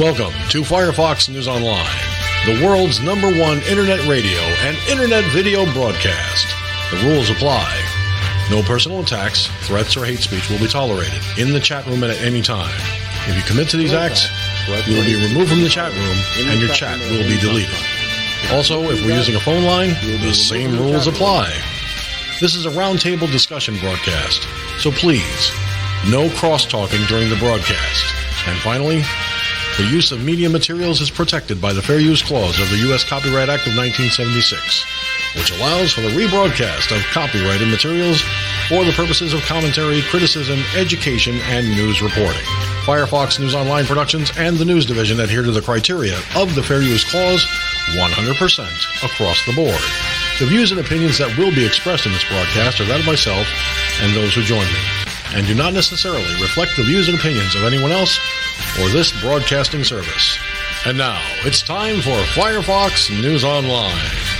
Welcome to Firefox News Online, the world's number one internet radio and internet video broadcast. The rules apply. No personal attacks, threats, or hate speech will be tolerated in the chat room at any time. If you commit to these acts, you will be removed from the chat room and your chat will be deleted. Also, if we're using a phone line, the same rules apply. This is a roundtable discussion broadcast, so please, no cross talking during the broadcast. And finally, the use of media materials is protected by the Fair Use Clause of the U.S. Copyright Act of 1976, which allows for the rebroadcast of copyrighted materials for the purposes of commentary, criticism, education, and news reporting. Firefox News Online Productions and the News Division adhere to the criteria of the Fair Use Clause 100% across the board. The views and opinions that will be expressed in this broadcast are that of myself and those who join me, and do not necessarily reflect the views and opinions of anyone else or this broadcasting service. And now, it's time for Firefox News Online.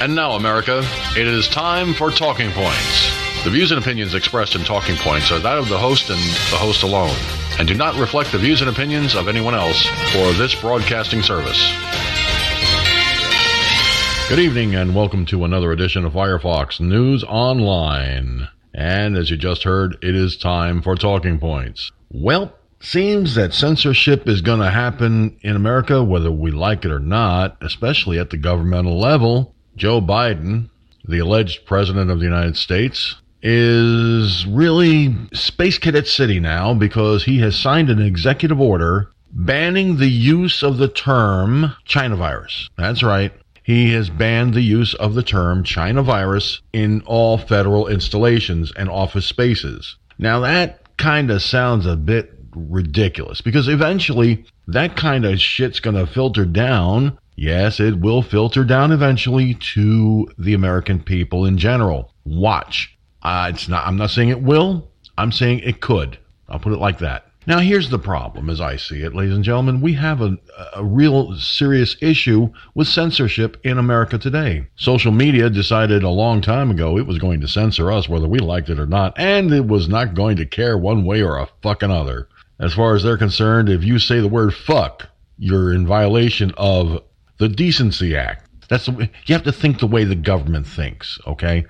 And now, America, it is time for Talking Points. The views and opinions expressed in Talking Points are that of the host and the host alone, and do not reflect the views and opinions of anyone else or this broadcasting service. Good evening, and welcome to another edition of Firefox News Online. And as you just heard, it is time for Talking Points. Well, seems that censorship is going to happen in America, whether we like it or not, especially at the governmental level. Joe Biden, the alleged president of the United States, is really Space Cadet City now because he has signed an executive order banning the use of the term China virus. That's right. He has banned the use of the term China virus in all federal installations and office spaces. Now that kind of sounds a bit ridiculous because eventually that kind of shit's going to filter down Yes, it will filter down eventually to the American people in general. Watch. Uh, it's not. I'm not saying it will. I'm saying it could. I'll put it like that. Now, here's the problem, as I see it, ladies and gentlemen. We have a, a real serious issue with censorship in America today. Social media decided a long time ago it was going to censor us whether we liked it or not, and it was not going to care one way or a fucking other. As far as they're concerned, if you say the word fuck, you're in violation of the Decency Act. That's the way, you have to think the way the government thinks, okay?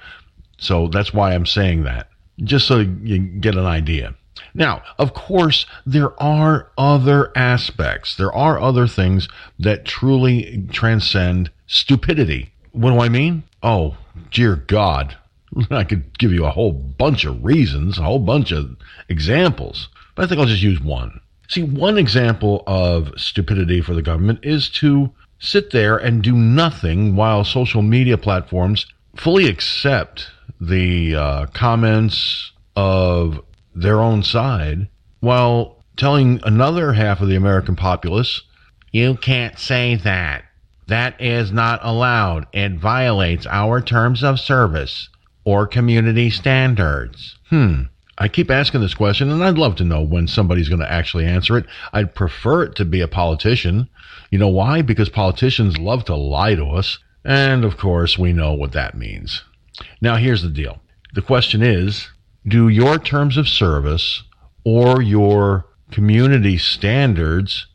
So that's why I'm saying that, just so you get an idea. Now, of course, there are other aspects. There are other things that truly transcend stupidity. What do I mean? Oh, dear God. I could give you a whole bunch of reasons, a whole bunch of examples, but I think I'll just use one. See, one example of stupidity for the government is to sit there and do nothing while social media platforms fully accept the uh, comments of their own side while telling another half of the American populace, you can't say that. That is not allowed. It violates our terms of service or community standards. Hmm. I keep asking this question, and I'd love to know when somebody's going to actually answer it. I'd prefer it to be a politician. You know why? Because politicians love to lie to us. And of course, we know what that means. Now, here's the deal the question is do your terms of service or your community standards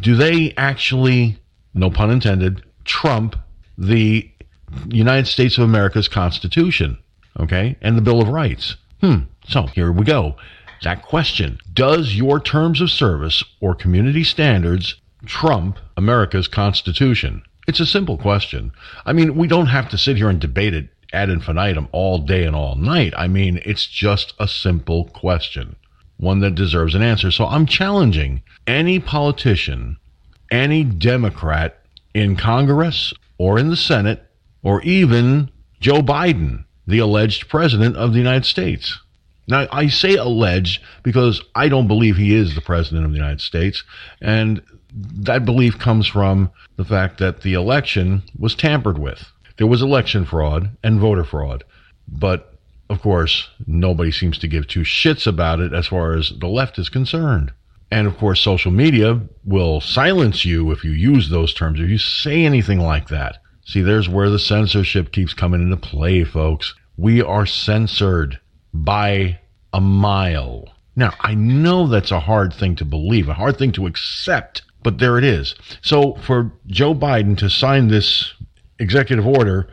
do they actually no pun intended trump the united states of america's constitution okay and the bill of rights hmm so here we go that question does your terms of service or community standards trump america's constitution it's a simple question i mean we don't have to sit here and debate it ad infinitum all day and all night i mean it's just a simple question one that deserves an answer. So I'm challenging any politician, any Democrat in Congress or in the Senate, or even Joe Biden, the alleged president of the United States. Now, I say alleged because I don't believe he is the president of the United States. And that belief comes from the fact that the election was tampered with. There was election fraud and voter fraud. But of course, nobody seems to give two shits about it as far as the left is concerned. And of course, social media will silence you if you use those terms, if you say anything like that. See, there's where the censorship keeps coming into play, folks. We are censored by a mile. Now, I know that's a hard thing to believe, a hard thing to accept, but there it is. So, for Joe Biden to sign this executive order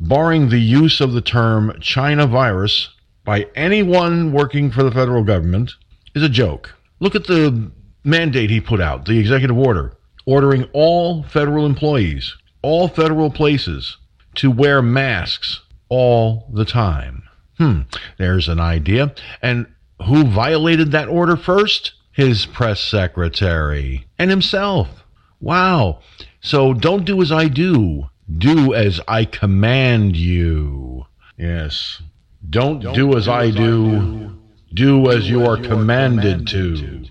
barring the use of the term China virus by anyone working for the federal government is a joke. Look at the mandate he put out, the executive order, ordering all federal employees, all federal places, to wear masks all the time. Hmm, there's an idea. And who violated that order first? His press secretary and himself. Wow. So don't do as I do. Do as I command you. Yes. Don't, Don't do, as, do I, as do. I do. Do as, you, are, you commanded, commanded to. to.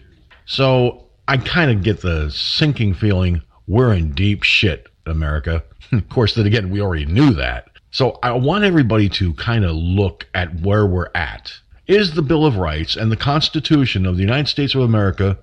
So I kind of get the sinking feeling we're in deep shit, America. of course, then again, we already knew that. So I want everybody to kind of look at where we're at. Is the Bill of Rights and the Constitution of the United States of America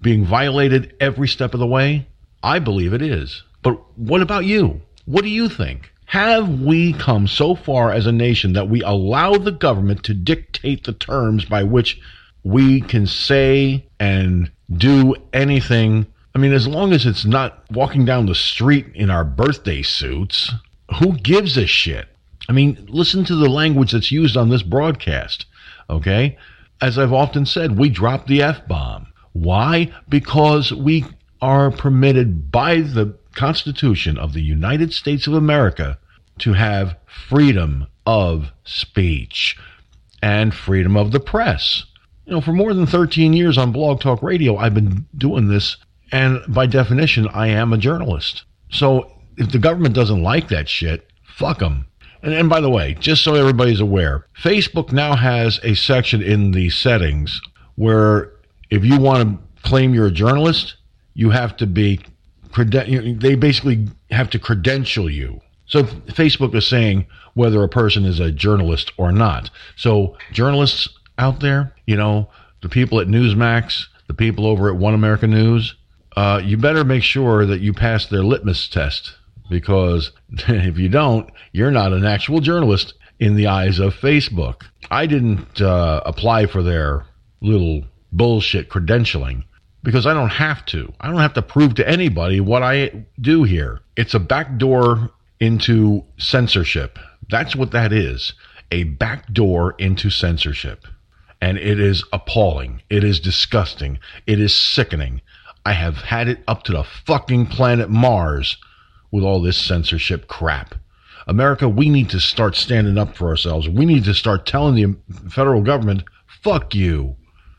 being violated every step of the way? I believe it is. But what about you? What do you think? Have we come so far as a nation that we allow the government to dictate the terms by which we can say and do anything? I mean, as long as it's not walking down the street in our birthday suits, who gives a shit? I mean, listen to the language that's used on this broadcast, okay? As I've often said, we drop the F bomb. Why? Because we are permitted by the Constitution of the United States of America to have freedom of speech and freedom of the press. You know, for more than 13 years on Blog Talk Radio, I've been doing this, and by definition, I am a journalist. So if the government doesn't like that shit, fuck them. And, and by the way, just so everybody's aware, Facebook now has a section in the settings where if you want to claim you're a journalist, you have to be they basically have to credential you. So Facebook is saying whether a person is a journalist or not. So journalists out there, you know, the people at Newsmax, the people over at One American News, uh, you better make sure that you pass their litmus test because if you don't, you're not an actual journalist in the eyes of Facebook. I didn't uh, apply for their little bullshit credentialing because I don't have to. I don't have to prove to anybody what I do here. It's a backdoor into censorship. That's what that is a backdoor into censorship. And it is appalling. It is disgusting. It is sickening. I have had it up to the fucking planet Mars with all this censorship crap. America, we need to start standing up for ourselves. We need to start telling the federal government, fuck you.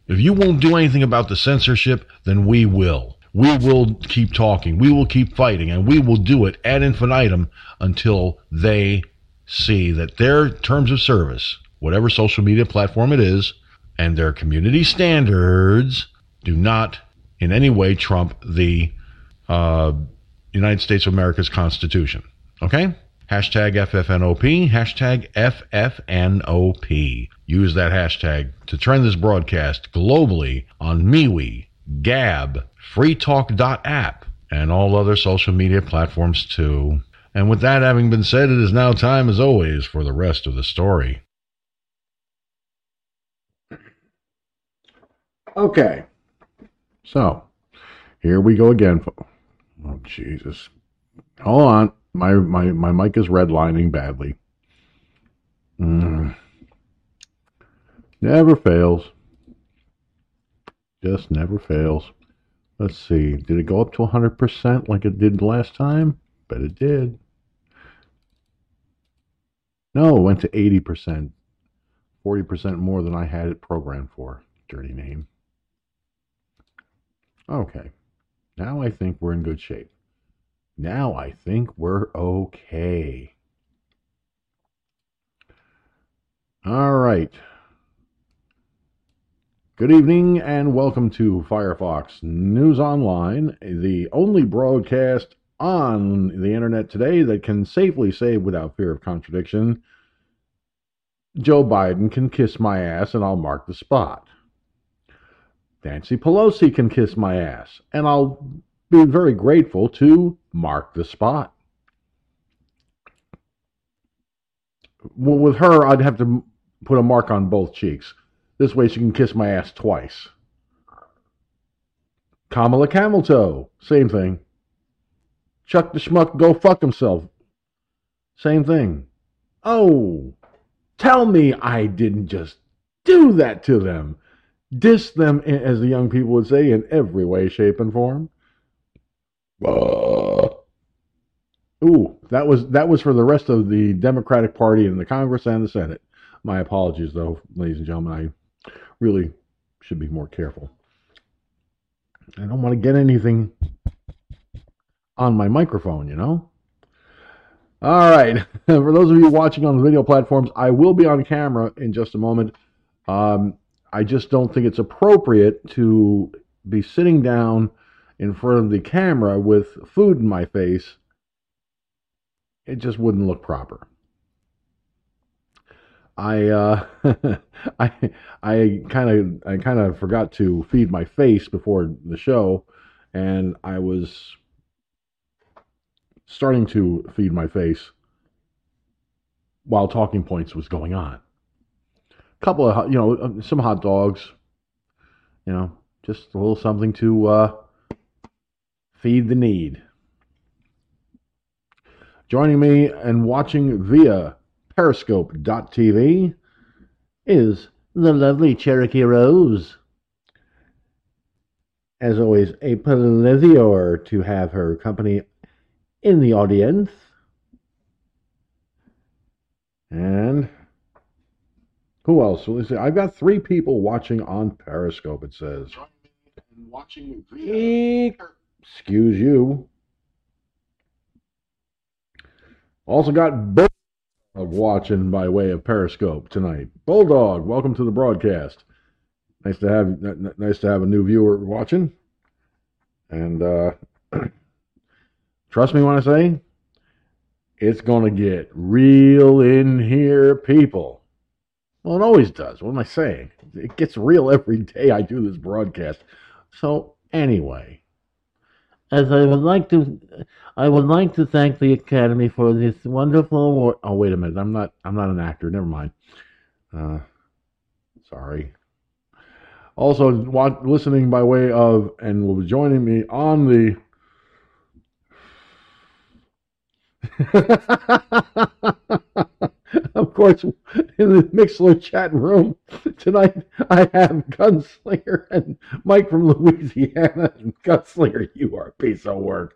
If you won't do anything about the censorship, then we will. We will keep talking. We will keep fighting, and we will do it ad infinitum until they see that their terms of service, whatever social media platform it is, and their community standards do not in any way trump the uh, United States of America's Constitution. Okay? Hashtag FFNOP, hashtag FFNOP. Use that hashtag to trend this broadcast globally on MeWe, Gab, FreeTalk.app, and all other social media platforms too. And with that having been said, it is now time, as always, for the rest of the story. Okay. So, here we go again. Oh, Jesus. Hold on. My my my mic is redlining badly. Mm. Never fails. Just never fails. Let's see. Did it go up to 100% like it did last time? Bet it did. No, it went to 80%. 40% more than I had it programmed for. Dirty name. Okay. Now I think we're in good shape. Now I think we're okay. All right. Good evening and welcome to Firefox News Online, the only broadcast on the internet today that can safely say without fear of contradiction Joe Biden can kiss my ass and I'll mark the spot. Nancy Pelosi can kiss my ass and I'll be very grateful to mark the spot. Well, with her, I'd have to put a mark on both cheeks. This way she can kiss my ass twice. Kamala Camel Toe, same thing. Chuck the Schmuck, go fuck himself. Same thing. Oh, tell me I didn't just do that to them. Diss them, as the young people would say, in every way, shape, and form. Uh, ooh, that was that was for the rest of the Democratic Party in the Congress and the Senate. My apologies, though, ladies and gentlemen. I really should be more careful. I don't want to get anything on my microphone, you know. All right, for those of you watching on the video platforms, I will be on camera in just a moment. Um, I just don't think it's appropriate to be sitting down in front of the camera with food in my face, it just wouldn't look proper. I uh, I I kind of I kind of forgot to feed my face before the show, and I was starting to feed my face while talking points was going on. Couple of you know some hot dogs, you know, just a little something to uh, Feed the Need. Joining me and watching via Periscope.tv is the lovely Cherokee Rose. As always, a pleasure to have her company in the audience. And who else? Let's see. I've got three people watching on Periscope, it says. Watching Excuse you. Also got Bulldog watching by way of Periscope tonight. Bulldog, welcome to the broadcast. Nice to have nice to have a new viewer watching. And uh, trust me when I say it's to get real in here, people. Well, it always does. What am I saying? It gets real every day I do this broadcast. So, anyway, as I would like to, I would like to thank the Academy for this wonderful award. Oh, wait a minute. I'm not. I'm not an actor. Never mind. Uh, sorry. Also, listening by way of and will be joining me on the. of course, in the Mixlr chat room tonight, I have Gunslinger and Mike from Louisiana. And Gunslinger, you are a piece of work.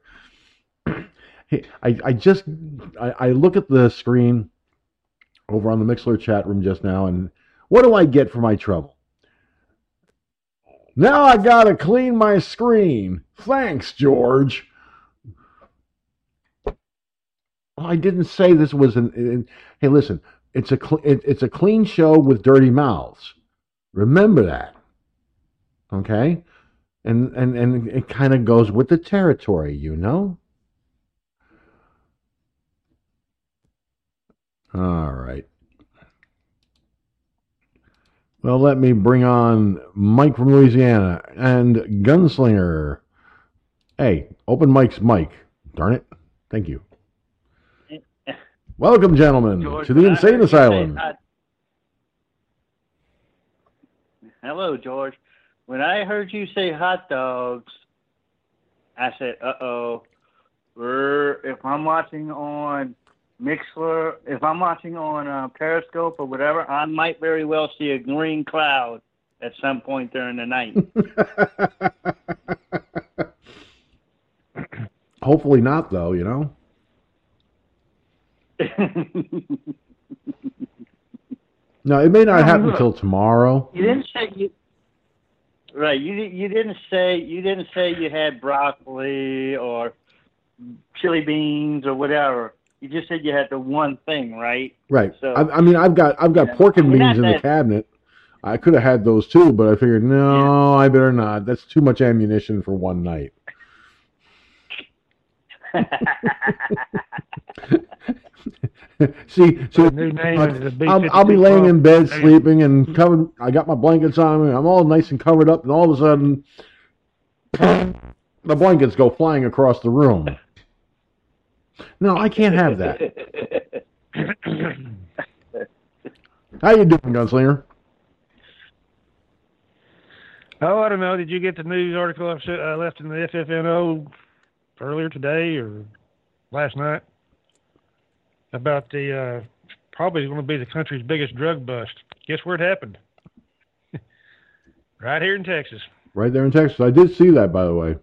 Hey, I, I just I, I look at the screen over on the Mixlr chat room just now, and what do I get for my trouble? Now I gotta clean my screen. Thanks, George. I didn't say this was an. an hey, listen, it's a cl- it, it's a clean show with dirty mouths. Remember that, okay? And and and it kind of goes with the territory, you know. All right. Well, let me bring on Mike from Louisiana and Gunslinger. Hey, open Mike's mic. Darn it. Thank you. Welcome, gentlemen, George, to the Insane heard you say Asylum. Hello, George. When I heard you say hot dogs, I said, "Uh oh." If I'm watching on Mixlr, if I'm watching on uh, Periscope or whatever, I might very well see a green cloud at some point during the night. Hopefully not, though, you know? No, it may not happen until tomorrow. You didn't say you. Right, you you didn't say you didn't say you had broccoli or chili beans or whatever. You just said you had the one thing, right? Right. So- I, I mean, I've got I've got Yeah. pork and beans in the cabinet. I could have had those too, but I figured no, I better not. That's too much ammunition for one night. See, so new name is the I'll, I'll be laying in bed sleeping and covered. I got my blankets on me. I'm all nice and covered up, and all of a sudden, the blankets go flying across the room. No, I can't have that. How you doing, Gunslinger? Oh, I don't know. Did you get the news article I I uh, left in the FFNO earlier today or last night about the uh, probably going to be the country's biggest drug bust? Guess where it happened? right here in Texas. Right there in Texas. I did see that, by the way.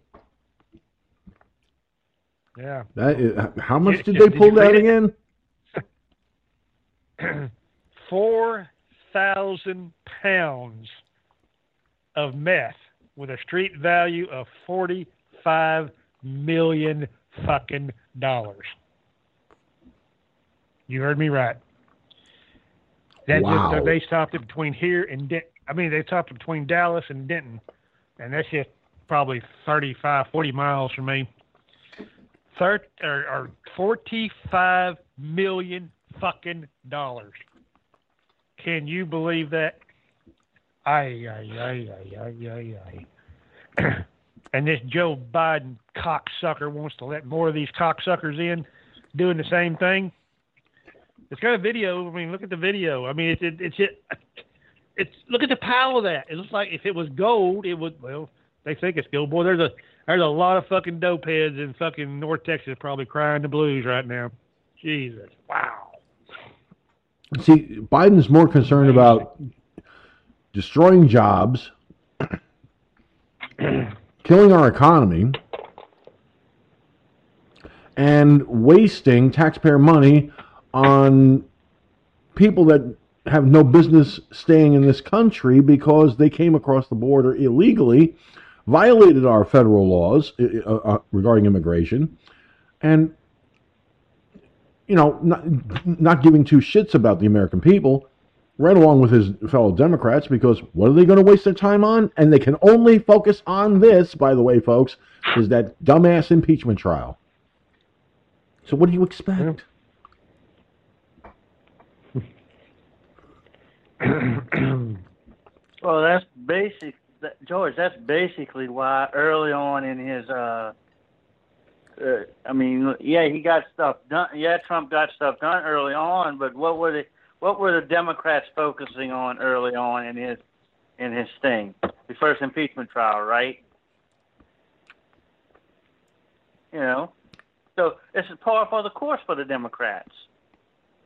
Yeah, That is, how much Did- did did they you pull that again? four thousand pounds of meth with a street value of forty-five million fucking dollars. You heard me right. That Wow. just, they stopped it between here and Denton. I mean, they stopped it between Dallas and Denton, and that's just probably 35, 40 miles from me. Thir- or, or forty-five million fucking dollars. Can you believe that? Ay, ay, ay, ay, ay, ay, ay. and this Joe Biden cocksucker wants to let more of these cocksuckers in doing the same thing. It's got a video. I mean, look at the video. I mean, it's it, it's it, it's look at the pile of that. It looks like if it was gold, it would. Well, they think it's gold. Boy, there's a there's a lot of fucking dope heads in fucking North Texas probably crying the blues right now. Jesus, wow. See, Biden's more concerned about destroying jobs, killing our economy, and wasting taxpayer money on people that have no business staying in this country because they came across the border illegally, violated our federal laws uh, uh, regarding immigration, and you know, not, not giving two shits about the American people, right along with his fellow Democrats, because what are they going to waste their time on? And they can only focus on this, by the way, folks, is that dumbass impeachment trial. So what do you expect? Well, that's basic, George. That's basically why early on in his, uh, uh, I mean, yeah, he got stuff done. Yeah, Trump got stuff done early on, but what were the what were the Democrats focusing on early on in his in his thing, the first impeachment trial, right? You know, so it's par for the course for the Democrats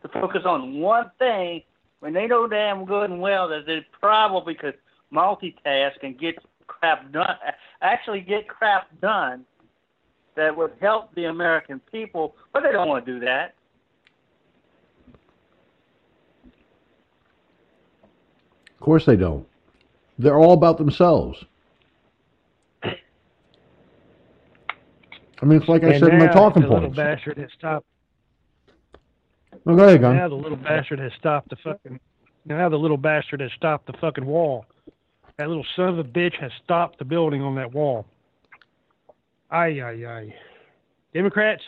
to focus on one thing when they know damn good and well that they probably could multitask and get crap done, actually get crap done that would help the American people, but they don't want to do that. Of course they don't. They're all about themselves. I mean, it's like and I said in my talking points. The little bastard has stopped. Oh, go ahead, Gun. Now the little bastard has stopped the fucking. Now the little bastard has stopped the fucking wall. That little son of a bitch has stopped the building on that wall. Ay ay ay. Democrats,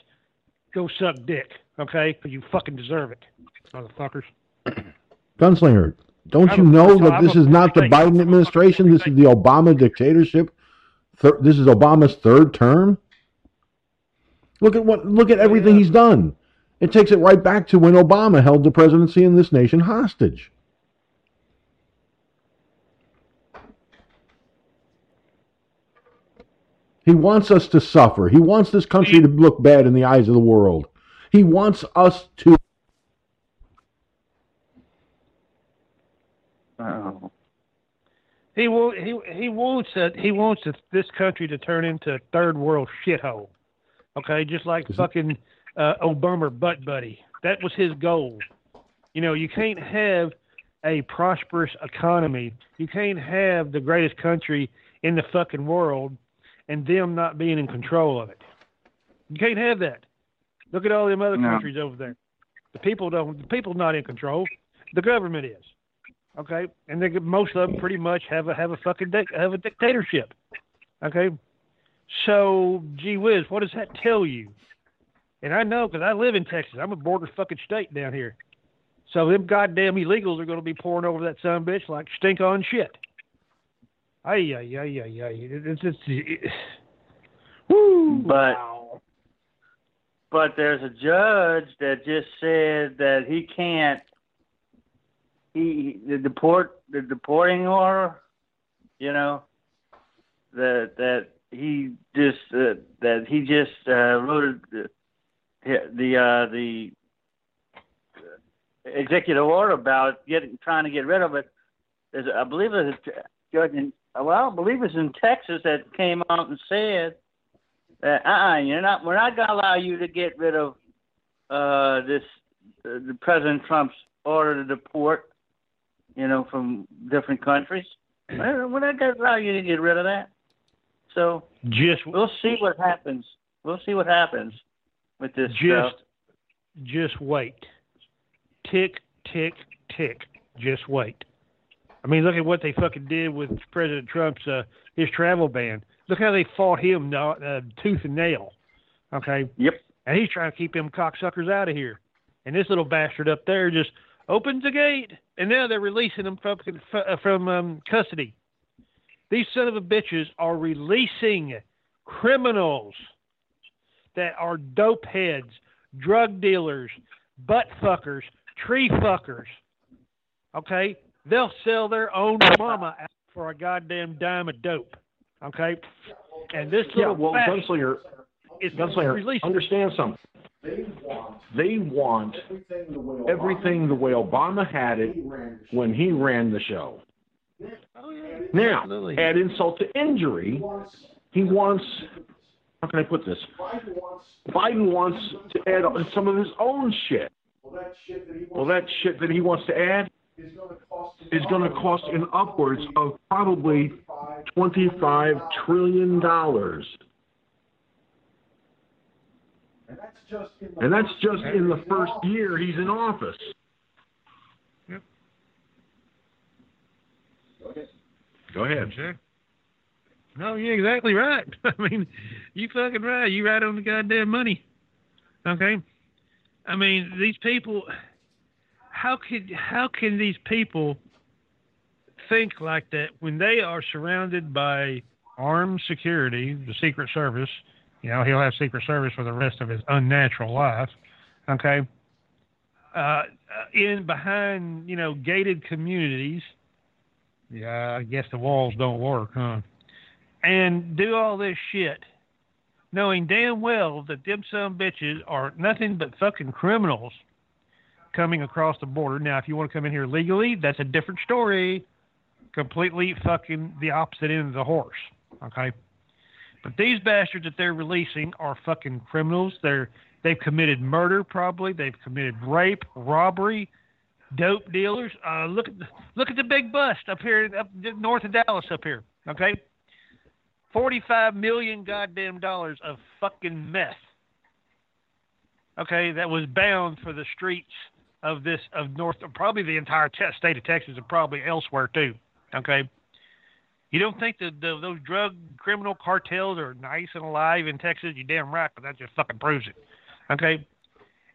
go suck dick, okay? 'Cause you fucking deserve it, motherfuckers. Gunslinger, don't I'm you know that I'm this a is not the Biden administration? This is the Obama dictatorship. Thir- this is Obama's third term. Look at what look at everything Yeah. he's done. It takes it right back to when Obama held the presidency in this nation hostage. He wants us to suffer. He wants this country to look bad in the eyes of the world. He wants us to Oh. He will. He he wants a, he wants this country to turn into a third world shithole. Okay, just like Is it- fucking uh, Obama butt buddy. That was his goal. You know, you can't have a prosperous economy. You can't have the greatest country in the fucking world and them not being in control of it. You can't have that. Look at all them other No. countries over there. The people don't. The people not in control. The government is. Okay, and they most of them pretty much have a have a fucking dic- have a dictatorship. Okay, so gee whiz, what does that tell you? And I know because I live in Texas. I'm a border fucking state down here. So them goddamn illegals are going to be pouring over that son a bitch like stink on shit. Ay ay ay ay ay. It's it's. It, woo. But- wow. But there's a judge that just said that he can't. He the deport the deporting order, you know, that that he just uh, that he just uh, wrote the the uh, the executive order about getting trying to get rid of it. There's, I believe there's a judge in well, I believe it's in Texas that came out and said that uh-uh, you're not we're not going to allow you to get rid of uh, this uh, the President Trump's order to deport, you know, from different countries. We're we're not going to allow you to get rid of that. So Just we'll see what happens. We'll see what happens with this just stuff. just wait. Tick, tick, tick. Just wait. I mean, look at what they fucking did with President Trump's uh, his travel ban. Look how they fought him uh, tooth and nail. Okay, Yep. and he's trying to keep them cocksuckers out of here. And this little bastard up there just opens the gate, and now they're releasing them from uh, from um, custody. These son of a bitches are releasing criminals that are dope heads, drug dealers, butt fuckers, tree fuckers. Okay? They'll sell their own mama out for a goddamn dime of dope. Okay? And this Yeah, little well, Gunslinger, is Gunslinger, released. understand something. They want everything the way Obama had it when he ran the show. Oh, yeah. Now, Absolutely. add insult to injury, he wants, how can I put this? Biden wants to add some of his own shit. Well, that shit that he wants to add is going to cost in upwards of probably $25 trillion. And that's just in the first year he's in office. Go ahead. Sure. No, you're exactly right. I mean, you fucking right. You right on the goddamn money. Okay. I mean, these people. How could how can these people think like that when they are surrounded by armed security, the Secret Service? You know, he'll have Secret Service for the rest of his unnatural life. Okay. Uh, in behind, you know, gated communities. Yeah, I guess the walls don't work, huh? And do all this shit, knowing damn well that them some bitches are nothing but fucking criminals coming across the border. Now, if you want to come in here legally, that's a different story. Completely fucking the opposite end of the horse. Okay. But these bastards that they're releasing are fucking criminals. They're they've committed murder probably. They've committed rape, robbery, dope dealers. Uh, look at the, look at the big bust up here up north of Dallas up here. Okay, 45 million goddamn dollars of fucking meth. Okay, that was bound for the streets of this of North, probably the entire te- state of Texas, and probably elsewhere too. Okay, you don't think that those drug criminal cartels are nice and alive in Texas? You're damn right, but that just fucking proves it. Okay,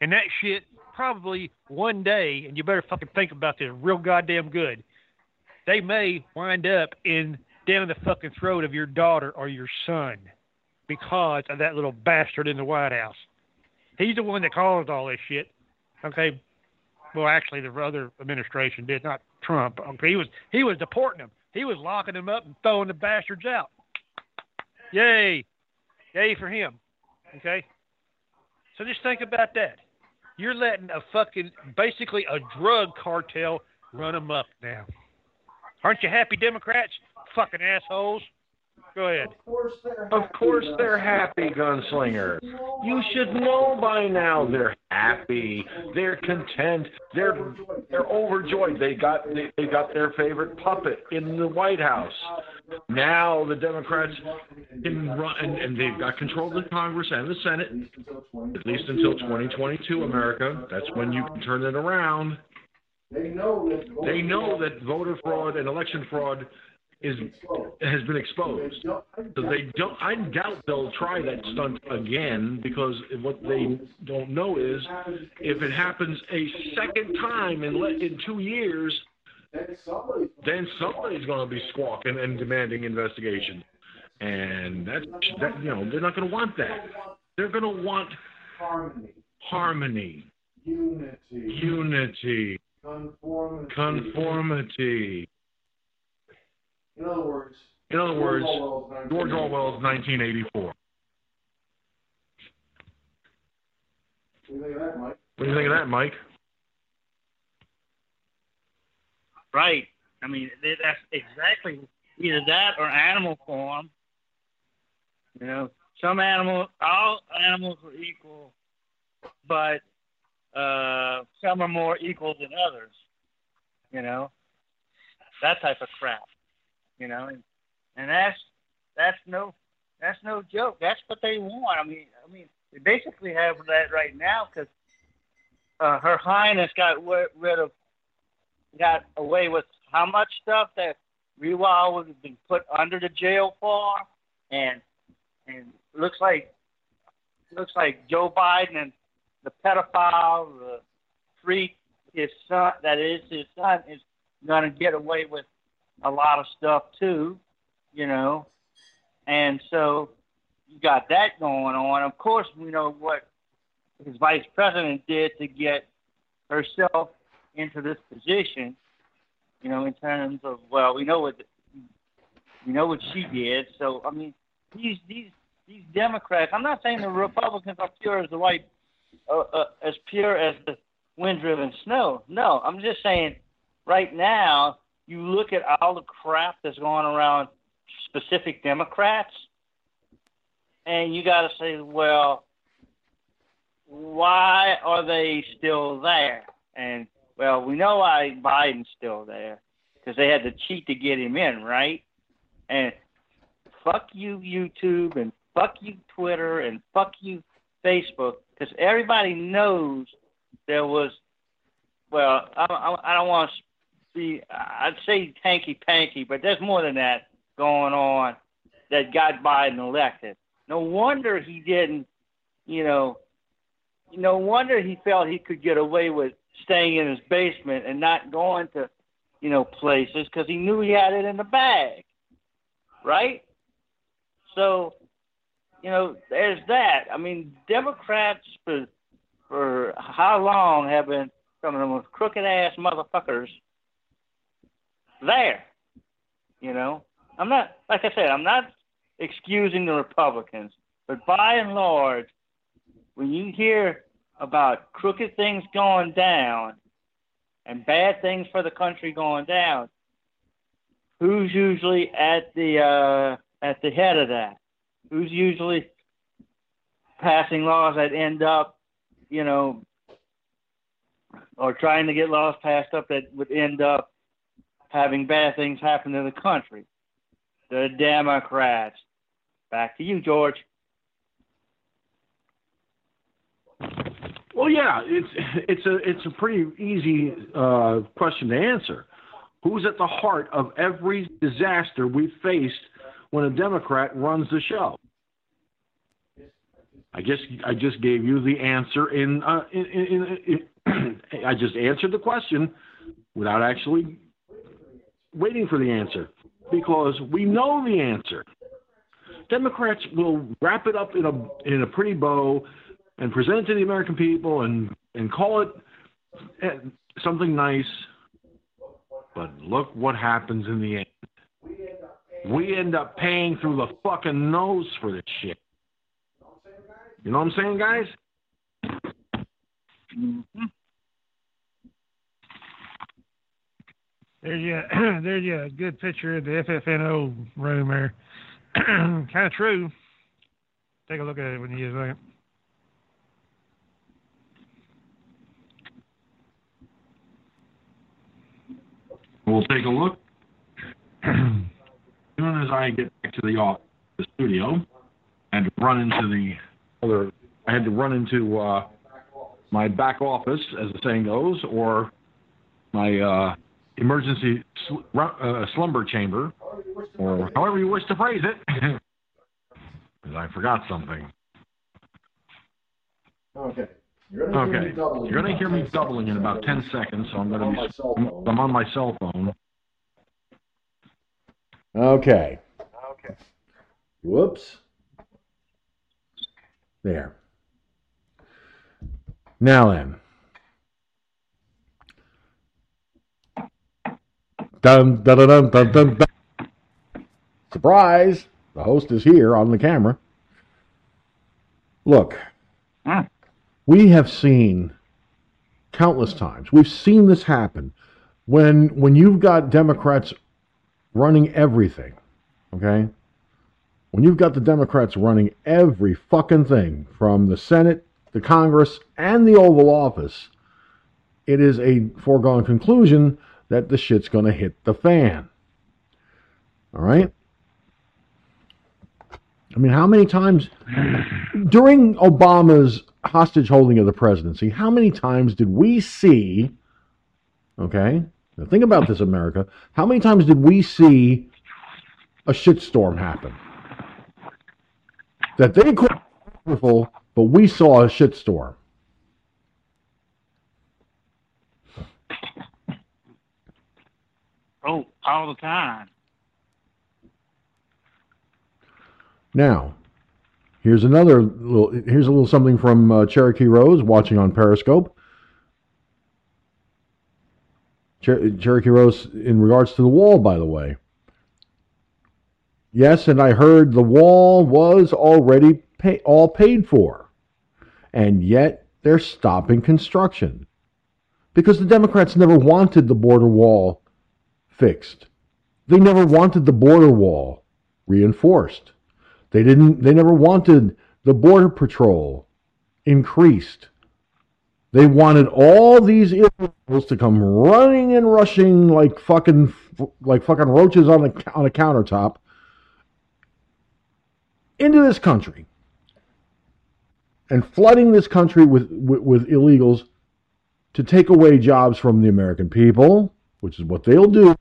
and that shit probably one day, and you better fucking think about this real goddamn good. They may wind up in down the fucking throat of your daughter or your son because of that little bastard in the White House. He's the one that caused all this shit. Okay. Well, actually, the other administration did, not Trump. Okay, he was he was deporting them. He was locking them up and throwing the bastards out. Yay, yay for him. Okay. So just think about that. You're letting a fucking basically a drug cartel run them up now. Aren't you happy, Democrats? Fucking assholes. Go ahead. Of course they're happy, gunslinger. You should know by now they're happy. They're content. They're they're overjoyed. They got they, they got their favorite puppet in the White House. Now the Democrats can run and, and they've got control of the Congress and the Senate at least until 2022. America. That's when you can turn it around. They know that voter fraud and election fraud is has been exposed. So they don't. I doubt they'll try that stunt again because what they don't know is if it happens a second time in le- in two years, then somebody's going to be squawking and demanding investigation, and that's that. You know, they're not going to want that. They're going to want harmony, harmony, unity, unity, conformity. conformity. In other words, In other words, George Orwell's 1984. What do you think of that, Mike? What do you think of that, Mike? Right. I mean, that's exactly either that or Animal Farm. You know, some animals, all animals are equal, but uh, some are more equal than others. You know, that type of crap. You know, and, and that's that's no that's no joke. That's what they want. I mean, I mean, they basically have that right now because uh, Her Highness got w- rid of got away with how much stuff that Rewald would have been put under the jail for, and and looks like looks like Joe Biden and the pedophile, the freak, his son that is his son is going to get away with a lot of stuff too, you know, and so you got that going on. Of course, we know what his vice president did to get herself into this position, you know, in terms of well, we know what we know what she did. So I mean, these these these Democrats. I'm not saying the Republicans are pure as the white, uh, uh, as pure as the wind-driven snow. No, I'm just saying, right now, you look at all the crap that's going around specific Democrats, and you got to say, well, why are they still there? And well, we know why Biden's still there because they had to cheat to get him in, right? And fuck you, YouTube, and fuck you, Twitter, and fuck you, Facebook, because everybody knows there was. Well, I, I, I don't want to be. I'd say hanky panky, but there's more than that going on that got Biden elected. No wonder he didn't. You know, no wonder he felt he could get away with staying in his basement and not going to, you know, places because he knew he had it in the bag, right? So, you know, there's that. I mean, Democrats for for how long have been some of the most crooked ass motherfuckers there? You know, I'm not like I said, I'm not excusing the Republicans, but by and large, when you hear about crooked things going down and bad things for the country going down, who's usually at the uh, at the head of that? Who's usually passing laws that end up, you know, or trying to get laws passed up that would end up having bad things happen to the country? The Democrats. Back to you, George. Well, yeah, it's it's a it's a pretty easy uh, question to answer. Who's at the heart of every disaster we've faced when a Democrat runs the show? I guess I just gave you the answer in, uh, in, in, in I just answered the question without actually waiting for the answer because we know the answer. Democrats will wrap it up in a in a pretty bow and present it to the American people and and call it eh, something nice. But look what happens in the end. We end up paying through the fucking nose for this shit. You know what I'm saying, guys? Mm-hmm. There's you, there's you a good picture of the FFNO room there. kind of true. Take a look at it when you get a second. We'll take a look. as soon as I get back to the office, the studio, I had to run into the other. I had to run into uh, my back office, as the saying goes, or my uh, emergency sl- uh, slumber chamber, or however you wish to phrase it. Because I forgot something. Okay. You're gonna hear Okay, me doubling. you're going to hear me in doubling in about 10 seconds, so I'm going to be. cell. I'm on my cell phone. Okay. Okay. Whoops. There. Now then. Dun, dun, dun, dun, dun, dun, dun. Surprise! The host is here on the camera. Look, Hmm. we have seen countless times. We've seen this happen when when you've got Democrats running everything. Okay, when you've got the Democrats running every fucking thing from the Senate, the Congress, and the Oval Office, it is a foregone conclusion that the shit's going to hit the fan. All right? I mean, how many times during Obama's hostage holding of the presidency, how many times did we see, okay, now think about this, America, how many times did we see a shitstorm happen? That they called wonderful, but we saw a shitstorm. Oh, all the time. Now, here's another little. Here's a little something from uh, Cherokee Rose watching on Periscope. Cher- Cherokee Rose, in regards to the wall, by the way. Yes, and I heard the wall was already pay, all paid for, and yet they're stopping construction because the Democrats never wanted the border wall fixed. They never wanted the border wall reinforced. They didn't they never wanted the border patrol increased. They wanted all these illegals to come running and rushing like fucking like fucking roaches on a on a countertop into this country and flooding this country with, with, with illegals to take away jobs from the American people, which is what they'll do,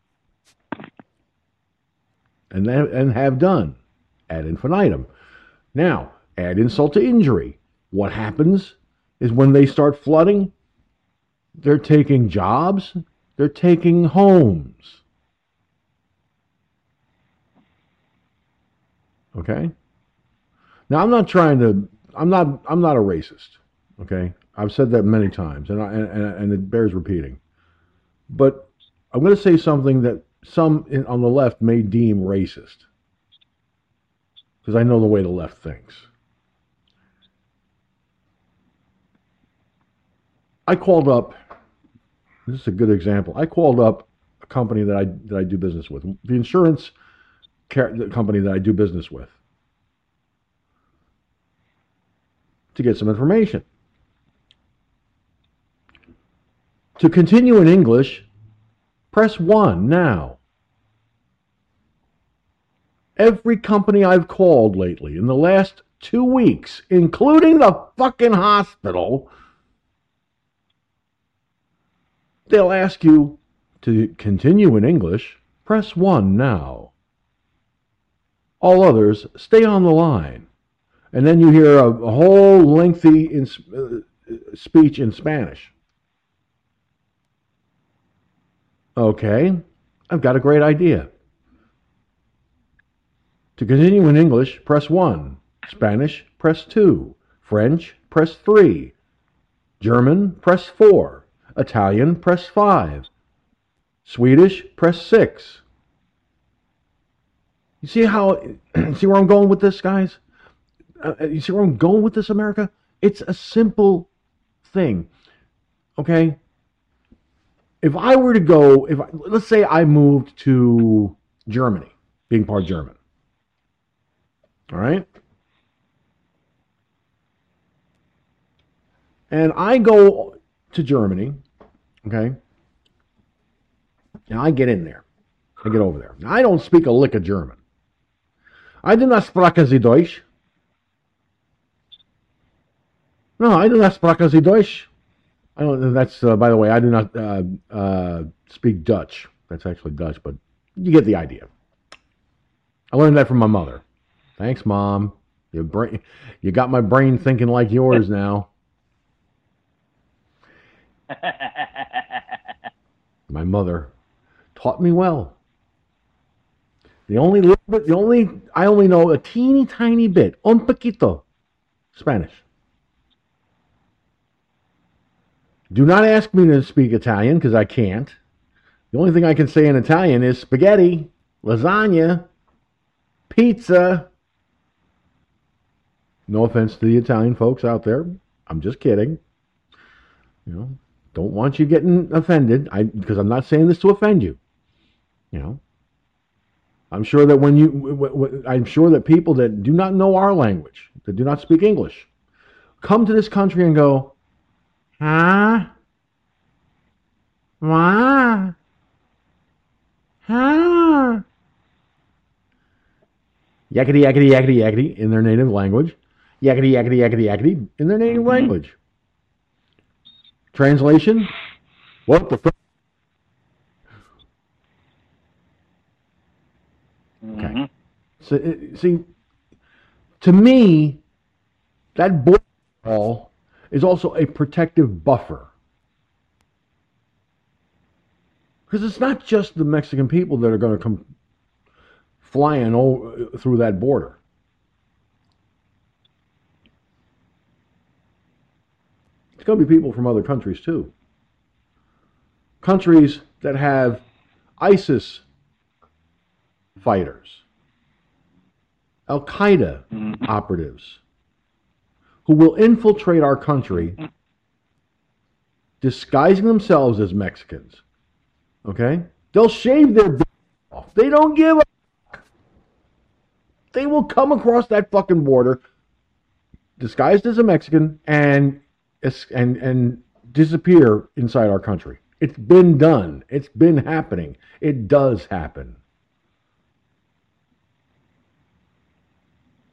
and and have done ad infinitum. Now, add insult to injury. What happens is when they start flooding, they're taking jobs, they're taking homes. Okay? Now, I'm not trying to I'm not I'm not a racist. Okay? I've said that many times and I, and, and it bears repeating. But I'm going to say something that some in, on the left may deem racist because I know the way the left thinks. I called up. This is a good example. I called up a company that I that I do business with, the insurance car- the company that I do business with, to get some information. To continue in English, press one now. Every company I've called lately in the last two weeks, including the fucking hospital, they'll ask you to continue in English. Press 1 now. All others, stay on the line. And then you hear a, a whole lengthy in, uh, speech in Spanish. Okay, I've got a great idea. To continue in English, press 1. Spanish, press 2. French, press 3. German, press 4. Italian, press 5. Swedish, press 6. You see how, see where I'm going with this, guys? Uh, you see where I'm going with this, America? It's a simple thing. Okay? If I were to go, if I, let's say I moved to Germany, being part German. All right? And I go to Germany, okay? And I get in there. I get over there. Now, I don't speak a lick of German. I do not sprechen Sie Deutsch. No, I do not sprechen Sie Deutsch. I don't. That's uh, by the way. I do not uh, uh, speak Dutch. That's actually Dutch, but you get the idea. I learned that from my mother. Thanks, mom. You brain, you got my brain thinking like yours now. my mother taught me well. The only little bit, the only I only know a teeny tiny bit, un poquito, Spanish. Do not ask me to speak Italian because I can't. The only thing I can say in Italian is spaghetti, lasagna, pizza. No offense to the Italian folks out there. I'm just kidding. You know, don't want you getting offended. I because I'm not saying this to offend you. You know, I'm sure that when you, I'm sure that people that do not know our language, that do not speak English, come to this country and go, huh? What? Huh? Yakety, yakety, yakety, yakety in their native language. Yakety, yakety, yakety, yakety in their native mm-hmm. language. Translation? What the fuck? Okay. Mm-hmm. So, uh, see, to me, that border wall is also a protective buffer. Because it's not just the Mexican people that are going to come flying over, uh, through that border. Going to be people from other countries too. Countries that have ISIS fighters, Al Qaeda mm-hmm. operatives, who will infiltrate our country disguising themselves as Mexicans. Okay? They'll shave their off. They don't give a they will come across that fucking border disguised as a Mexican and and and disappear inside our country. It's been done. It's been happening. It does happen.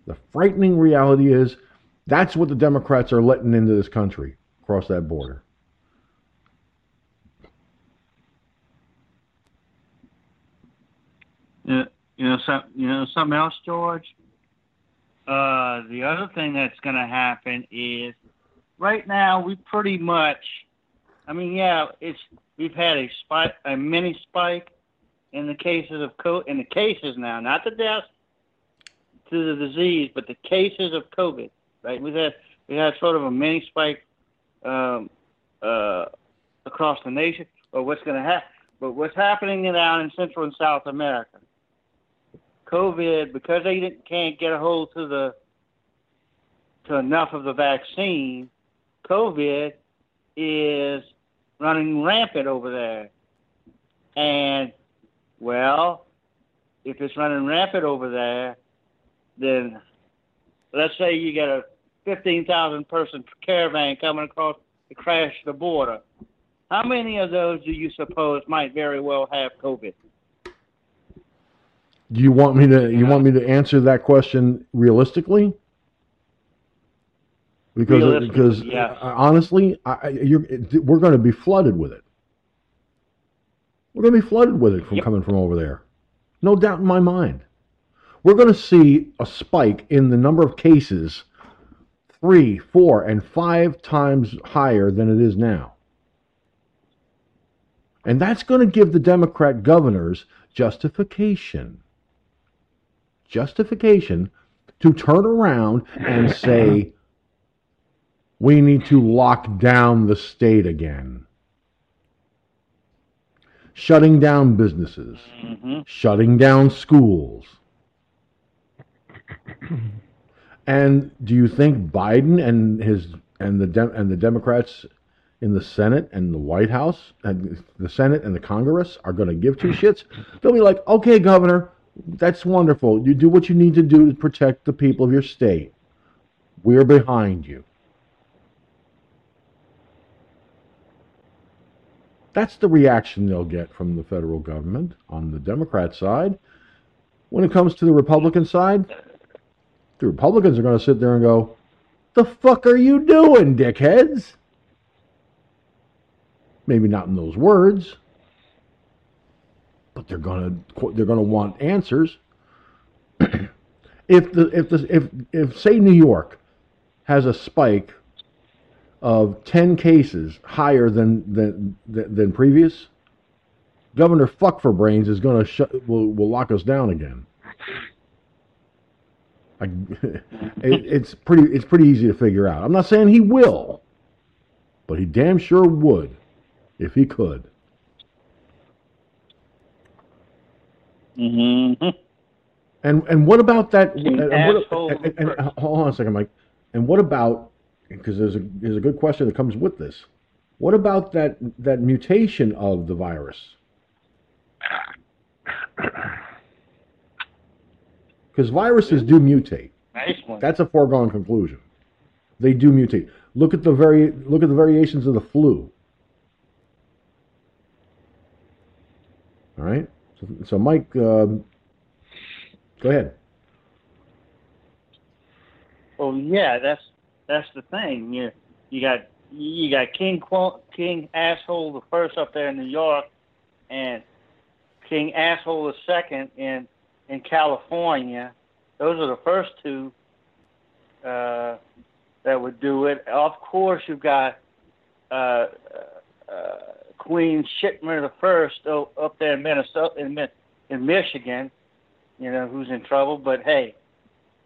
The frightening reality is that's what the Democrats are letting into this country across that border. you know, you know something else, George. Uh, the other thing that's going to happen is right now we pretty much, I mean, yeah, it's we've had a spike, a mini spike in the cases of in the cases now, not the deaths, to the disease, but the cases of COVID, right? We had we had sort of a mini spike um, uh, across the nation. But what's going to happen? But what's happening down in Central and South America? COVID, because they can't get a hold to the to enough of the vaccine, COVID is running rampant over there. And well, if it's running rampant over there, then let's say you get a 15,000 person caravan coming across to crash the border. How many of those do you suppose might very well have COVID? Do you want me to? You want me to answer that question realistically? Because because yes. uh, honestly, I, we're going to be flooded with it. We're going to be flooded with it from Yep. coming from over there. No doubt in my mind. We're going to see a spike in the number of cases three, four, and five times higher than it is now. And that's going to give the Democrat governors justification. Justification to turn around and say, we need to lock down the state again. Shutting down businesses, hmm shutting down schools. And do you think Biden and his and the Dem- and the Democrats in the Senate and the White House and the Senate and the Congress are going to give two shits? They'll be like, "Okay, Governor, that's wonderful. You do what you need to do to protect the people of your state. We're behind you." That's the reaction they'll get from the federal government on the Democrat side. When it comes to the Republican side, the Republicans are going to sit there and go, "The fuck are you doing, dickheads?" Maybe not in those words, but they're going to they're going to want answers. if the if the if if say New York has a spike of 10 cases higher than than than, previous, Governor Fuck for Brains is going to shut will will lock us down again. I, it, it's pretty it's pretty easy to figure out. I'm not saying he will, but he damn sure would if he could. Mm-hmm. And and what about that? And, and what, and- and- and- hold on a second, Mike. And what about? Because there's a there's a good question that comes with this. What about that that mutation of the virus? Because viruses do mutate. Nice one. That's a foregone conclusion. They do mutate. Look at the very look at the variations of the flu. All right. So, so Mike, um, go ahead. Well, yeah, that's that's the thing. You you got you got King King asshole the first up there in New York, and King asshole the second in in California. Those are the first two uh, that would do it. Of course, you've got uh, uh, Queen Shitmer the first up there in Minnesota in, in Michigan. You know who's in trouble, but hey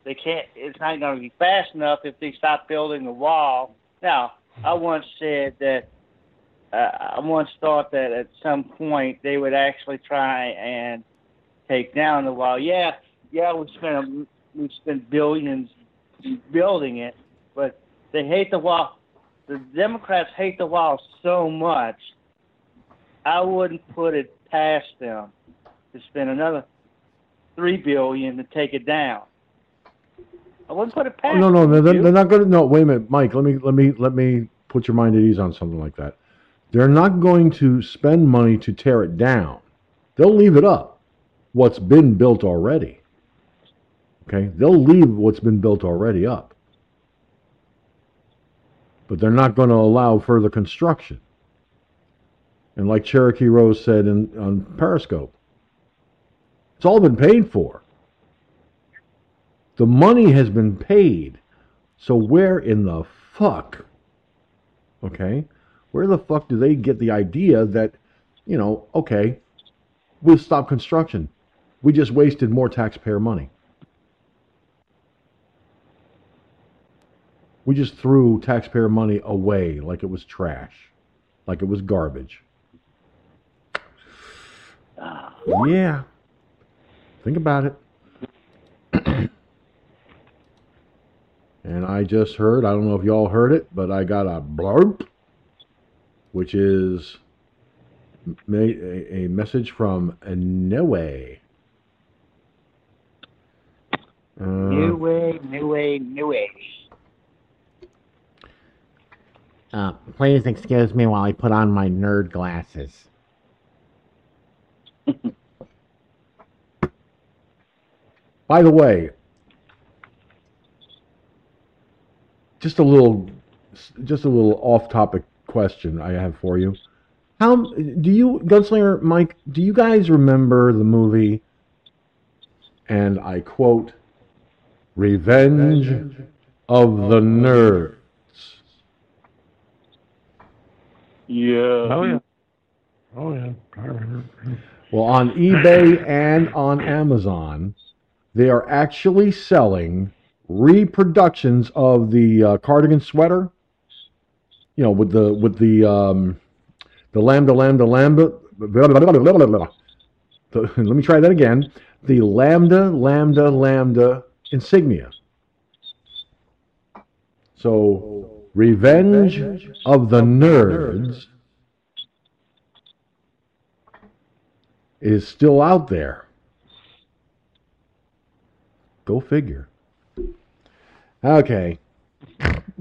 they can't it's not going to be fast enough if they stop building the wall. Now i once said that uh, i once thought that at some point they would actually try and take down the wall. Yeah yeah we spent we spent billions building it but they hate the wall. The democrats hate the wall so much i wouldn't put it past them to spend another three billion to take it down I wouldn't put it Oh, no, no, they're, they're not going to. No, wait a minute, Mike. Let me let me let me put your mind at ease on something like that. They're not going to spend money to tear it down. They'll leave it up. What's been built already. Okay, they'll leave what's been built already up. But they're not going to allow further construction. And like Cherokee Rose said in on Periscope, it's all been paid for. The money has been paid. So where in the fuck? Okay? Where the fuck do they get the idea that, you know, okay, we'll stop construction. We just wasted more taxpayer money. We just threw taxpayer money away like it was trash, like it was garbage. Ah. Yeah. Think about it. And I just heard, I don't know if y'all heard it, but I got a blurb, which is a, a message from Noe. Uh, New way, new way, new way. Uh, please excuse me while I put on my nerd glasses. By the way, just a little, just a little off-topic question I have for you. How do you, Gunslinger Mike? Do you guys remember the movie? And I quote, "Revenge of the Nerds." Yeah. Oh yeah. Oh yeah. I remember. Well, on eBay and on Amazon, they are actually selling reproductions of the uh, cardigan sweater. You know, with the with the um, the lambda lambda lambda. blah, blah, blah. The- let me try that again. The lambda lambda lambda insignia. So, Revenge of the Nerds is still out there. Go figure. Okay.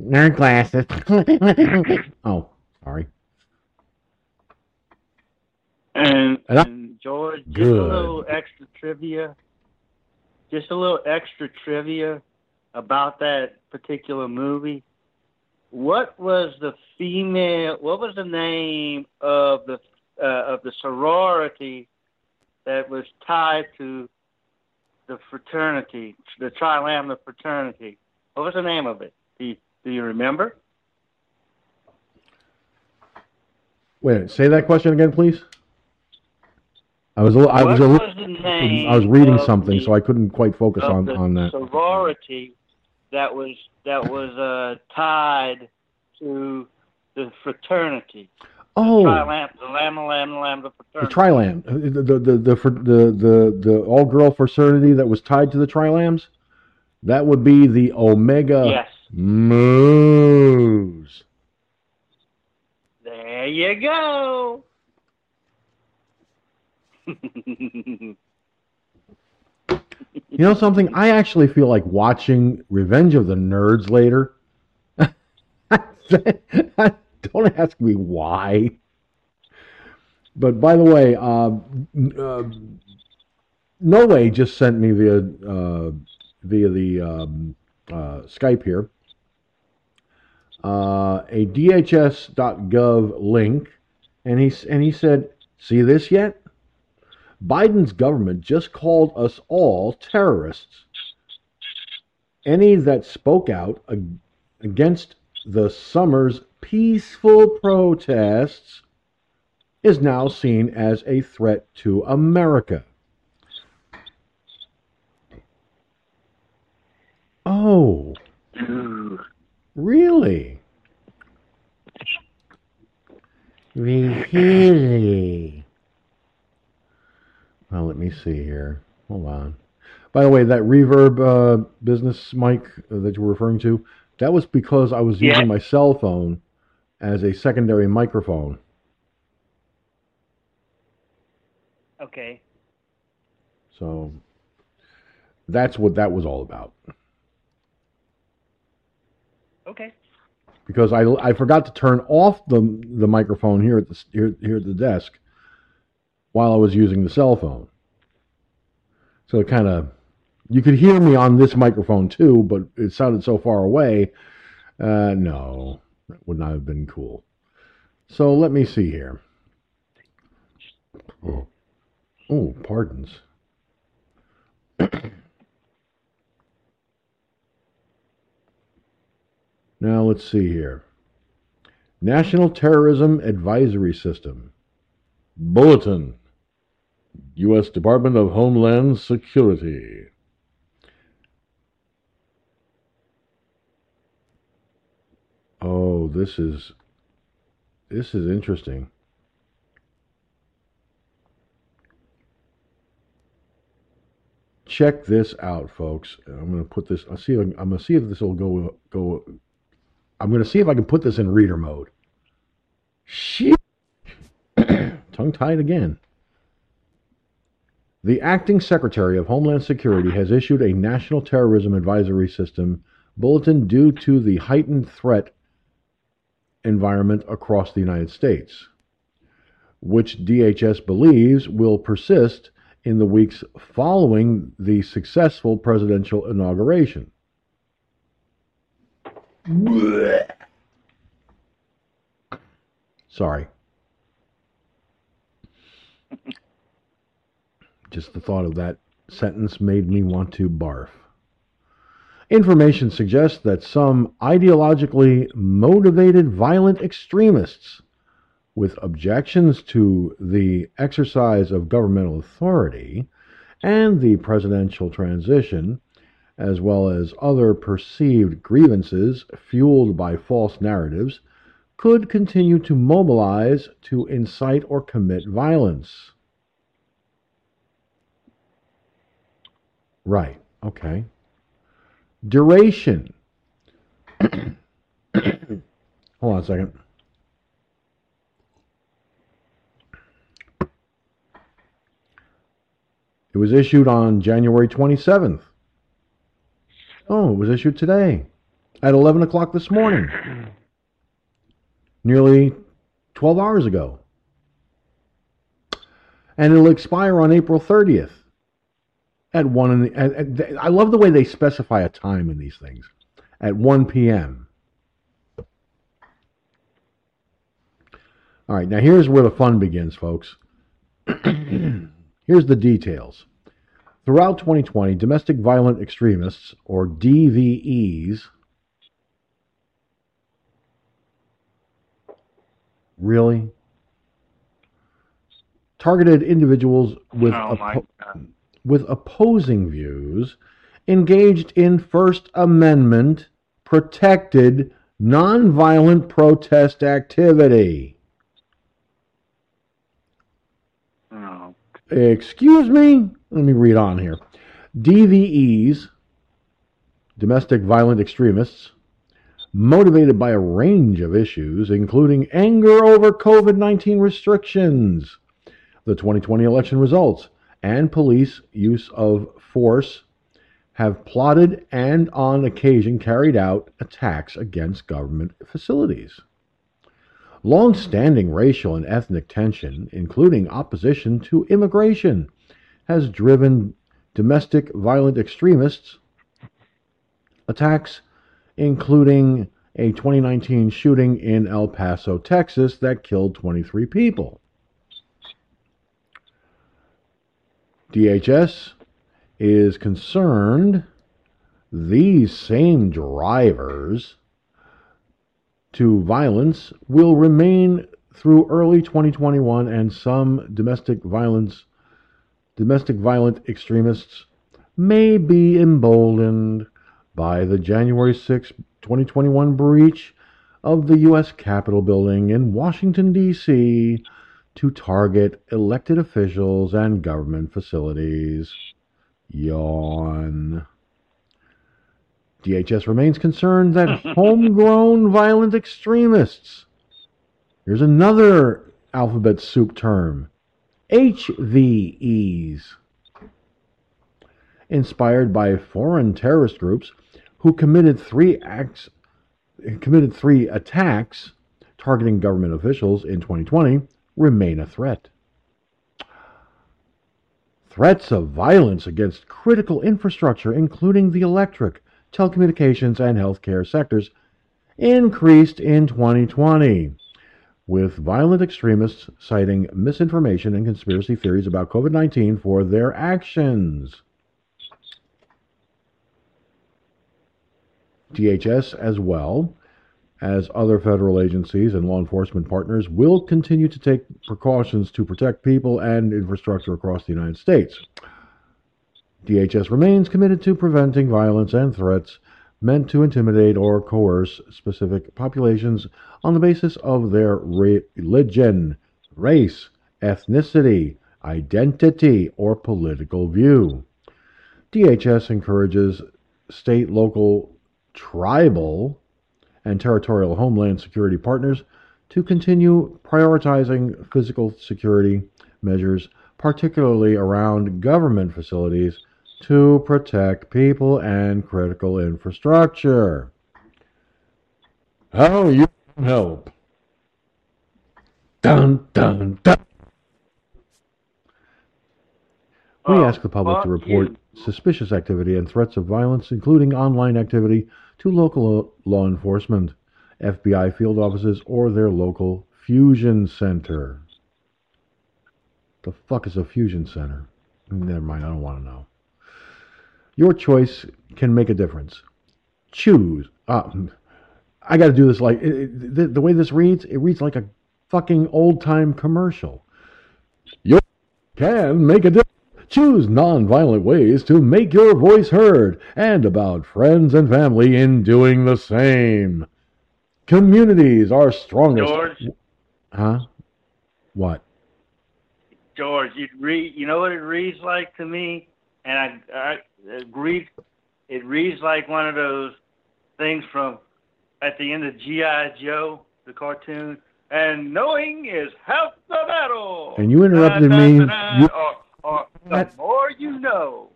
Nerd glasses. Oh, sorry. And, And George, just Good. a little extra trivia. Just a little extra trivia about that particular movie. What was the female? What was the name of the uh, of the sorority that was tied to the fraternity, the Tri Lambda fraternity? What was the name of it? Do you, do you remember? Wait, say that question again, please. I was a little, I was a was the I was reading something, the- so I couldn't quite focus on the on that. sorority that was that was uh, tied to the fraternity. Oh, Tri-Lamb, the Lambda Lambda Lambda the fraternity. Tri-Lamb, the the the the the the, the all girl fraternity that was tied to the Tri-Lambs. That would be the Omega Yes. Moos. There you go. You know something? I actually feel like watching Revenge of the Nerds later. Don't ask me why. But by the way, uh, uh, No Way just sent me via uh, via the um, uh, Skype here uh, a DHS.gov link, and he and he said, "See this yet? Biden's government just called us all terrorists. Any that spoke out ag- against the summer's peaceful protests is now seen as a threat to America." Oh, really? Really? Well, let me see here. Hold on. By the way, that reverb uh, business mic uh, that you were referring to, that was because I was Yeah. using my cell phone as a secondary microphone. okay. So that's what that was all about. Okay. Because I, I forgot to turn off the the microphone here at the here, here at the desk while I was using the cell phone. So it kind of you could hear me on this microphone too, but it sounded so far away. Uh, no, that would not have been cool. So let me see here. Oh, oh pardons. Now let's see here. National Terrorism Advisory System. Bulletin. U.S. Department of Homeland Security. Oh, this is this is interesting. Check this out, folks. I'm going to put this. I'll see. I'm going to see if this will go go. I'm going to see if I can put this in reader mode. Shit. Tongue tied again. The acting secretary of Homeland Security has issued a national terrorism advisory system bulletin due to the heightened threat environment across the United States, which DHS believes will persist in the weeks following the successful presidential inauguration. Sorry. Just the thought of that sentence made me want to barf. Information suggests that some ideologically motivated violent extremists with objections to the exercise of governmental authority and the presidential transition, as well as other perceived grievances fueled by false narratives, could continue to mobilize to incite or commit violence. Right, okay. Duration. Hold on a second. It was issued on January 27th. Oh, it was issued today at 11 o'clock this morning, nearly 12 hours ago. And it'll expire on April 30th at 1 in the, at, at, I love the way they specify a time in these things at 1 p.m. All right, now here's where the fun begins, folks. here's the details. Throughout 2020, domestic violent extremists, or DVEs, really targeted individuals with Oh, oppo- with opposing views engaged in First Amendment protected nonviolent protest activity. Oh, Excuse me? Let me read on here. DVEs, domestic violent extremists, motivated by a range of issues, including anger over COVID 19 restrictions, the 2020 election results, and police use of force, have plotted and on occasion carried out attacks against government facilities. Long standing racial and ethnic tension, including opposition to immigration, has driven domestic violent extremists attacks, including a 2019 shooting in El Paso, Texas, that killed 23 people. DHS is concerned these same drivers to violence will remain through early 2021 and some domestic violence domestic violent extremists may be emboldened by the January 6, 2021 breach of the US Capitol building in Washington D.C. to target elected officials and government facilities. Yawn. DHS remains concerned that homegrown violent extremists, here's another alphabet soup term, HVEs, inspired by foreign terrorist groups who committed three acts committed three attacks targeting government officials in 2020 remain a threat. Threats of violence against critical infrastructure, including the electric, telecommunications, and healthcare sectors, increased in 2020, with violent extremists citing misinformation and conspiracy theories about COVID 19 for their actions. DHS, as well as other federal agencies and law enforcement partners, will continue to take precautions to protect people and infrastructure across the United States. DHS remains committed to preventing violence and threats meant to intimidate or coerce specific populations on the basis of their religion, race, ethnicity, identity, or political view. DHS encourages state, local, tribal, and territorial homeland security partners to continue prioritizing physical security measures, particularly around government facilities, to protect people and critical infrastructure. How you can help? Dun dun dun. We ask the public to report suspicious activity and threats of violence, including online activity, to local law enforcement, FBI field offices, or their local fusion center. The fuck is a fusion center? Never mind, I don't want to know. Your choice can make a difference. Choose. Uh, I got to do this like it, it- the, the way this reads. It reads like a fucking old time commercial. You can make a difference. Choose nonviolent ways to make your voice heard and about friends and family in doing the same. Communities are strongest. George, Huh? What? George, it read. You know what it reads like to me, and I, I Uh, agreed. It reads like one of those things from at the end of GI Joe, the cartoon. And knowing is half the battle. And you interrupted Da, da, me. da, da, You- or, or the more you know.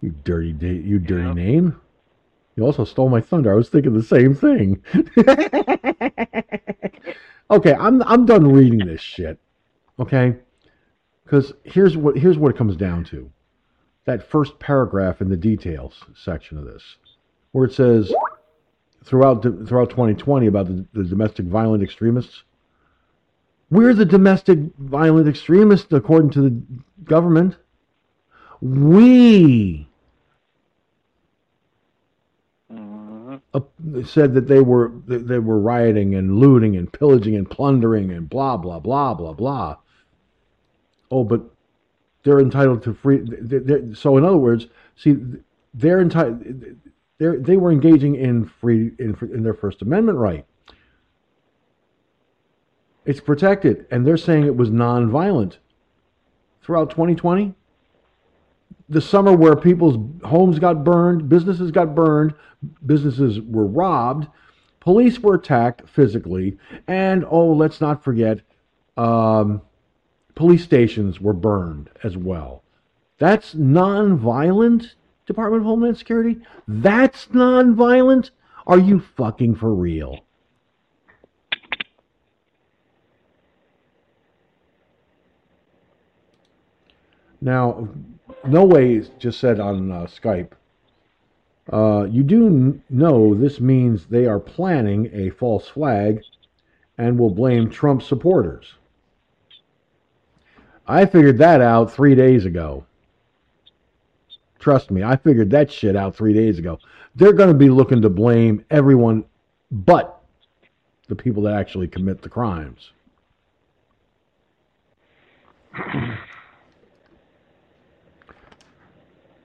You dirty, da- you dirty Yeah. name. You also stole my thunder. I was thinking the same thing. okay, I'm I'm done reading this shit. Okay, because here's what here's what it comes down to. That first paragraph in the details section of this, where it says throughout throughout 2020 about the, the domestic violent extremists. We're the domestic violent extremists, according to the government. We Mhm. uh, said that they were they were rioting and looting and pillaging and plundering and blah blah blah blah blah. Oh, but they're entitled to free. They're, they're, so, in other words, see, they're entitled. They were engaging in free in, in their First Amendment right. It's protected, and they're saying it was nonviolent throughout 2020 the summer where people's homes got burned, businesses got burned, businesses were robbed, police were attacked physically, and oh, let's not forget, um, police stations were burned as well. That's non-violent, Department of Homeland Security? That's non-violent? Are you fucking for real? Now, no way just said on uh, Skype. Uh, you do n- know this means they are planning a false flag and will blame Trump supporters. I figured that out three days ago. Trust me, I figured that shit out three days ago. They're going to be looking to blame everyone but the people that actually commit the crimes.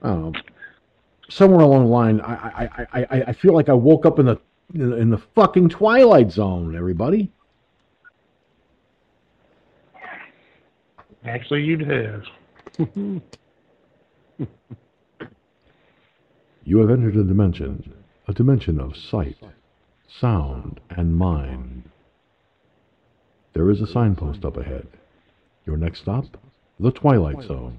Know. Somewhere along the line, I I, I, I, I feel like I woke up in the- in the fucking twilight zone. Everybody, Actually, you'd have. you have entered a dimension, a dimension of sight, sound, and mind. There is a signpost up ahead. Your next stop, the Twilight Zone.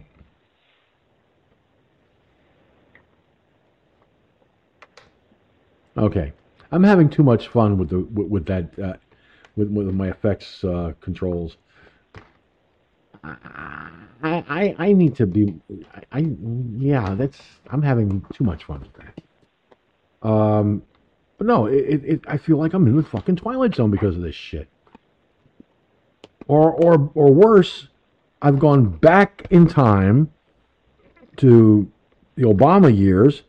Okay, I'm having too much fun with the with, with that uh, with with my effects uh, controls. I, I I need to be I, I yeah that's I'm having too much fun with that. Um, but no, it, it, I feel like I'm in the fucking Twilight Zone because of this shit. Or or or worse, I've gone back in time to the Obama years,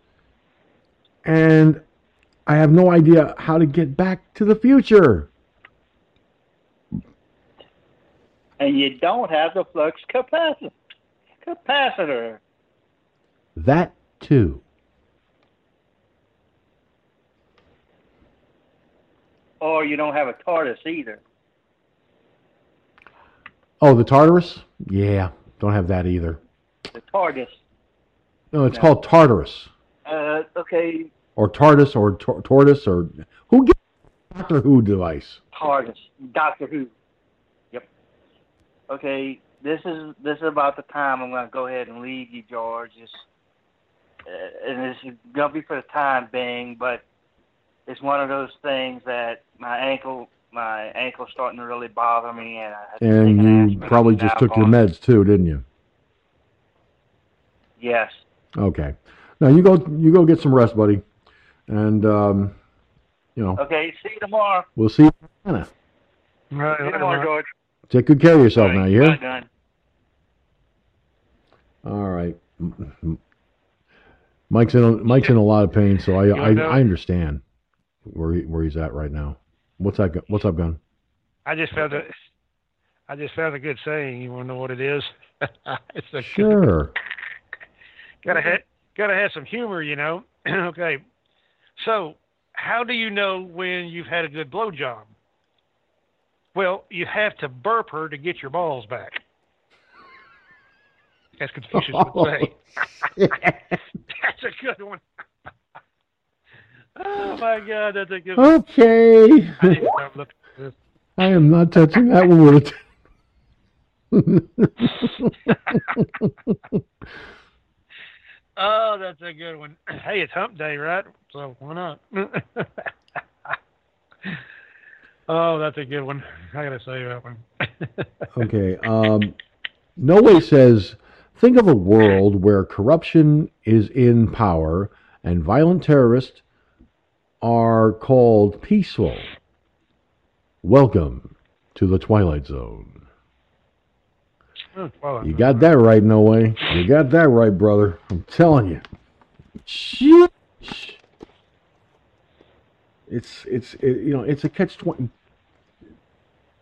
and I have no idea how to get back to the future. And you don't have the flux capacitor. Capacitor. That too. Or you don't have a TARDIS either. Oh, the Tartarus? Yeah, don't have that either. The TARDIS. No, it's No. called Tartarus Uh, okay, or Tardis or tor- Tortoise or who gets Doctor Who device? TARDIS. Doctor Who. Yep. Okay, this is this is about the time I'm going to go ahead and leave you, George. It's, uh, and this is going to be for the time being, but it's one of those things that my ankle my ankle's starting to really bother me, and I have to take And you probably just took your going- meds too, didn't you? Yes. Okay. Now you go you go get some rest, buddy, and um, you know Okay. See you tomorrow. we'll see. You in Atlanta. Right, See you tomorrow. George. Take good care of yourself All now. right, You bye, hear? Gun. All right. Mike's in Mike's in a lot of pain, so I I. I understand where he, where he's at right now. What's that? What's up, gun? I just found a, I just found a good saying. You want to know what it is? it's a Sure. gotta ha- gotta have some humor, you know. okay, so how do you know when you've had a good blowjob? Well, you have to burp her to get your balls back. As Confucius would oh, say. That's a good one. oh my God, that's a good one. okay. I need to stop looking at this. I am not touching that one with a. Oh, that's a good one. Hey, it's hump day, right? So why not? oh, that's a good one. I gotta say that one. Okay. Um, no way says, think of a world where corruption is in power and violent terrorists are called peaceful. Welcome to the Twilight Zone. well, You got that right, No Way. You got that right, brother. I'm telling you. Shit. It's it's it, you know it's a catch twenty.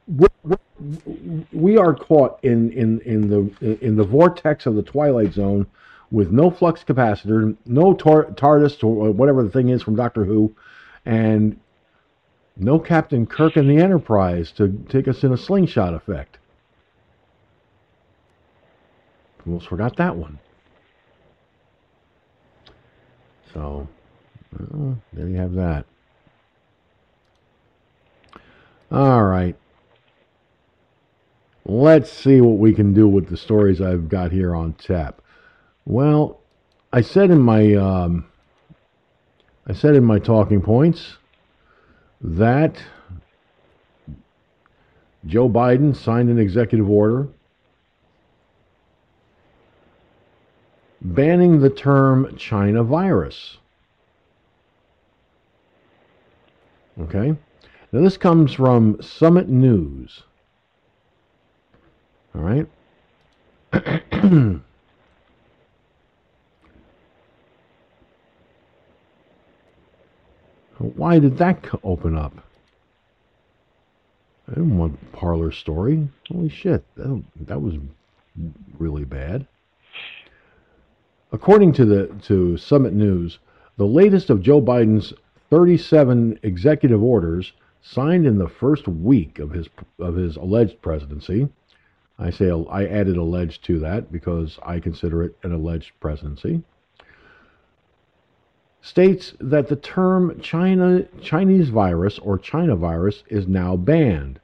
We- are caught in in in the in the vortex of the twilight zone, with no flux capacitor, no tar- TARDIS or whatever the thing is from Doctor Who, and no Captain Kirk and the Enterprise to take us in a slingshot effect. Almost forgot that one. So, well, there you have that. All right. Let's see what we can do with the stories I've got here on tap. Well, I said in my um, I said in my talking points that Joe Biden signed an executive order banning the term China virus. Okay? Now, this comes from Summit News. All right? Why did that open up? I didn't want parlor story. Holy shit, that, that was really bad. According to the to Summit News, the latest of Joe Biden's 37 executive orders signed in the first week of his of his alleged presidency. I say I added alleged to that because I consider it an alleged presidency. States that the term China Chinese virus or China virus is now banned.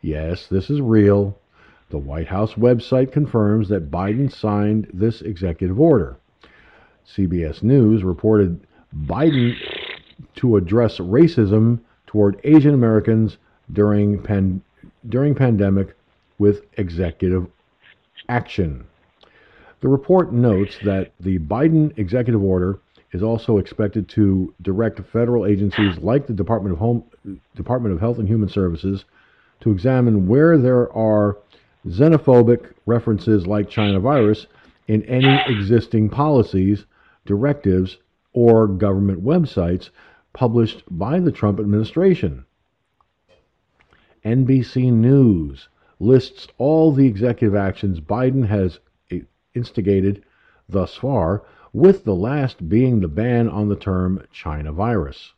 Yes, this is real. The White House website confirms that Biden signed this executive order. CBS News reported Biden to address racism toward Asian Americans during pan, during pandemic with executive action. The report notes that the Biden executive order is also expected to direct federal agencies like the Department of Home Department of Health and Human Services to examine where there are xenophobic references like China virus in any existing policies, directives, or government websites published by the Trump administration. NBC News lists all the executive actions Biden has instigated thus far, with the last being the ban on the term China virus.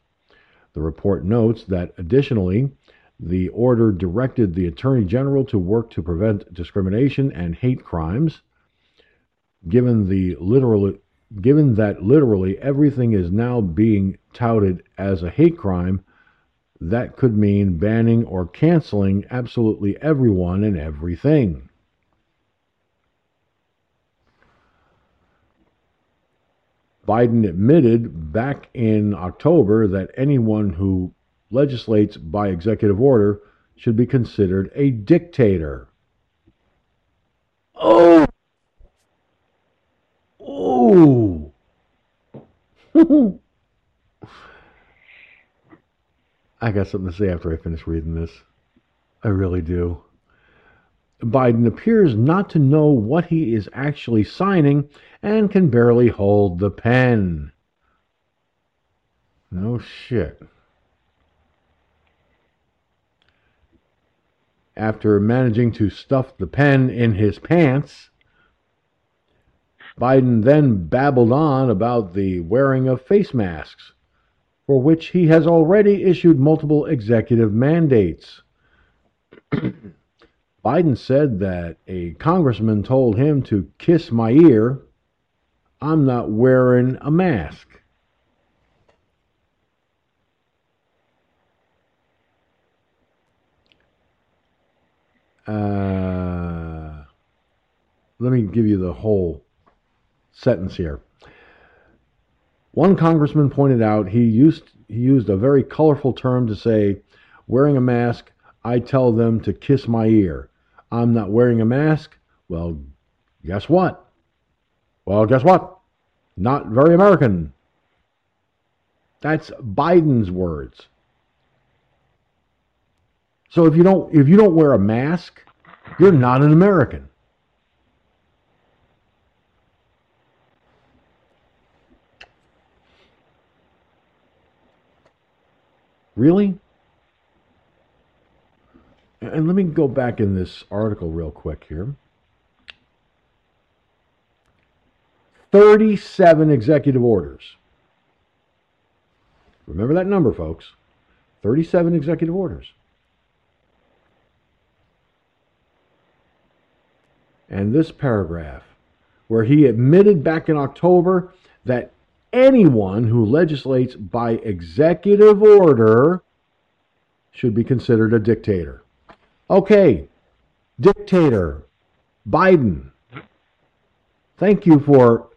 The report notes that additionally, the order directed the Attorney General to work to prevent discrimination and hate crimes. Given the literal, given that literally everything is now being touted as a hate crime, that could mean banning or canceling absolutely everyone and everything. Biden admitted back in October that anyone who legislates by executive order should be considered a dictator. Oh! Whoa! I got something to say after I finish reading this. I really do. Biden appears not to know what he is actually signing and can barely hold the pen. No shit. After managing to stuff the pen in his pants, Biden then babbled on about the wearing of face masks, for which he has already issued multiple executive mandates. Biden said that a congressman told him to kiss my ear. I'm not wearing a mask. Uh, let me give you the whole sentence here. One congressman pointed out he used he used a very colorful term to say, wearing a mask, I tell them to kiss my ear. I'm not wearing a mask. Well, guess what? Well, guess what? Not very American. That's Biden's words. So if you don't if you don't wear a mask, you're not an American. Really? And let me go back in this article real quick here. 37 executive orders. Remember that number, folks. 37 executive orders. And this paragraph, where he admitted back in October that anyone who legislates by executive order should be considered a dictator. Okay, dictator, Biden. Thank you for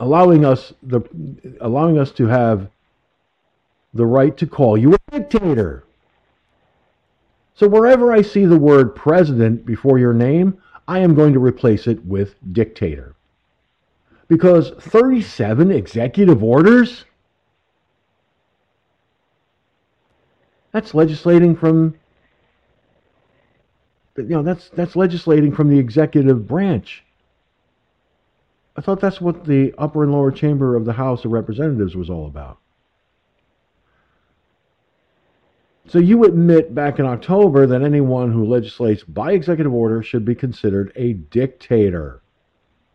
allowing us the allowing us to have the right to call you a dictator. So wherever I see the word president before your name, I am going to replace it with dictator. Because 37 executive orders? That's legislating from you know that's that's legislating from the executive branch. I thought that's what the upper and lower chamber of the House of Representatives was all about. So you admit back in October that anyone who legislates by executive order should be considered a dictator.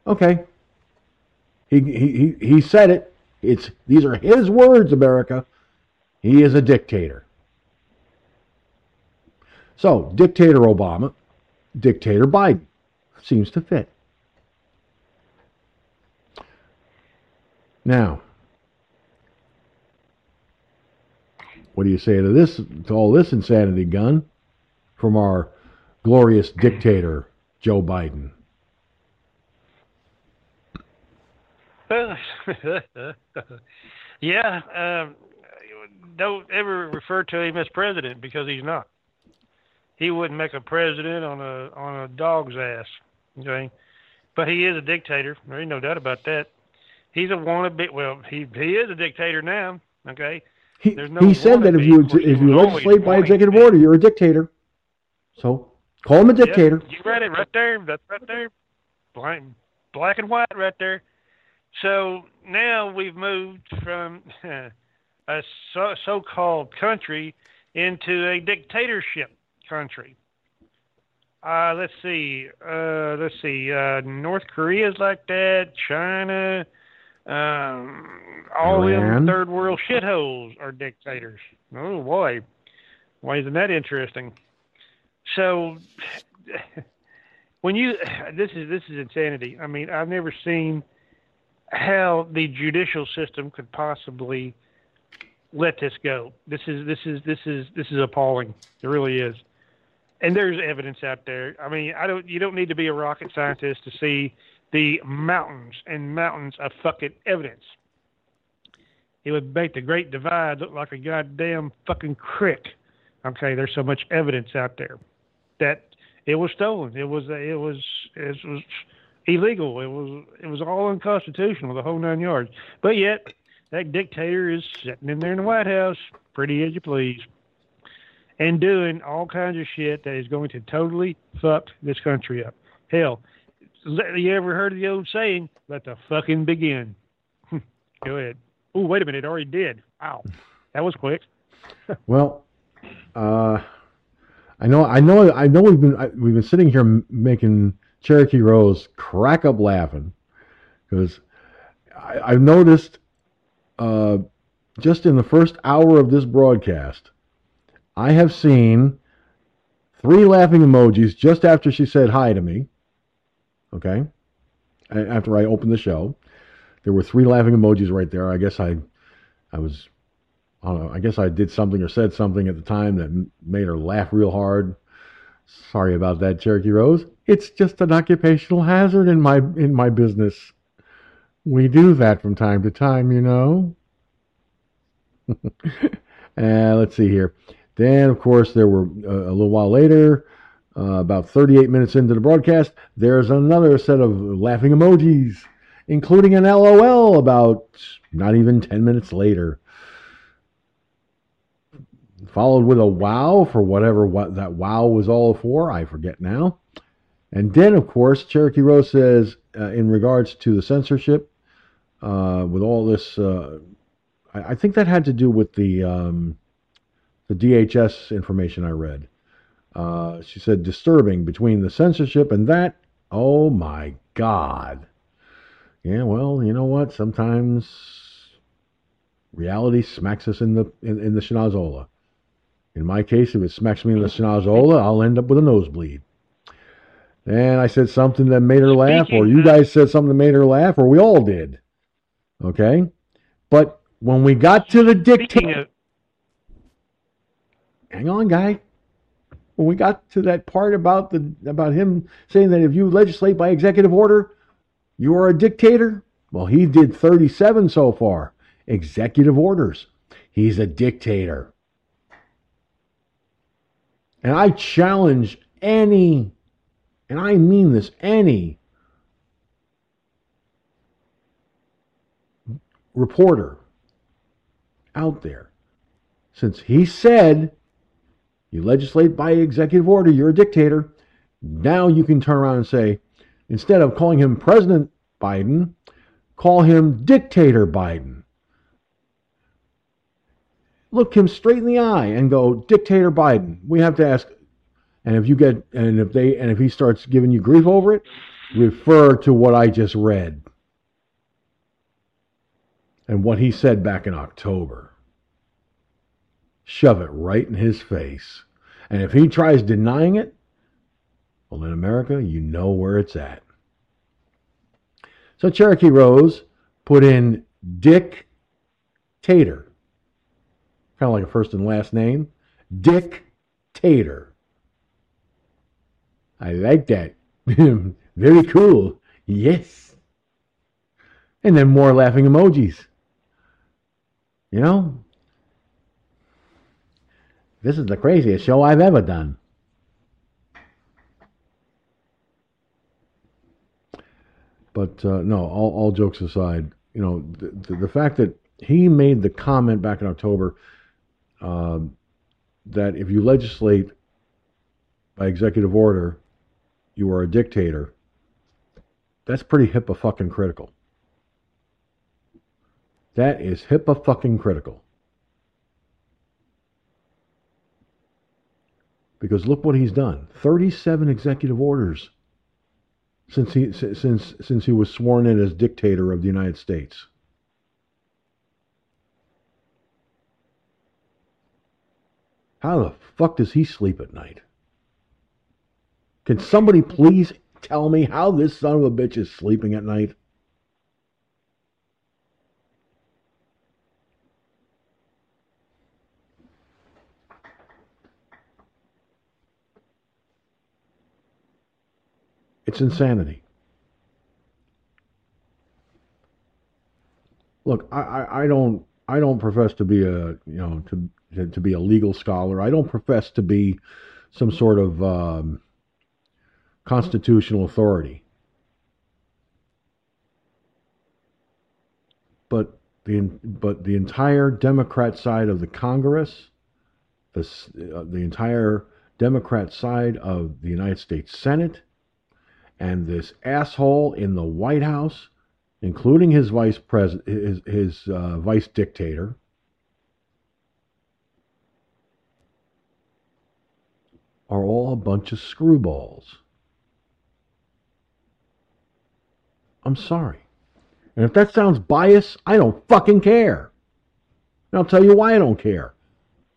Okay. He, he, he said it. It's, these are his words, America. He is a dictator. So, dictator Obama, dictator Biden. Seems to fit. Now, what do you say to this, to all this insanity gun from our glorious dictator, Joe Biden? yeah, um, don't ever refer to him as president because he's not. He wouldn't make a president on a on a dog's ass. Okay, but he is a dictator. There ain't no doubt about that. He's a wannabe. Well, he he is a dictator now. Okay. He, no he said that if you if you legislate by executive order, you're a dictator. So call him a dictator. Yep, you read it right there. That's right there. Black, black and white right there. So now we've moved from a so, so-called country into a dictatorship country. Uh, let's see. Uh, let's see. Uh, North Korea's like that. China. Um, all Iran. them third world shitholes are dictators. Oh boy, why isn't that interesting? So, when you this is this is insanity. I mean, I've never seen how the judicial system could possibly let this go. This is this is this is this is appalling. It really is. And there's evidence out there. I mean, I don't you don't need to be a rocket scientist to see the mountains and mountains of fucking evidence. It would make the Great Divide look like a goddamn fucking crick. Okay, there's so much evidence out there that it was stolen. It was it was it was illegal. It was it was all unconstitutional, the whole nine yards. But yet, that dictator is sitting in there in the White House, pretty as you please, and doing all kinds of shit that is going to totally fuck this country up. Hell, you ever heard of the old saying, "Let the fucking begin"? Go ahead. Oh, wait a minute, it already did. Wow, that was quick. Well, uh, I know, I know, I know. We've been I, we've been sitting here making Cherokee Rose crack up laughing because I've noticed uh, just in the first hour of this broadcast, I have seen three laughing emojis just after she said hi to me. Okay, after I opened the show, there were three laughing emojis right there. I guess I, I was I don't know. I guess I did something or said something at the time that made her laugh real hard. Sorry about that, Cherokee Rose. It's just an occupational hazard in my in my business. We do that from time to time, you know. uh, let's see here. Then, of course, there were uh, a little while later, uh, about 38 minutes into the broadcast, there's another set of laughing emojis, including an LOL about not even 10 minutes later followed with a wow for whatever what that wow was all for. I forget now. And then, of course, Cherokee Rose says, uh, in regards to the censorship, uh, with all this, uh, I, I, think that had to do with the um, the DHS information I read. Uh, she said disturbing between the censorship and that. Oh my God. Yeah, well, you know what? Sometimes reality smacks us in the in, in the schnozola. In my case, if it smacks me in the schnozola, I'll end up with a nosebleed. And I said something that made her laugh, or you guys said something that made her laugh, or we all did. Okay? But when we got to the dictator. Hang on, guy. When we got to that part about the about him saying that if you legislate by executive order, you are a dictator. Well, he did 37 so far. Executive orders. He's a dictator. And I challenge any, and I mean this, any reporter out there, since he said you legislate by executive order, you're a dictator, now you can turn around and say, instead of calling him President Biden, call him Dictator Biden look him straight in the eye and go, Dictator Biden, we have to ask. And if you get, and if they, and if he starts giving you grief over it, refer to what I just read and what he said back in October. Shove it right in his face. And if he tries denying it, well, in America, you know where it's at. So Cherokee Rose put in Dick Tater kind of like a first and last name. Dick Tater. I like that. Very cool. Yes. And then more laughing emojis. You know, this is the craziest show I've ever done. But uh, no, all, all jokes aside, you know, the, the, fact that he made the comment back in October um, that if you legislate by executive order, you are a dictator. That's pretty HIPAA fucking critical. That is HIPAA fucking critical. Because look what he's done. 37 executive orders since he since since he was sworn in as dictator of the United States. How the fuck does he sleep at night? Can somebody please tell me how this son of a bitch is sleeping at night? It's insanity. Look, I, I, I don't I don't profess to be a you know to to, to be a legal scholar. I don't profess to be some sort of um, constitutional authority. But the, but the entire Democrat side of the Congress, the, uh, the entire Democrat side of the United States Senate, and this asshole in the White House, including his vice president, his, his uh, vice dictator, are all a bunch of screwballs. I'm sorry. And if that sounds biased, I don't fucking care. And I'll tell you why I don't care.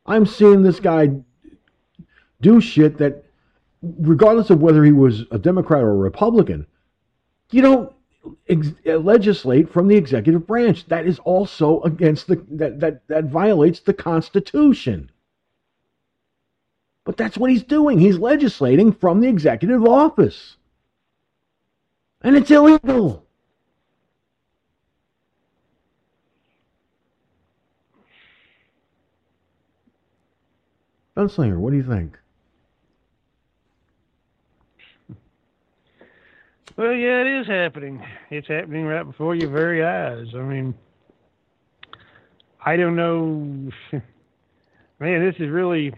I'm seeing this guy do shit that, regardless of whether he was a Democrat or a Republican, you don't ex- uh, legislate from the executive branch. That is also against the that that that violates the Constitution. But that's what he's doing. He's legislating from the executive office. And it's illegal. Gunslinger, what do you think? Well, yeah, it is happening. It's happening right before your very eyes. I mean, I don't know. Man, this is really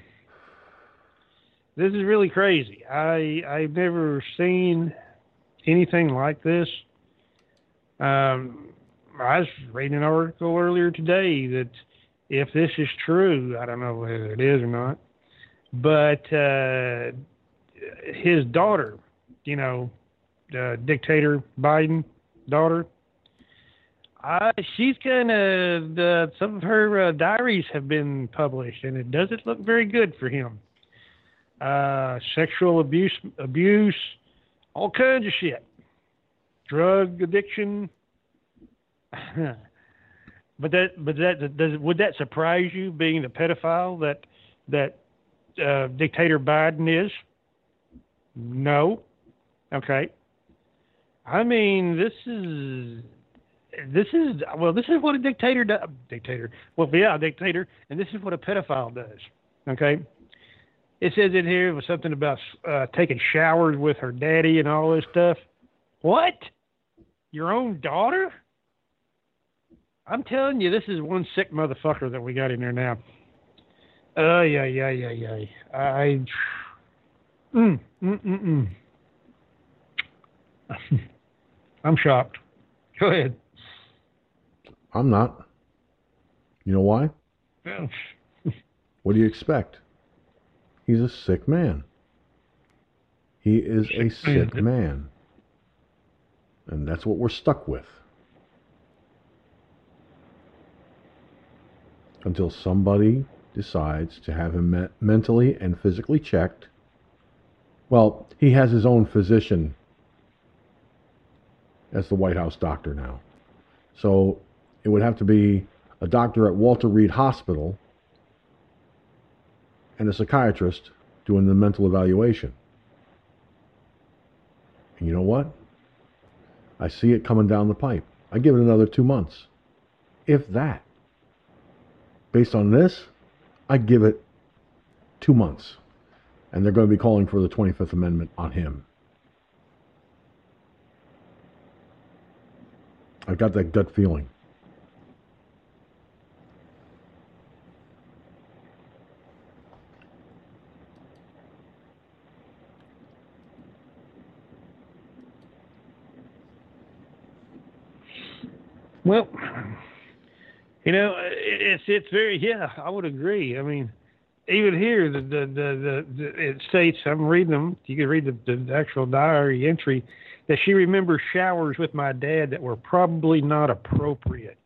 this is really crazy. I I've never seen anything like this. Um, I was reading an article earlier today that if this is true, I don't know whether it is or not, but uh, his daughter, you know, uh, dictator Biden daughter. Uh, she's kind of uh, some of her uh, diaries have been published, and it doesn't look very good for him. Uh, sexual abuse, abuse, all kinds of shit, drug addiction. but that, but that does would that surprise you, being the pedophile that that uh, dictator Biden is? No. Okay. I mean, this is this is well, this is what a dictator does. Dictator, well, yeah, a dictator, and this is what a pedophile does. Okay, it says in here it was something about uh, taking showers with her daddy and all this stuff. What? Your own daughter? I'm telling you, this is one sick motherfucker that we got in there now. Oh yeah, yeah, yeah, yeah. I. Mm, mm, mm, mm. I'm shocked. Go ahead. I'm not. You know why? Yeah. What do you expect? He's a sick man. He is a sick man. And that's what we're stuck with. Until somebody decides to have him me- mentally and physically checked. Well, he has his own physician as the White House doctor now. So it would have to be a doctor at Walter Reed Hospital and a psychiatrist doing the mental evaluation. And you know what? I see it coming down the pipe. I give it another two months. If that. Based on this, I give it two months. And they're going to be calling for the 25th Amendment on him. I've got that gut feeling. Well, you know, it's it's very yeah. I would agree. I mean, even here, the the the, the, the it states I'm reading them. You can read the, the actual diary entry that she remembers showers with my dad that were probably not appropriate.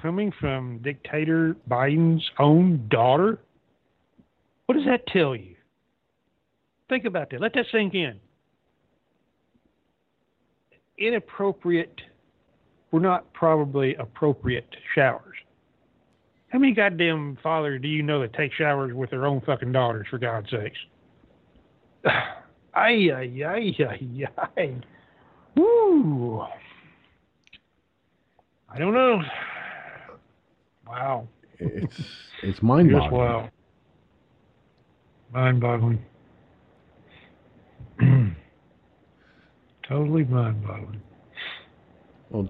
Coming from dictator Biden's own daughter, what does that tell you? Think about that. Let that sink in. Inappropriate were not probably appropriate showers. How many goddamn fathers do you know that take showers with their own fucking daughters, for God's sakes? Ay, ay, ay, ay, ay. Woo. I don't know. Wow. It's it's mind boggling. wow. Mind boggling. totally mind boggling. Well,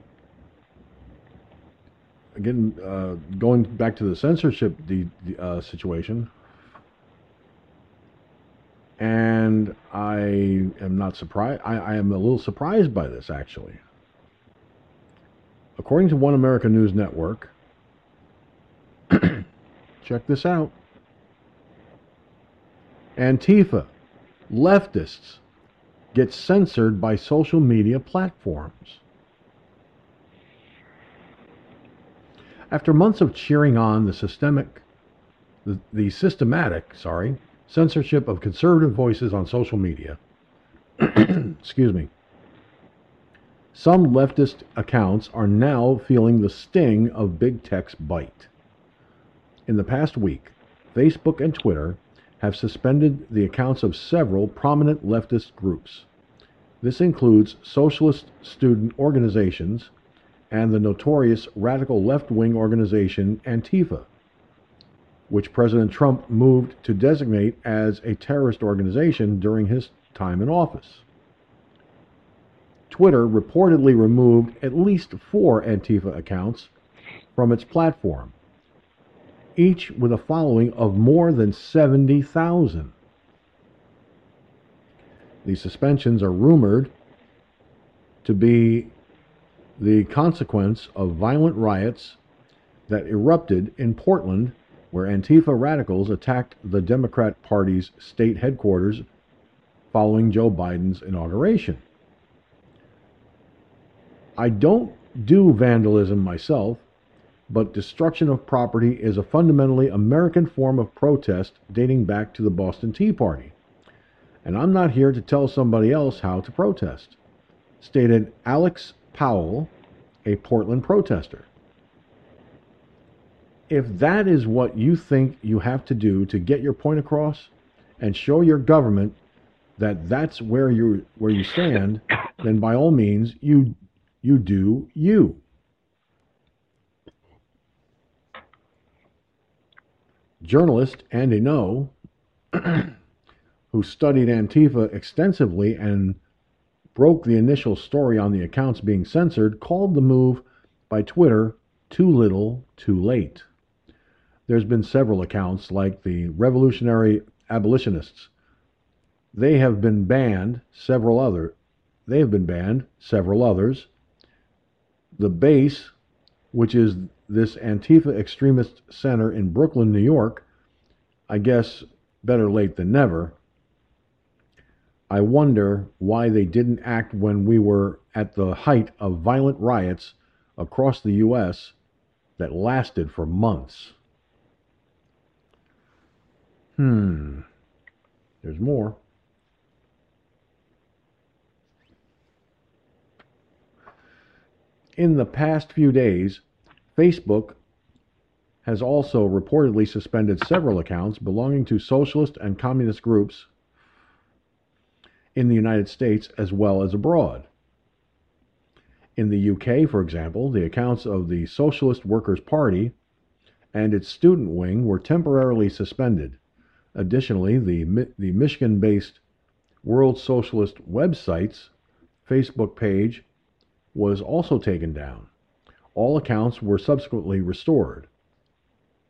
again, uh, going back to the censorship the, the, uh, situation, and I am not surprised. I, I am a little surprised by this, actually. According to One America News Network, check this out Antifa, leftists, get censored by social media platforms. After months of cheering on the systemic, the, the systematic, sorry, censorship of conservative voices on social media, excuse me, some leftist accounts are now feeling the sting of big tech's bite. In the past week, Facebook and Twitter have suspended the accounts of several prominent leftist groups. This includes socialist student organizations and the notorious radical left wing organization Antifa, which President Trump moved to designate as a terrorist organization during his time in office. Twitter reportedly removed at least four Antifa accounts from its platform, each with a following of more than 70,000. The suspensions are rumored to be the consequence of violent riots that erupted in Portland, where Antifa radicals attacked the Democrat Party's state headquarters following Joe Biden's inauguration. I don't do vandalism myself, but destruction of property is a fundamentally American form of protest dating back to the Boston Tea Party. And I'm not here to tell somebody else how to protest, stated Alex Powell, a Portland protester. If that is what you think you have to do to get your point across and show your government that that's where you where you stand, then by all means you you do you. Journalist Andy Ngo, who studied Antifa extensively and broke the initial story on the accounts being censored, called the move by Twitter too little, too late. There's been several accounts, like the Revolutionary Abolitionists. They have been banned, several other. They have been banned, several others. The base, which is this Antifa extremist center in Brooklyn, New York, I guess better late than never. I wonder why they didn't act when we were at the height of violent riots across the U.S. that lasted for months. Hmm. There's more. In the past few days, Facebook has also reportedly suspended several accounts belonging to socialist and communist groups in the United States as well as abroad. In the UK, for example, the accounts of the Socialist Workers' Party and its student wing were temporarily suspended. Additionally, the, the Michigan based World Socialist website's Facebook page was also taken down. All accounts were subsequently restored.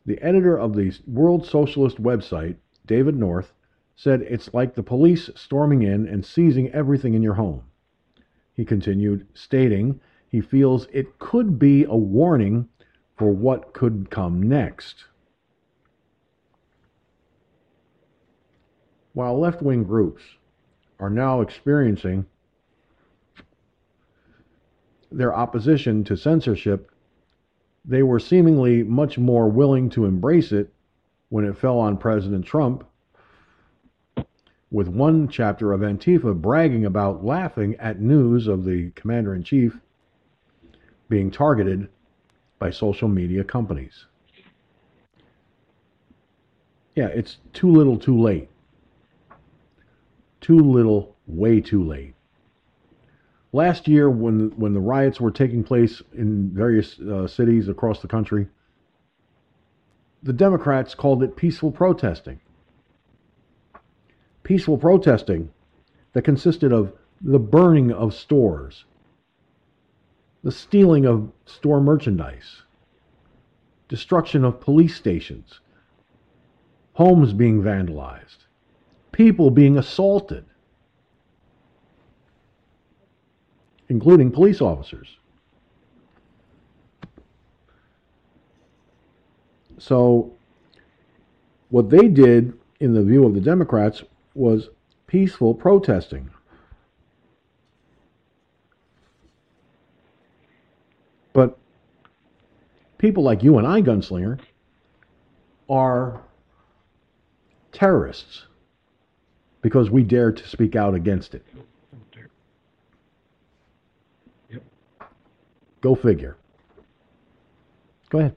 The editor of the World Socialist website, David North, said it's like the police storming in and seizing everything in your home. He continued, stating he feels it could be a warning for what could come next. While left wing groups are now experiencing their opposition to censorship, they were seemingly much more willing to embrace it when it fell on President Trump with one chapter of Antifa bragging about laughing at news of the commander in chief being targeted by social media companies. Yeah, it's too little too late. Too little, way too late. Last year, when when the riots were taking place in various uh, cities across the country, the Democrats called it peaceful protesting peaceful protesting that consisted of the burning of stores, the stealing of store merchandise, destruction of police stations, homes being vandalized, people being assaulted, including police officers. So, what they did, in the view of the Democrats, was peaceful protesting. But people like you and I, Gunslinger, are terrorists because we dare to speak out against it. Yep. Go figure. Go ahead.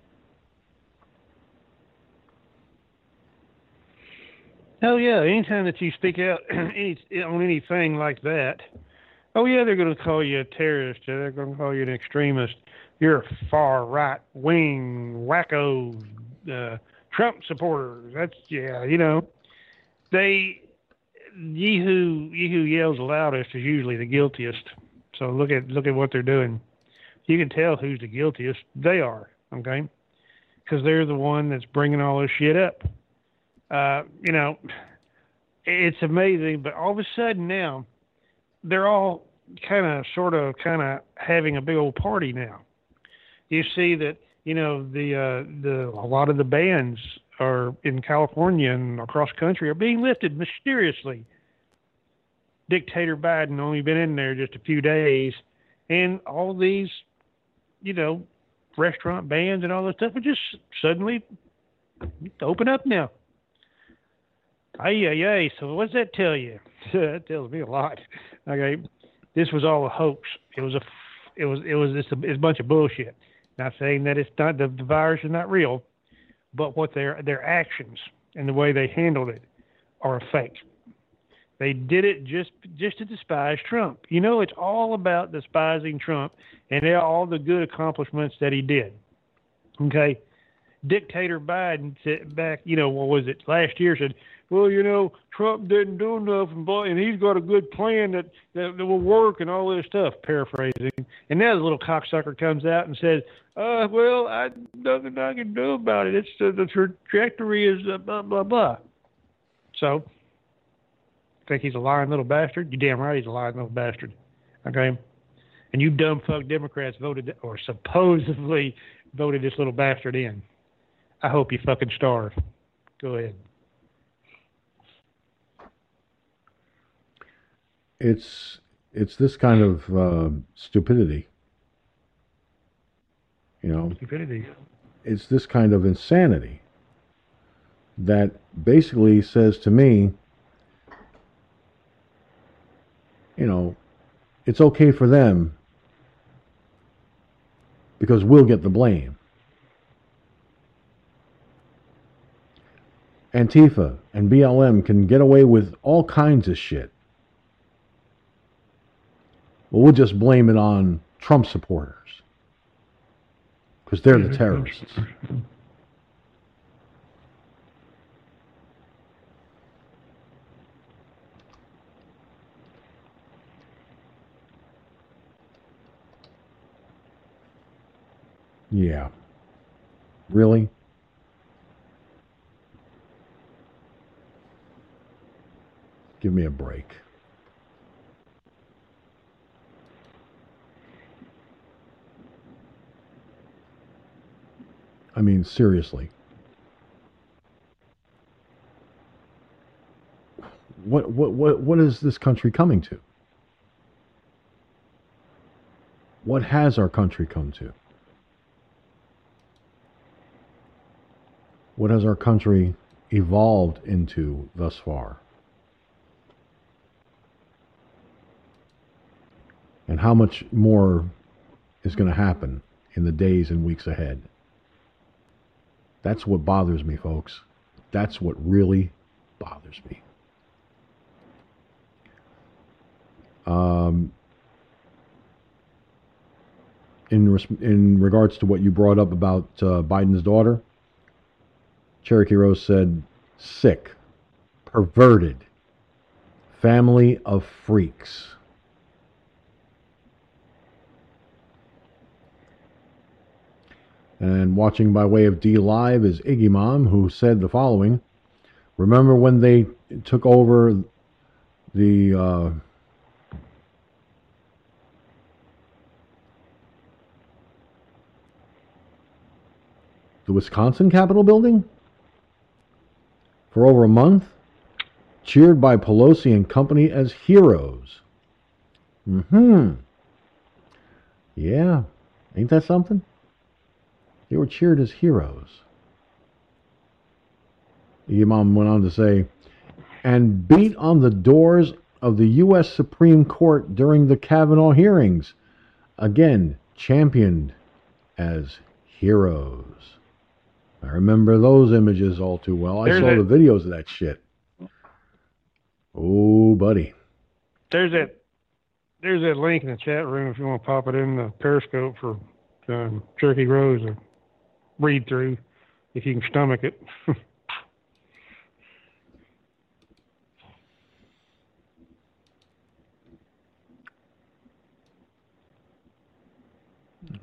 Oh yeah, anytime that you speak out any, on anything like that, oh yeah, they're going to call you a terrorist. They're going to call you an extremist. You're a far right wing wacko, uh, Trump supporters. That's yeah, you know, they ye who ye who yells the loudest is usually the guiltiest. So look at look at what they're doing. You can tell who's the guiltiest. They are okay, because they're the one that's bringing all this shit up. Uh, you know, it's amazing, but all of a sudden now, they're all kind of, sort of, kind of having a big old party now. You see that, you know, the uh, the a lot of the bans are in California and across country are being lifted mysteriously. Dictator Biden only been in there just a few days, and all these, you know, restaurant bans and all this stuff are just suddenly open up now. Ay, ay, ay. So what's that tell you? that tells me a lot. Okay, this was all a hoax. It was a, it was, it was just a, it's a bunch of bullshit. Not saying that it's not the, the virus is not real, but what their their actions and the way they handled it are a fake. They did it just just to despise Trump. You know, it's all about despising Trump and all the good accomplishments that he did. Okay, dictator Biden said back, you know, what was it last year? Said well, you know, Trump didn't do enough, and, and he's got a good plan that, that, that will work and all this stuff, paraphrasing. And now the little cocksucker comes out and says, uh, well, I nothing I can do about it. It's uh, the trajectory is uh, blah, blah, blah. So, think he's a lying little bastard? You damn right he's a lying little bastard. Okay? And you dumb fuck Democrats voted, or supposedly voted this little bastard in. I hope you fucking starve. Go ahead. It's it's this kind of uh, stupidity. You know, stupidity. It's this kind of insanity that basically says to me, you know, it's okay for them because we'll get the blame. Antifa and BLM can get away with all kinds of shit. Well, we'll just blame it on Trump supporters because they're the terrorists. Yeah. Really? Give me a break. I mean, seriously. What, what, what, what is this country coming to? What has our country come to? What has our country evolved into thus far? And how much more is going to happen in the days and weeks ahead? That's what bothers me, folks. That's what really bothers me. Um, in in regards to what you brought up about uh, Biden's daughter, Cherokee Rose said, "Sick, perverted, family of freaks." And watching by way of DLive is Iggy Mom, who said the following Remember when they took over the. Uh, the Wisconsin Capitol building for over a month, cheered by Pelosi and company as heroes. Mm hmm. Yeah, ain't that something? They were cheered as heroes. The Imam went on to say, and beat on the doors of the U.S. Supreme Court during the Kavanaugh hearings. Again, championed as heroes. I remember those images all too well. I saw the videos of that shit. Oh, buddy. There's that there's that link in the chat room if you want to pop it in the Periscope for um, Turkey Rose to read through if you can stomach it.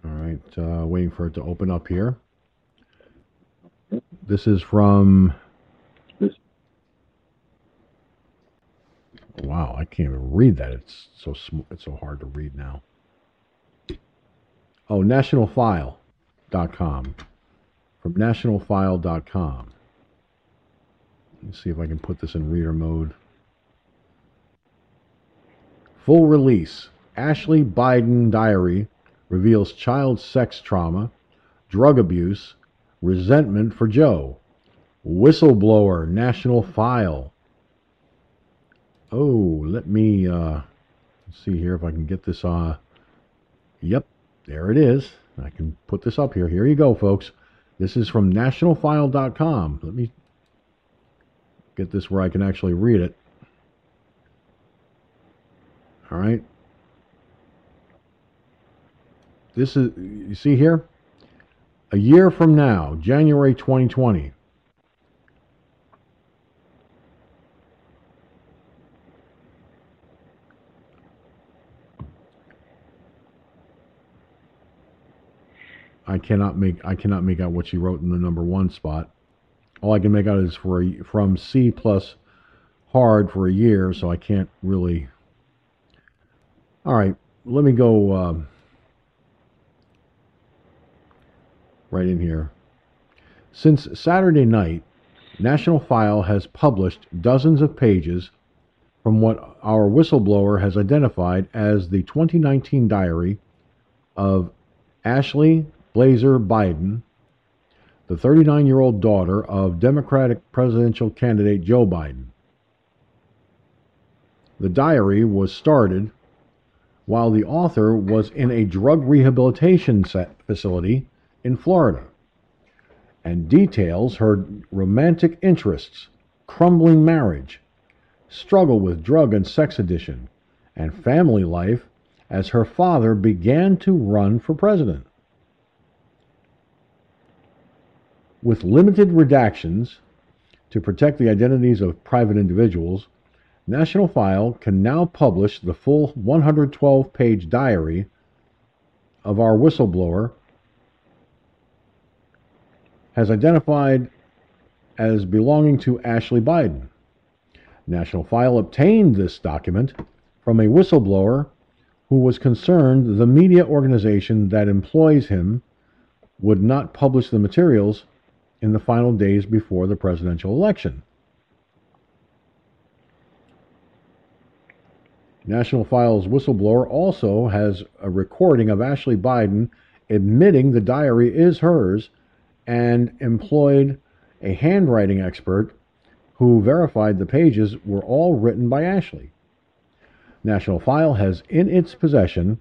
All right, uh, waiting for it to open up here. This is from. Wow, I can't even read that. It's so sm- it's so hard to read now. Oh, nationalfile.com. From nationalfile.com. Let's see if I can put this in reader mode. Full release. Ashley Biden diary reveals child sex trauma, drug abuse, resentment for Joe. Whistleblower, national file. Oh, let me uh, see here if I can get this. Uh, yep, there it is. I can put this up here. Here you go, folks. This is from nationalfile.com. Let me get this where I can actually read it. All right. This is, you see here? A year from now, January 2020. I cannot make I cannot make out what she wrote in the number one spot. All I can make out is for a, from C plus hard for a year, so I can't really. All right, let me go um, right in here. Since Saturday night, National File has published dozens of pages from what our whistleblower has identified as the 2019 diary of Ashley Blazer Biden, the 39 year old daughter of Democratic presidential candidate Joe Biden. The diary was started while the author was in a drug rehabilitation facility in Florida and details her romantic interests, crumbling marriage, struggle with drug and sex addiction, and family life as her father began to run for president. With limited redactions to protect the identities of private individuals, National File can now publish the full 112 page diary of our whistleblower has identified as belonging to Ashley Biden. National File obtained this document from a whistleblower who was concerned the media organization that employs him would not publish the materials in the final days before the presidential election. National File's whistleblower also has a recording of Ashley Biden admitting the diary is hers and employed a handwriting expert who verified the pages were all written by Ashley. National File has in its possession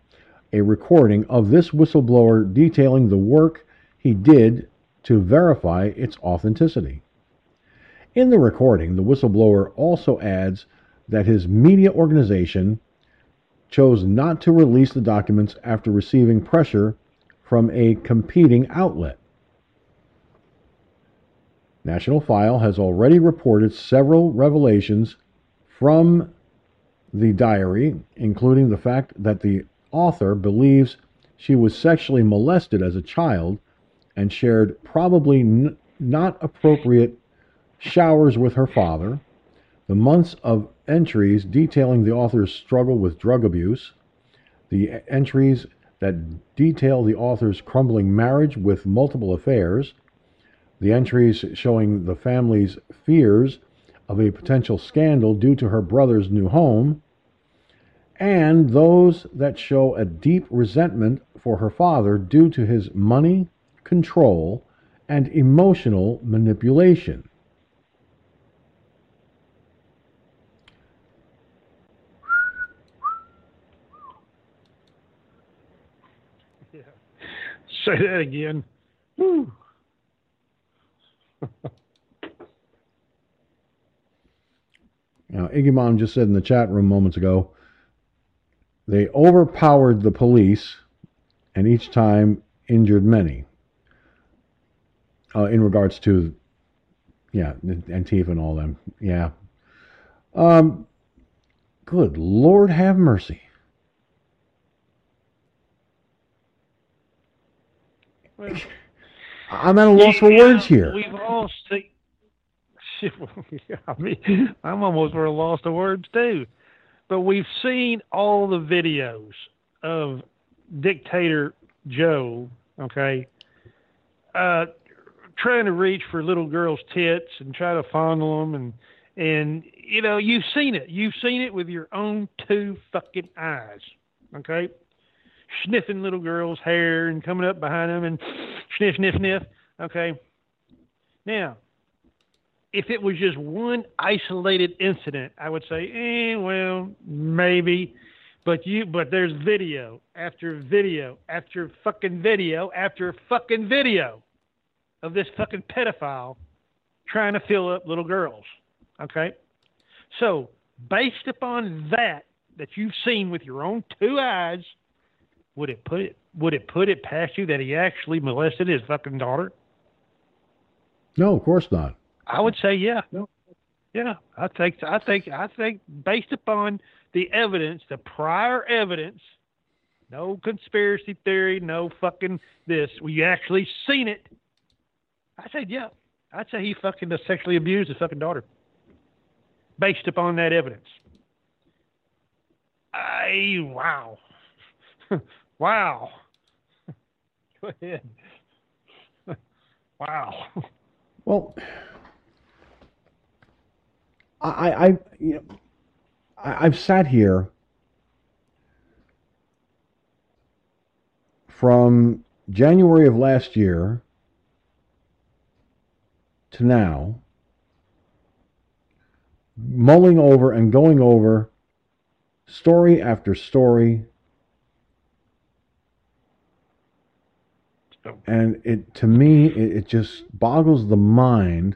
a recording of this whistleblower detailing the work he did to verify its authenticity. In the recording, the whistleblower also adds that his media organization chose not to release the documents after receiving pressure from a competing outlet. National File has already reported several revelations from the diary, including the fact that the author believes she was sexually molested as a child and shared probably n- not appropriate showers with her father, the months of entries detailing the author's struggle with drug abuse, the entries that detail the author's crumbling marriage with multiple affairs, the entries showing the family's fears of a potential scandal due to her brother's new home, and those that show a deep resentment for her father due to his money, control, and emotional manipulation. Say that again. Woo. Now, Iggy Mom just said in the chat room moments ago, they overpowered the police and each time injured many. Uh, in regards to, yeah, Antifa and all them. Yeah. Um, good Lord have mercy. Well, I'm at a loss for words here. We've all seen. I mean, I'm almost at a loss of words too. But we've seen all the videos of dictator Joe, okay, uh, trying to reach for little girls' tits and try to fondle them, and and you know you've seen it. You've seen it with your own two fucking eyes, okay sniffing little girls' hair and coming up behind them and sniff, sniff, sniff. Okay. Now, if it was just one isolated incident, I would say, eh, well, maybe. But you, but there's video after video after fucking video after fucking video of this fucking pedophile trying to fill up little girls. Okay. So based upon that, that you've seen with your own two eyes, would it put it would it put it past you that he actually molested his fucking daughter? No, of course not. I would say yeah. Yeah, I think I think I think based upon the evidence, the prior evidence, no conspiracy theory, no fucking this. We actually seen it. I said yeah. I'd say he fucking sexually abused his fucking daughter. Based upon that evidence. I wow. Wow. Go ahead. wow. Well, I, I, you know, I, I've sat here from January of last year to now, mulling over and going over story after story. And it to me it, it just boggles the mind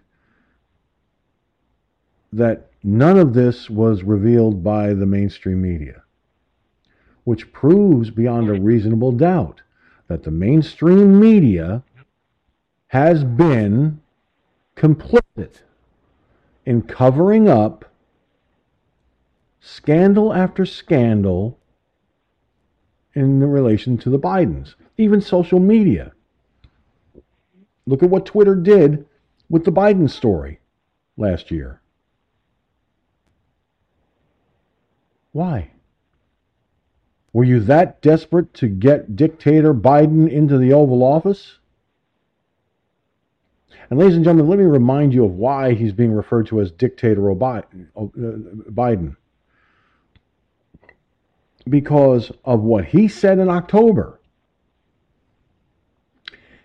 that none of this was revealed by the mainstream media which proves beyond a reasonable doubt that the mainstream media has been complicit in covering up scandal after scandal in relation to the Bidens, even social media. Look at what Twitter did with the Biden story last year. Why? Were you that desperate to get dictator Biden into the Oval Office? And, ladies and gentlemen, let me remind you of why he's being referred to as dictator uh, Biden. Because of what he said in October.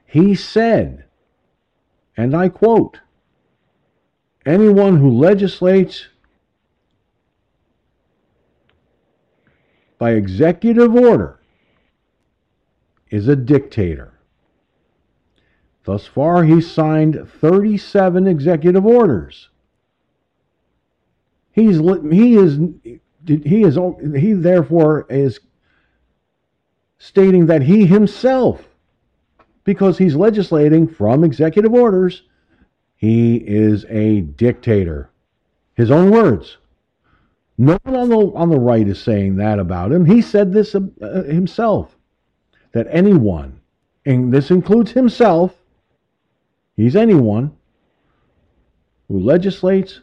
He said and I quote Anyone who legislates by executive order is a dictator. Thus far, he's signed 37 executive orders. He's he is he is he therefore is stating that he himself because he's legislating from executive orders. He is a dictator. His own words. No one on the, on the right is saying that about him. He said this uh, himself that anyone, and this includes himself, He's anyone who legislates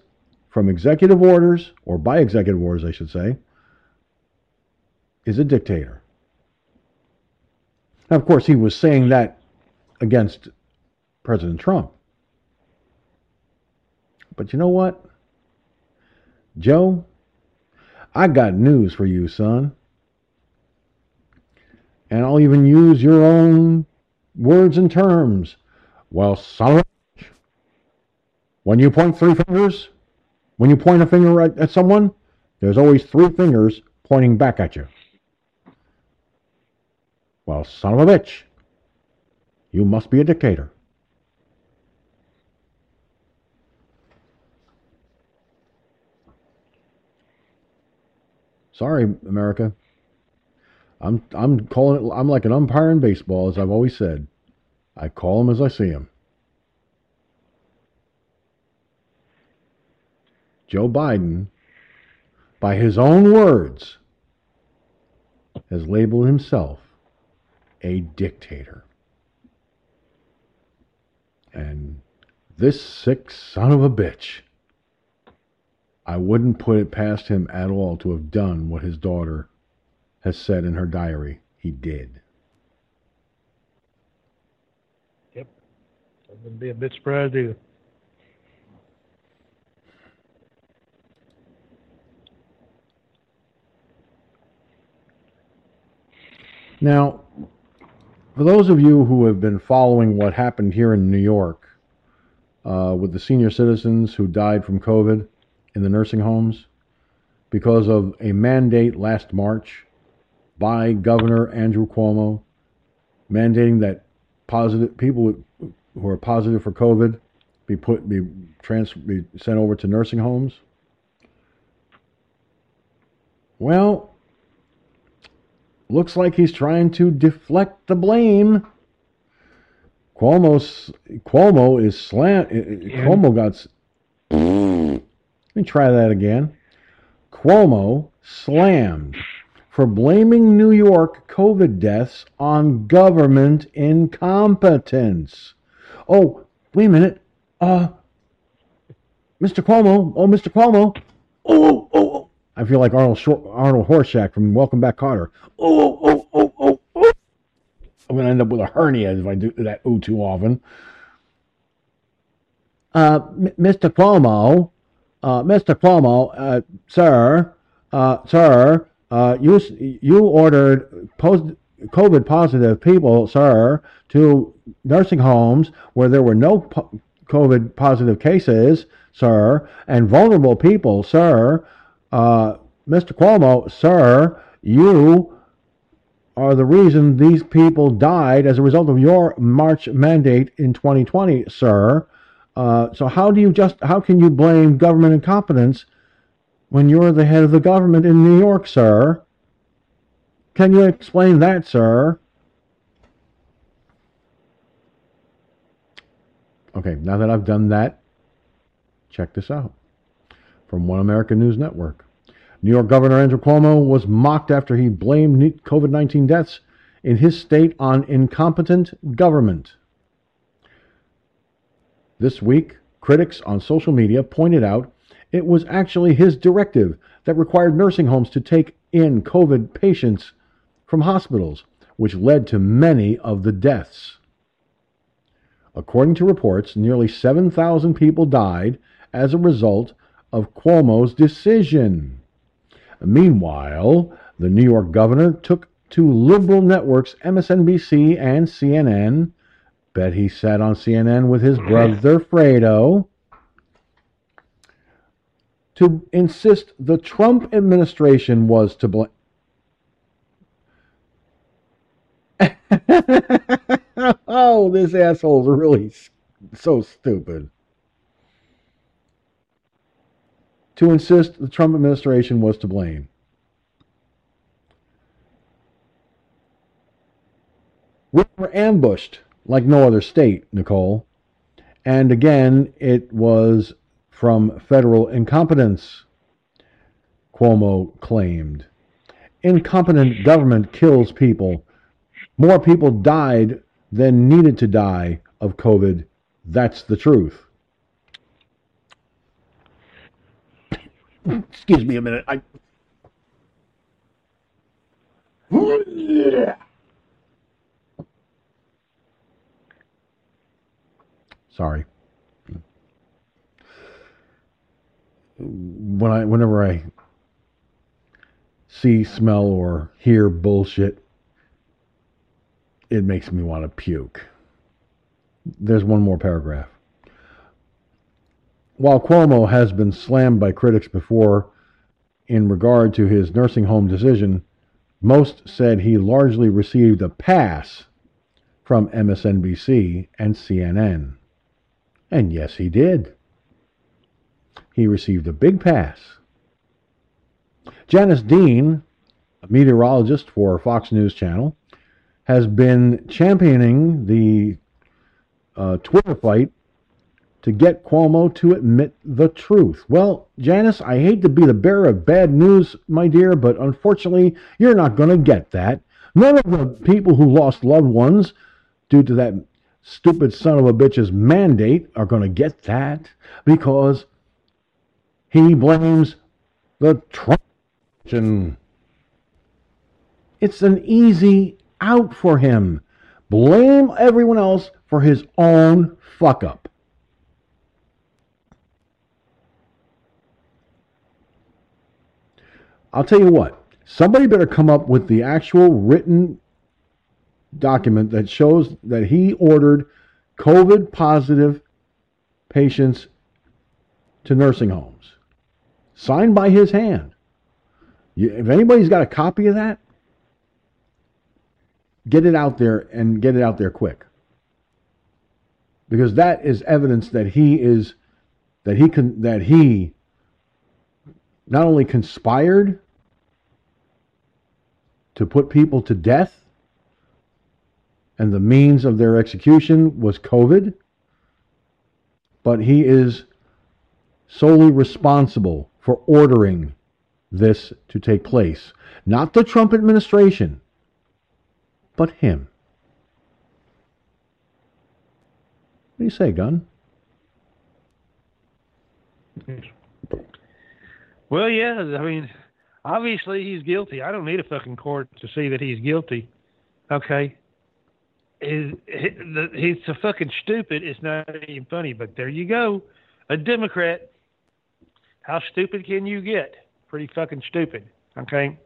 from executive orders, or by executive orders, I should say, is a dictator. Now, of course, he was saying that against President Trump. But you know what? Joe, I got news for you, son. And I'll even use your own words and terms. Well, son of a bitch, when you point three fingers, when you point a finger at, at someone, there's always three fingers pointing back at you. Well, son of a bitch, you must be a dictator. Sorry, America. I'm I'm calling it. I'm like an umpire in baseball, as I've always said. I call him as I see him. Joe Biden, by his own words, has labeled himself a dictator. And this sick son of a bitch, I wouldn't put it past him at all to have done what his daughter has said in her diary he did. I wouldn't be a bit surprised either. Now, for those of you who have been following what happened here in New York uh, with the senior citizens who died from COVID in the nursing homes because of a mandate last March by Governor Andrew Cuomo mandating that positive people who are positive for COVID be put be trans be sent over to nursing homes. Well, looks like he's trying to deflect the blame. Cuomo's, Cuomo is slam. Eh, eh, Cuomo got. Let me try that again. Cuomo slammed for blaming New York COVID deaths on government incompetence. Oh, wait a minute. Uh, Mr. Cuomo. Oh, Mr. Cuomo. Oh, oh, oh. I feel like Arnold Shor- Arnold Horshack from Welcome Back, Kotter. Oh, oh, oh, oh, oh. I'm to end up with a hernia if I do that ooh too often. Uh, M- Mr. Cuomo, uh, Mr. Cuomo, uh, sir, uh, sir, uh, you you ordered post COVID positive people, sir, to nursing homes where there were no po- COVID positive cases, sir, and vulnerable people, sir. Uh, Mr. Cuomo, sir, you are the reason these people died as a result of your March mandate in 2020, sir. Uh, so how do you just how can you blame government incompetence when you're the head of the government in New York, sir? Can you explain that, sir? Okay, now that I've done that, check this out from One American News Network. New York Governor Andrew Cuomo was mocked after he blamed COVID 19 deaths in his state on incompetent government. This week, critics on social media pointed out it was actually his directive that required nursing homes to take in COVID patients from hospitals, which led to many of the deaths. According to reports, nearly 7,000 people died as a result of Cuomo's decision. Meanwhile, the New York governor took to liberal networks MSNBC and CNN. Bet he sat on CNN with his brother Fredo to insist the Trump administration was to blame. oh, this asshole's really so stupid. To insist the Trump administration was to blame. We were ambushed like no other state, Nicolle. And again, it was from federal incompetence, Cuomo claimed. Incompetent government kills people. More people died than needed to die of COVID That's the truth. Excuse me a minute. I. Sorry. When I, whenever I see, smell, or hear bullshit, it makes me want to puke. There's one more paragraph. While Cuomo has been slammed by critics before in regard to his nursing home decision, most said he largely received a pass from MSNBC and CNN. And yes, he did. He received a big pass. Janice Dean, a meteorologist for Fox News Channel, has been championing the uh, Twitter fight to get Cuomo to admit the truth. Well, Janice, I hate to be the bearer of bad news, my dear, but unfortunately, you're not going to get that. None of the people who lost loved ones due to that stupid son of a bitch's mandate are going to get that because he blames the Trump. It's an easy out for him. Blame everyone else for his own fuck up. I'll tell you what, somebody better come up with the actual written document that shows that he ordered COVID positive patients to nursing homes, signed by his hand. If anybody's got a copy of that, get it out there and get it out there quick. Because that is evidence that he is that he can that he not only conspired to put people to death and the means of their execution was COVID, but he is solely responsible for ordering this to take place. Not the Trump administration, but him. What do you say, Gunn? Well, yeah, I mean, obviously he's guilty. I don't need a fucking court to see that he's guilty. Okay. He's, he's so fucking stupid, it's not even funny, but there you go. A Democrat. How stupid can you get? Pretty fucking stupid. Okay.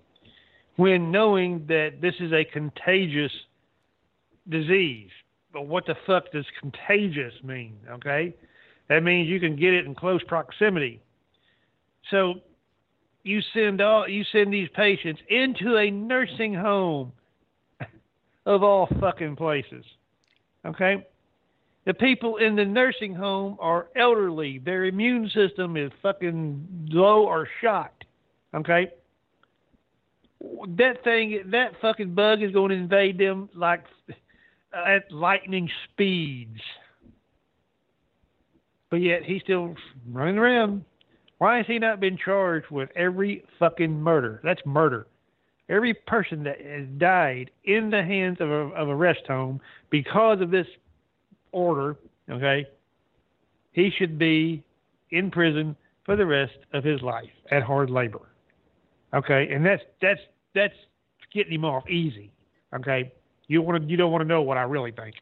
When knowing that this is a contagious disease. But what the fuck does contagious mean? Okay. That means you can get it in close proximity. So you send all you send these patients into a nursing home of all fucking places. Okay? The people in the nursing home are elderly. Their immune system is fucking low or shot. Okay? That thing, that fucking bug is going to invade them like at lightning speeds. But yet he's still running around why has he not been charged with every fucking murder? That's murder. Every person that has died in the hands of a, of a rest home because of this order, okay, he should be in prison for the rest of his life at hard labor. Okay, and that's that's that's getting him off easy. Okay, you want to you don't want to know what I really think.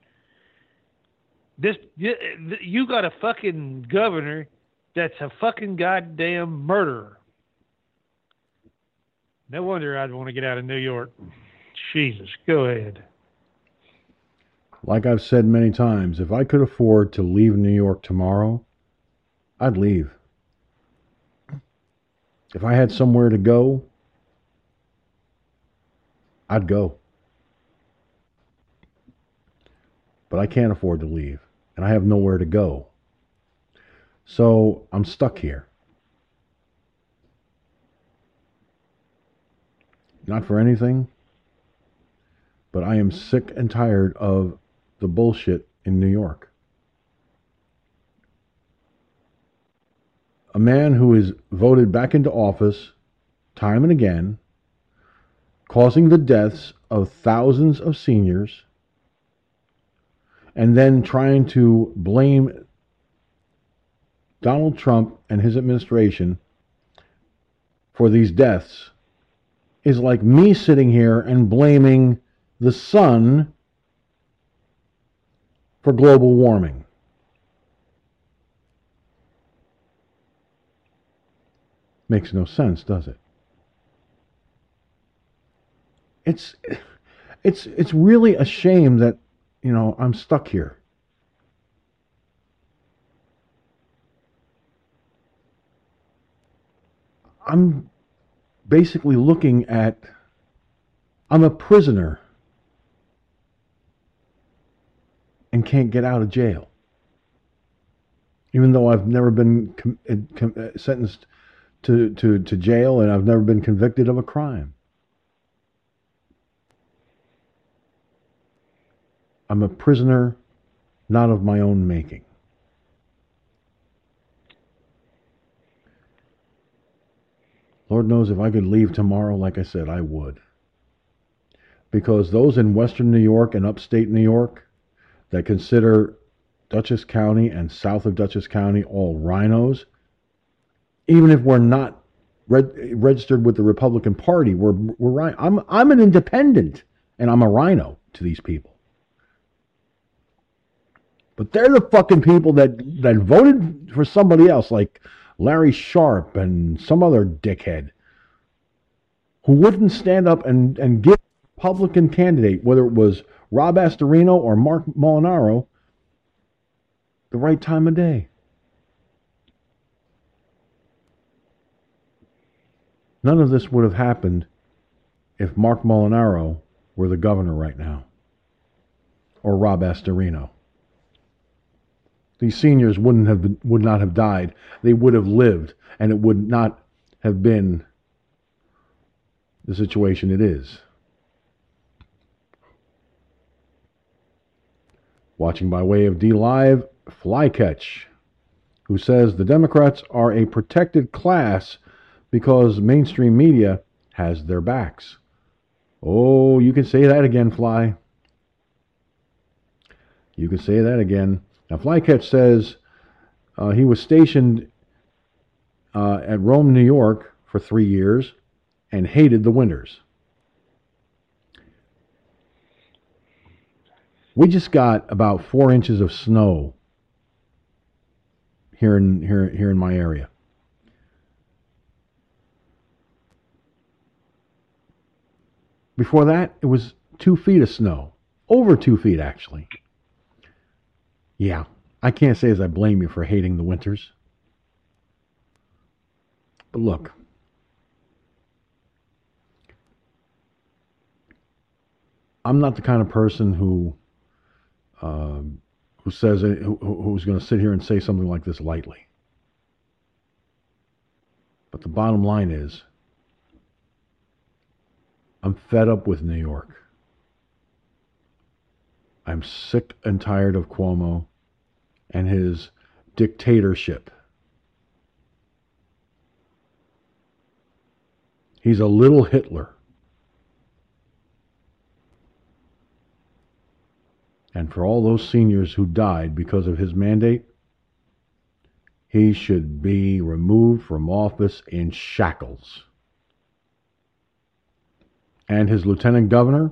This you, you got a fucking governor that's a fucking goddamn murderer. No wonder I'd want to get out of New York. Jesus, go ahead. Like I've said many times, if I could afford to leave New York tomorrow, I'd leave. If I had somewhere to go, I'd go. But I can't afford to leave, and I have nowhere to go. So I'm stuck here. Not for anything, but I am sick and tired of the bullshit in New York. A man who is voted back into office time and again, causing the deaths of thousands of seniors, and then trying to blame Donald Trump and his administration for these deaths is like me sitting here and blaming the sun for global warming. Makes no sense, does it? It's it's it's really a shame that you know I'm stuck here. I'm basically looking at I'm a prisoner and can't get out of jail. Even though I've never been com- uh, com- uh, sentenced to, to, to jail and I've never been convicted of a crime. I'm a prisoner not of my own making. Lord knows if I could leave tomorrow, like I said, I would. Because those in western New York and upstate New York that consider Dutchess County and south of Dutchess County all RINOs, even if we're not reg- registered with the Republican Party, we're, we're. I'm, I'm an independent and I'm a RINO to these people. But they're the fucking people that, that voted for somebody else, like Larry Sharpe and some other dickhead who wouldn't stand up and, and give Republican candidate, whether it was Rob Astorino or Mark Molinaro, the right time of day. None of this would have happened if Mark Molinaro were the governor right now or Rob Astorino. These seniors wouldn't have been, would not have died. They would have lived, and it would not have been the situation it is. Watching by way of DLive, Flycatch, who says the Democrats are a protected class because mainstream media has their backs. Oh, you can say that again, Fly. You can say that again. Now, Flycatch says uh, he was stationed uh, at Rome, New York for three years and hated the winters. We just got about four inches of snow here in here here in my area. Before that, it was two feet of snow, over two feet actually. Yeah, I can't say as I blame you for hating the winters. But look, I'm not the kind of person who uh, who says who, who's going to sit here and say something like this lightly. But the bottom line is, I'm fed up with New York. I'm sick and tired of Cuomo and his dictatorship. He's a little Hitler. And for all those seniors who died because of his mandate, he should be removed from office in shackles. And his lieutenant governor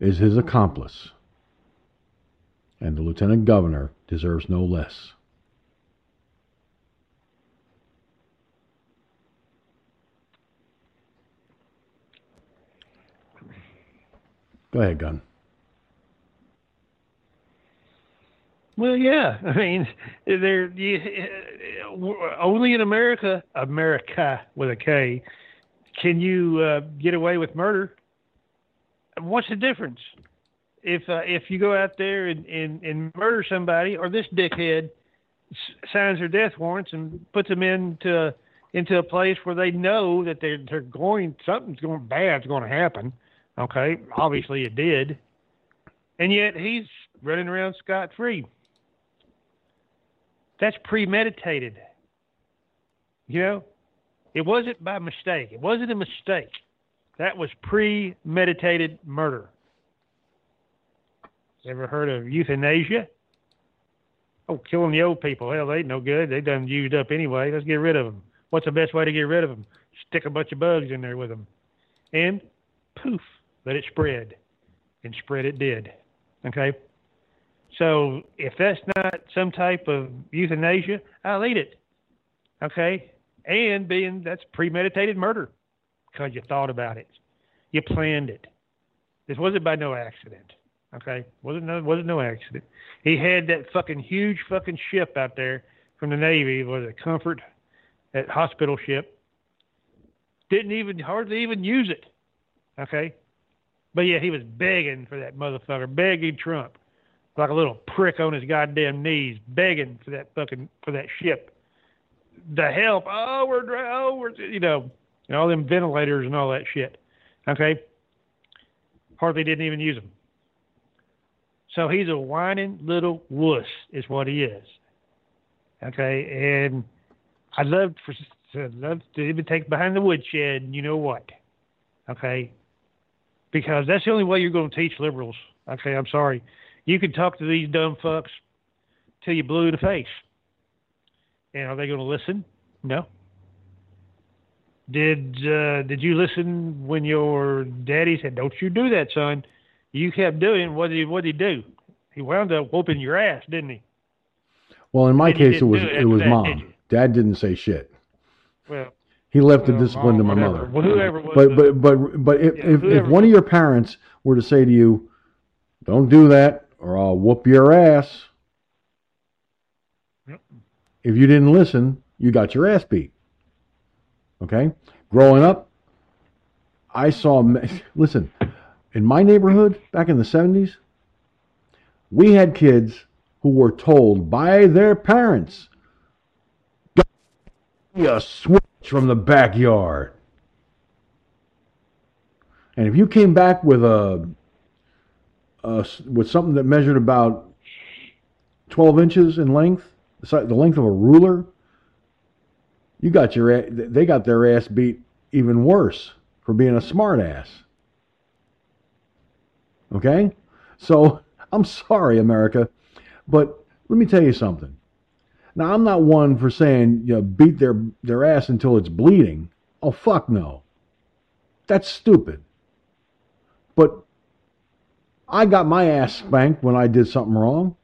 is his accomplice and the lieutenant governor deserves no less. Go ahead, Gun. Well, yeah. I mean, they're only in America, America with a K, can you uh, get away with murder. What's the difference? if uh, if you go out there and, and, and murder somebody, or this dickhead signs their death warrants and puts them into into a place where they know that they're they're going something's going bad's going to happen. Okay, obviously it did, and yet he's running around scot free. That's premeditated. You know, it wasn't by mistake. It wasn't a mistake. That was premeditated murder. Ever heard of euthanasia? Oh, killing the old people. Hell, they ain't no good. They done used up anyway. Let's get rid of them. What's the best way to get rid of them? Stick a bunch of bugs in there with them. And poof, let it spread. And spread it did. Okay? So if that's not some type of euthanasia, I'll eat it. Okay? And being that's premeditated murder because you thought about it. You planned it. This wasn't by no accident. Okay? Wasn't no wasn't no accident. He had that fucking huge fucking ship out there from the Navy, was a Comfort, that hospital ship. Didn't even hardly even use it. Okay? But yeah, he was begging for that motherfucker, begging Trump. Like a little prick on his goddamn knees, begging for that fucking for that ship. The help. Oh, we're oh, we're you know, and all them ventilators and all that shit. Okay? Hardly didn't even use them. So he's a whining little wuss, is what he is. Okay, and I'd love for love to even take behind the woodshed. You know what? Okay, because that's the only way you're going to teach liberals. Okay, I'm sorry. You can talk to these dumb fucks till you blue in the face. And are they going to listen? No. Did uh, did you listen when your daddy said, "Don't you do that, son"? You kept doing. What did he What did he do? He wound up whooping your ass, didn't he? Well, in my And case, it was it it was that, mom. you? Dad didn't say shit. Well, He left the Well, discipline to my whatever. mother. Well, whoever was but, the- but but but if Yeah, if, if one of your parents were to say to you, "Don't do that," or "I'll whoop your ass,". If you didn't listen, you got your ass beat. Okay, growing up, I saw. Listen, in my neighborhood back in the seventies, we had kids who were told by their parents, "Don't a switch from the backyard." And if you came back with a with something that measured about twelve inches in length, the length of a ruler, you got your they got their ass beat even worse for being a smart ass. Okay, so I'm sorry, America, but let me tell you something. Now I'm not one for saying you know beat their their ass until it's bleeding. Oh fuck no. That's stupid. But I got my ass spanked when I did something wrong.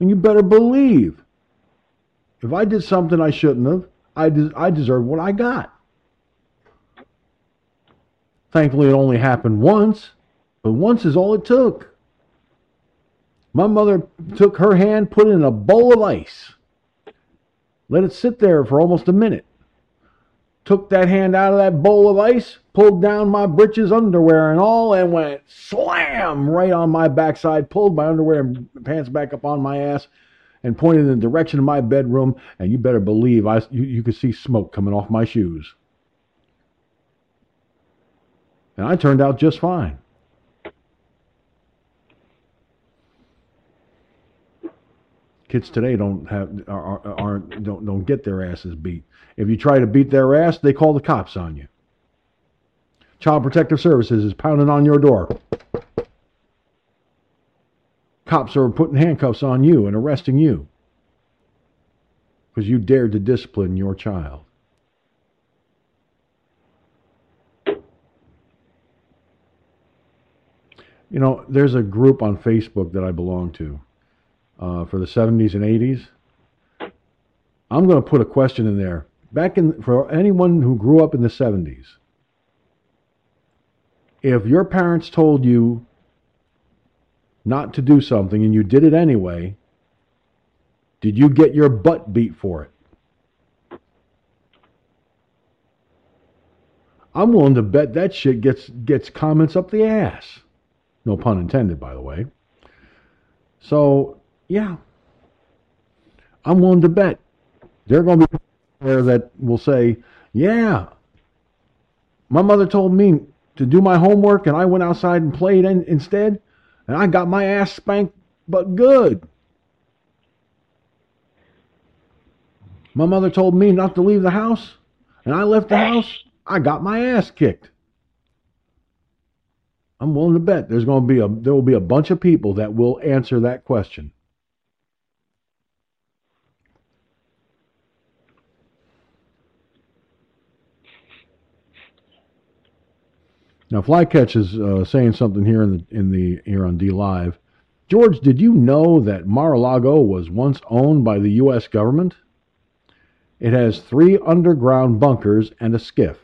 And you better believe if I did something I shouldn't have, I des- I deserve what I got. Thankfully it only happened once, but once is all it took. My mother took her hand, put it in a bowl of ice, let it sit there for almost a minute. Took that hand out of that bowl of ice, pulled down my breeches, underwear, and all, and went slam right on my backside, pulled my underwear and pants back up on my ass, and pointed in the direction of my bedroom. And you better believe I, you, you could see smoke coming off my shoes. And I turned out just fine. Kids today don't have are, are, aren't don't don't get their asses beat. If you try to beat their ass, they call the cops on you. Child Protective Services is pounding on your door. Cops are putting handcuffs on you and arresting you because you dared to discipline your child. You know, there's a group on Facebook that I belong to uh, for the 70s and 80s. I'm going to put a question in there. Back in for anyone who grew up in the 70s, if your parents told you not to do something and you did it anyway, did you get your butt beat for it? I'm willing to bet that shit gets gets comments up the ass. No pun intended, by the way. So, yeah. I'm willing to bet there are going to be there that will say, yeah, my mother told me to do my homework and I went outside and played in, instead and I got my ass spanked, but good. My mother told me not to leave the house and I left the house. I got my ass kicked. I'm willing to bet there's going to be a there will be a bunch of people that will answer that question. Now, Flycatch is uh, saying something here in the in the here on DLive. George, did you know that Mar-a-Lago was once owned by the U.S. government? It has three underground bunkers and a SCIF.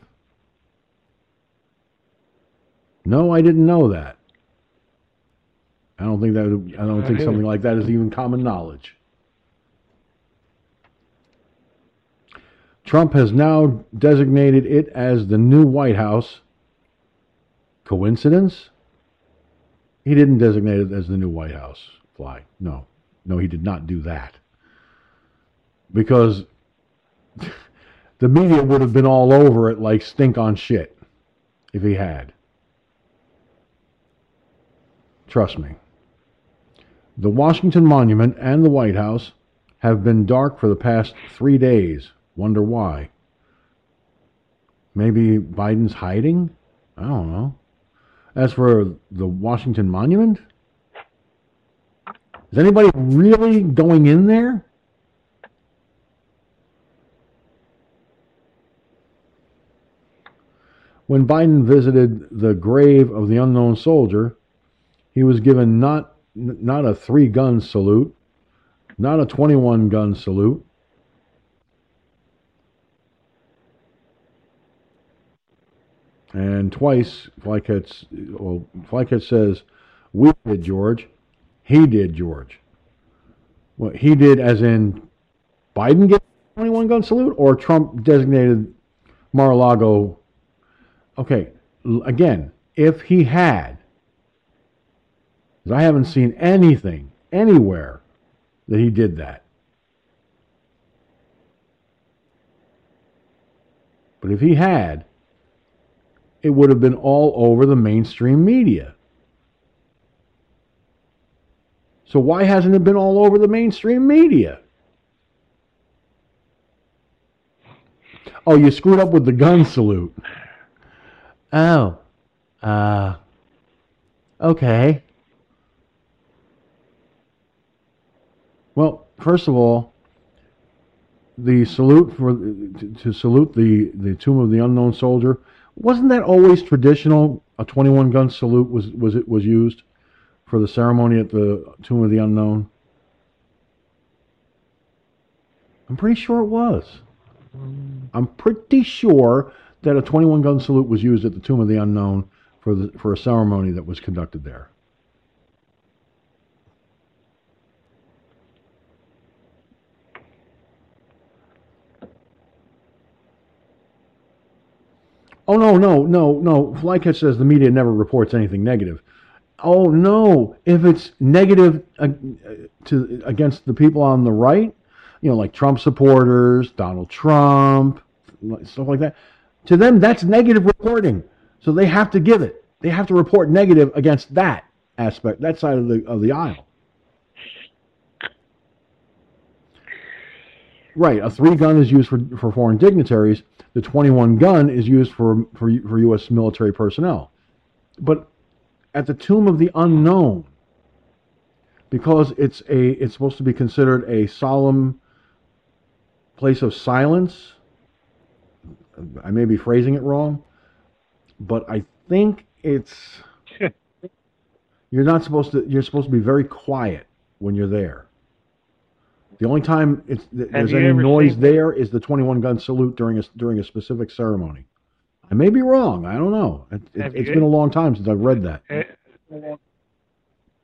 No, I didn't know that. I don't think that. I don't think something like that is even common knowledge. Trump has now designated it as the new White House. Coincidence? He didn't designate it as the new White House. Fly. No. No, he did not do that. Because the media would have been all over it like stink on shit if he had. Trust me. The Washington Monument and the White House have been dark for the past three days. Wonder why? Maybe Biden's hiding? I don't know. As for the Washington Monument, is anybody really going in there? When Biden visited the grave of the unknown soldier, he was given not not a three gun salute, not a 21 gun salute. And twice, Flycatch, well, says, we did, George. He did, George. What he did, as in Biden get 21 gun salute, or Trump designated Mar-a-Lago. Okay, again, if he had, I haven't seen anything anywhere that he did that. But if he had, it would have been all over the mainstream media. So why hasn't it been all over the mainstream media? Oh, you screwed up with the gun salute. Oh. Uh okay. Well, first of all, the salute for to, to salute the the tomb of the unknown soldier wasn't that always traditional? A 21 gun salute was was it was used for the ceremony at the tomb of the unknown. I'm pretty sure it was. I'm pretty sure that a 21 gun salute was used at the tomb of the unknown for the for a ceremony that was conducted there. Oh no, no, no, no. Flycatch says the media never reports anything negative. Oh no, if it's negative uh, to against the people on the right, you know, like Trump supporters, Donald Trump, stuff like that, to them that's negative reporting. So they have to give it. They have to report negative against that aspect, that side of the of the aisle. Right, a three gun is used for, for foreign dignitaries. The 21 gun is used for, for, for U.S. military personnel. But at the Tomb of the Unknown, because it's a it's supposed to be considered a solemn place of silence. I may be phrasing it wrong, but I think it's you're not supposed to you're supposed to be very quiet when you're there. The only time it's, there's any noise seen- there is the 21 gun salute during a during a specific ceremony. I may be wrong. I don't know. It, you- been a long time since I've read that. Eh,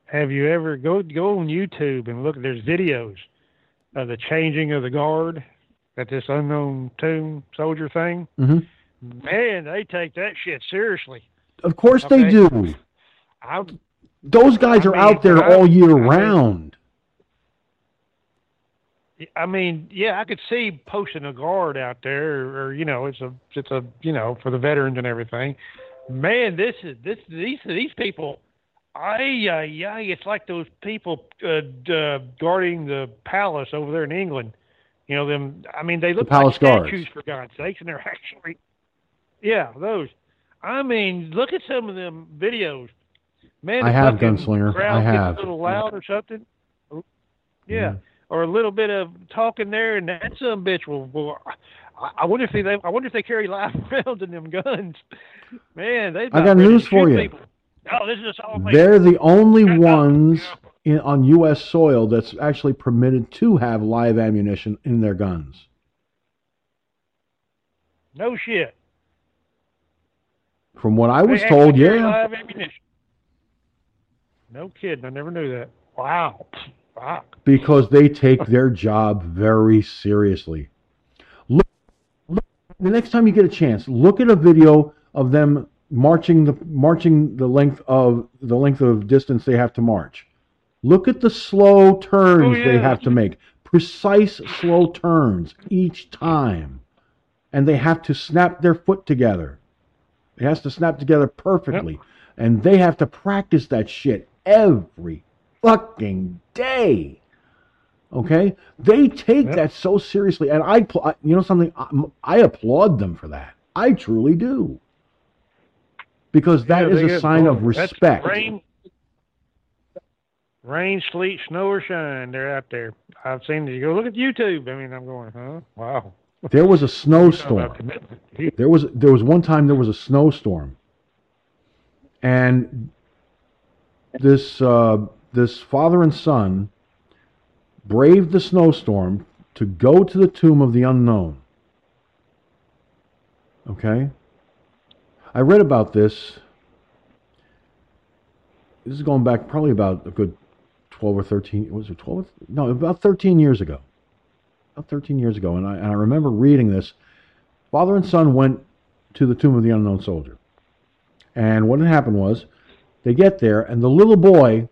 Have you ever go go on YouTube and look? There's videos of the changing of the guard at this unknown tomb soldier thing. hmm Man, they take that shit seriously. Of course they do. I Those guys I are mean, out there I- all year round. I mean, yeah, I could see posting a guard out there, or, or you know, it's a it's a you know for the veterans and everything. Man, this is this these these people. I yeah ay, it's like those people uh, uh, guarding the palace over there in England. You know them. I mean, they look palace like guards. statues for God's sakes, and they're actually, yeah, those. I mean, look at some of them videos Man, I have, Gunslinger. I have. A little loud or something. Yeah. Mhm. Or a little bit of talking there, and that some bitch will. will I, I wonder if they. I wonder if they carry live rounds in them guns. Man, they. I got news for you. People. Oh, this is all. They're the only ones in, on U.S. soil that's actually permitted to have live ammunition in their guns. No shit. From what I was actually told, yeah. Live ammunition. No kidding. I never knew that. Wow. Because they take their job very seriously. Look, look, the next time you get a chance, look at a video of them marching the marching the length of the length of distance they have to march. Look at the slow turns Oh, they have to make, precise slow turns each time, and they have to snap their foot together. It has to snap together perfectly, and they have to practice that shit every fucking day. Okay, they take Yep. that so seriously, and I, you know, something, I, applaud them for that. I truly do, because that Yeah, is a sign of. That's respect. Rain, rain, sleet, snow, or shine, they're out there. I've seen it. You go look at YouTube. I mean, I'm going, huh? Wow. There was a snowstorm. There was there was one time there was a snowstorm, and this uh, this father and son braved the snowstorm to go to the tomb of the unknown. Okay, I read about this. This is going back probably about a good twelve or thirteen. Was it twelve? No, about thirteen years ago. About thirteen years ago, and I, and I remember reading this. Father and son went to the tomb of the unknown soldier. And what had happened was, they get there, and the little boy,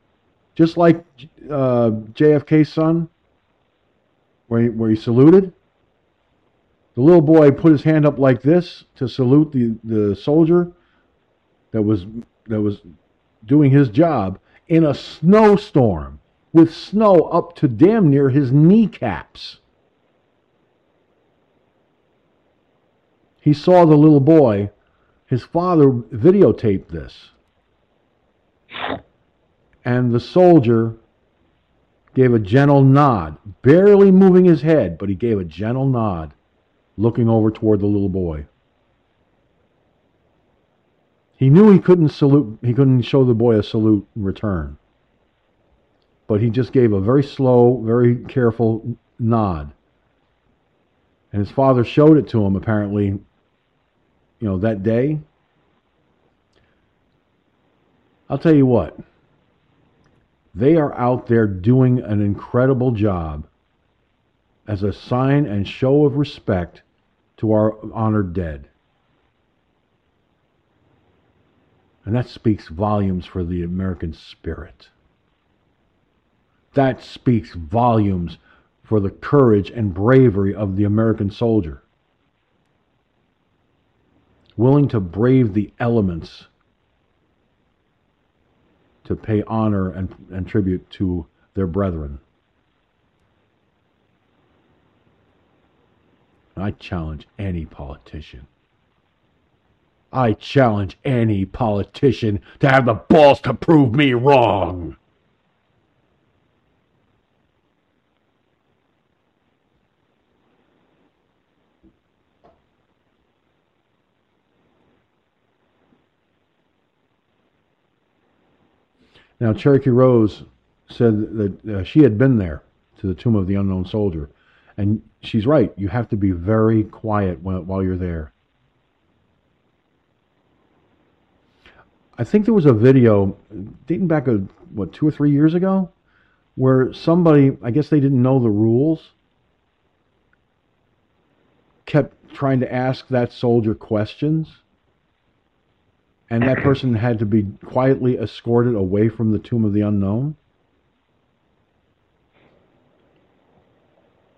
just like uh, JFK's son, where he, where he saluted, the little boy put his hand up like this to salute the, the soldier that was that was doing his job in a snowstorm with snow up to damn near his kneecaps. he saw the little boy. His father videotaped this. And the soldier gave a gentle nod, barely moving his head, but he gave a gentle nod, looking over toward the little boy. He knew he couldn't salute, he couldn't show the boy a salute in return. But he just gave a very slow, very careful nod. And his father showed it to him, apparently, you know, that day. I'll tell you what, they are out there doing an incredible job as a sign and show of respect to our honored dead. And that speaks volumes for the American spirit. That speaks volumes for the courage and bravery of the American soldier. Willing to brave the elements to pay honor and, and tribute to their brethren. I challenge any politician. I challenge any politician to have the balls to prove me wrong. Now, Cherokee Rose said that uh, she had been there to the tomb of the unknown soldier. And she's right. You have to be very quiet while, while you're there. I think there was a video dating back, a, what, two or three years ago, where somebody, I guess they didn't know the rules, kept trying to ask that soldier questions and that person had to be quietly escorted away from the tomb of the unknown.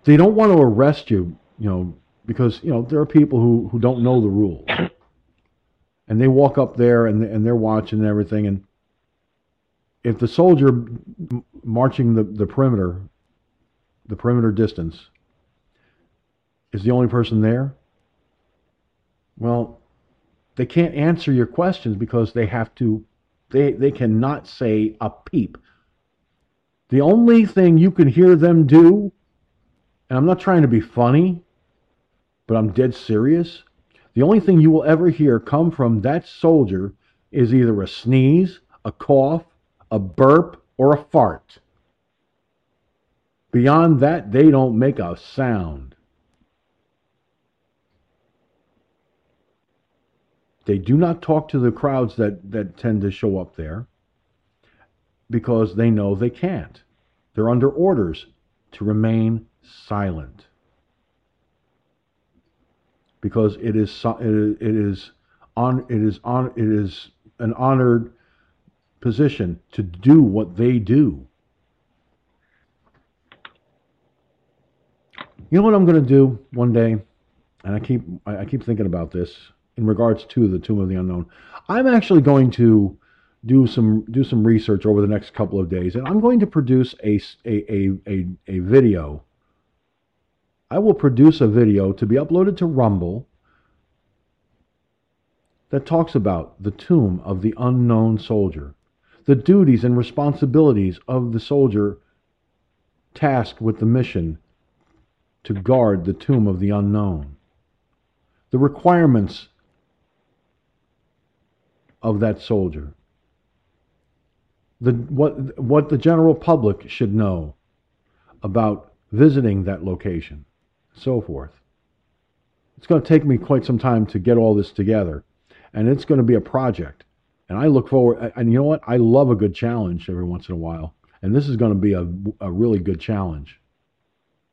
They don't want to arrest you, you know, because you know there are people who, who don't know the rules, and they walk up there and and they're watching everything, and if the soldier marching the, the perimeter, the perimeter distance, is the only person there, well, they can't answer your questions because they have to They they cannot say a peep. The only thing you can hear them do, and I'm not trying to be funny, but I'm dead serious. The only thing you will ever hear come from that soldier is either a sneeze, a cough, a burp, or a fart. Beyond that, they don't make a sound. They do not talk to the crowds that, that tend to show up there because they know they can't. They're under orders to remain silent because it is it is, on it is on it is an honored position to do what they do. You know what I'm going to do one day, and I keep I keep thinking about this in regards to the Tomb of the Unknown. I'm actually going to do some do some research over the next couple of days, and I'm going to produce a a a a video. I will produce a video to be uploaded to Rumble that talks about the tomb of the unknown soldier, the duties and responsibilities of the soldier tasked with the mission to guard the tomb of the unknown, the requirements of that soldier, the, what, what the general public should know about visiting that location, so forth. It's going to take me quite some time to get all this together, and it's going to be a project. And I look forward, and you know what? I love a good challenge every once in a while, and this is going to be a, a really good challenge.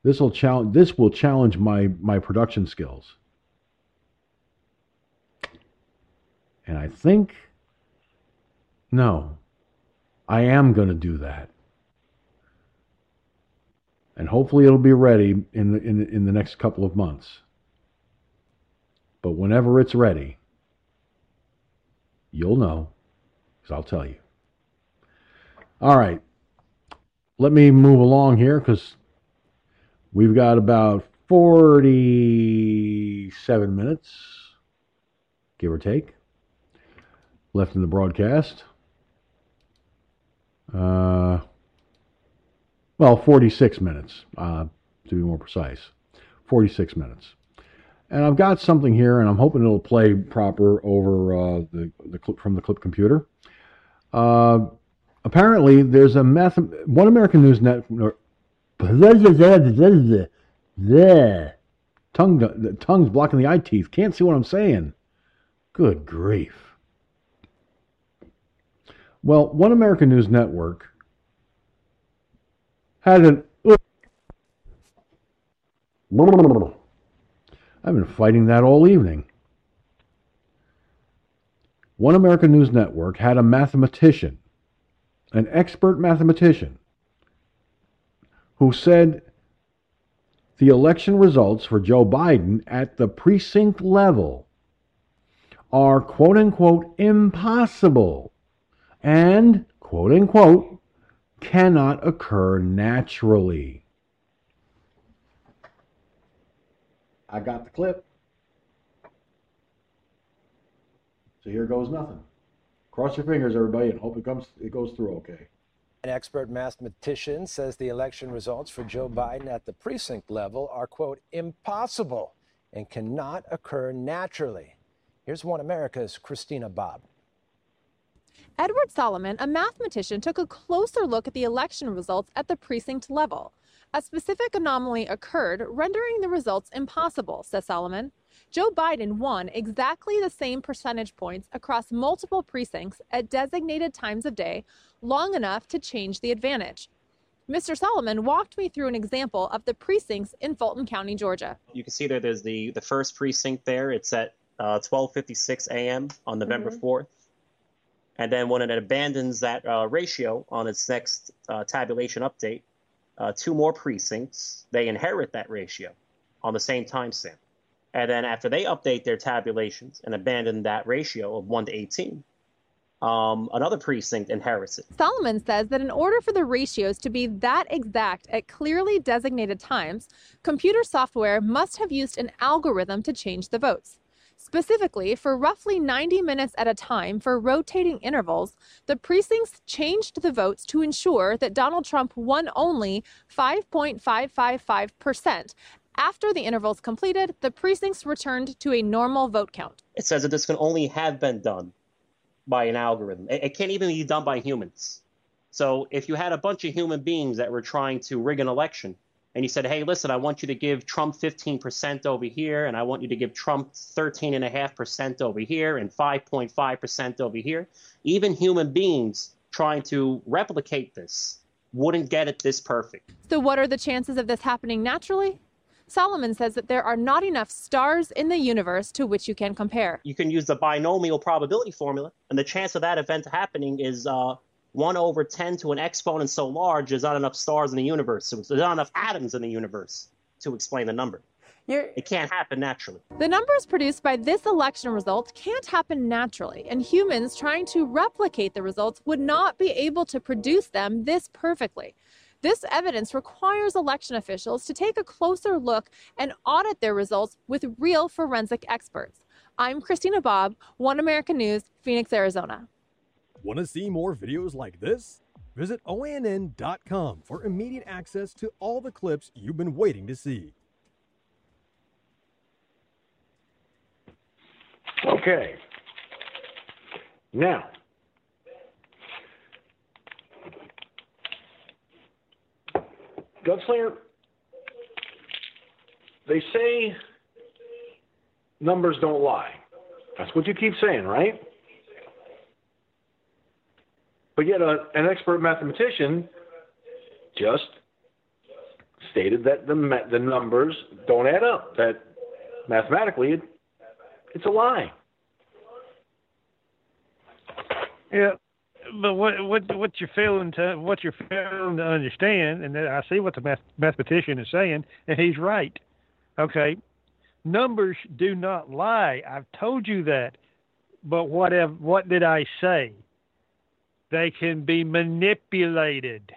This will challenge. This will challenge my my production skills. And I think, no, I am going to do that. And hopefully it'll be ready in the, in, the- in the next couple of months. But whenever it's ready, you'll know, because I'll tell you. All right. Let me move along here because we've got about 47 minutes, give or take left in the broadcast. Uh, well, 46 minutes, uh, to be more precise. 46 minutes. And I've got something here, and I'm hoping it'll play proper over uh, the, the clip from the clip computer. Uh, apparently, there's a math. One American News Network. Tongue, the tongue's blocking the eye teeth. Can't see what I'm saying. Good grief. Well, One American News Network had an. I've been fighting that all evening. One American News Network had a mathematician, an expert mathematician, who said the election results for Joe Biden at the precinct level are quote unquote impossible and quote unquote cannot occur naturally. I got the clip. So here goes nothing. Cross your fingers, everybody, and hope it comes it goes through okay. An expert mathematician says the election results for Joe Biden at the precinct level are, quote, impossible and cannot occur naturally. Here's One America's Christina Bobb. Edward Solomon, a mathematician, took a closer look at the election results at the precinct level. A specific anomaly occurred, rendering the results impossible, says Solomon. Joe Biden won exactly the same percentage points across multiple precincts at designated times of day, long enough to change the advantage. Mr. Solomon walked me through an example of the precincts in Fulton County, Georgia. You can see there, there's the, the first precinct there. It's at uh, 12:56 a.m. on November Mhm. 4th, and then when it abandons that uh, ratio on its next uh, tabulation update, uh, two more precincts they inherit that ratio on the same timestamp, and then after they update their tabulations and abandon that ratio of one to 18, um, another precinct inherits it. Solomon says that in order for the ratios to be that exact at clearly designated times, computer software must have used an algorithm to change the votes. Specifically, for roughly 90 minutes at a time for rotating intervals, the precincts changed the votes to ensure that Donald Trump won only 5.555%. After the intervals completed, the precincts returned to a normal vote count. It says that this can only have been done by an algorithm. It, it can't even be done by humans. So if you had a bunch of human beings that were trying to rig an election, and you said, hey, listen, I want you to give Trump 15% over here, and I want you to give Trump 13.5% over here, and 5.5% over here, even human beings trying to replicate this wouldn't get it this perfect. So, what are the chances of this happening naturally? Solomon says that there are not enough stars in the universe to which you can compare. You can use the binomial probability formula, and the chance of that event happening is uh, 1 over 10 to an exponent so large, there's not enough stars in the universe. So there's not enough atoms in the universe to explain the number. You're... It can't happen naturally. The numbers produced by this election result can't happen naturally, and humans trying to replicate the results would not be able to produce them this perfectly. This evidence requires election officials to take a closer look and audit their results with real forensic experts. I'm Christina Bobb, One American News, Phoenix, Arizona. Want to see more videos like this? Visit OANN.com for immediate access to all the clips you've been waiting to see. Okay. Now, Gunslinger, they say numbers don't lie. That's what you keep saying, right? But yet, a, an expert mathematician just stated that the the numbers don't add up. That mathematically, it, it's a lie. Yeah, but what what what you're failing to what you're failing to understand, and I see what the math, mathematician is saying, and he's right. Okay, numbers do not lie. I've told you that. But what have, what did I say? They can be manipulated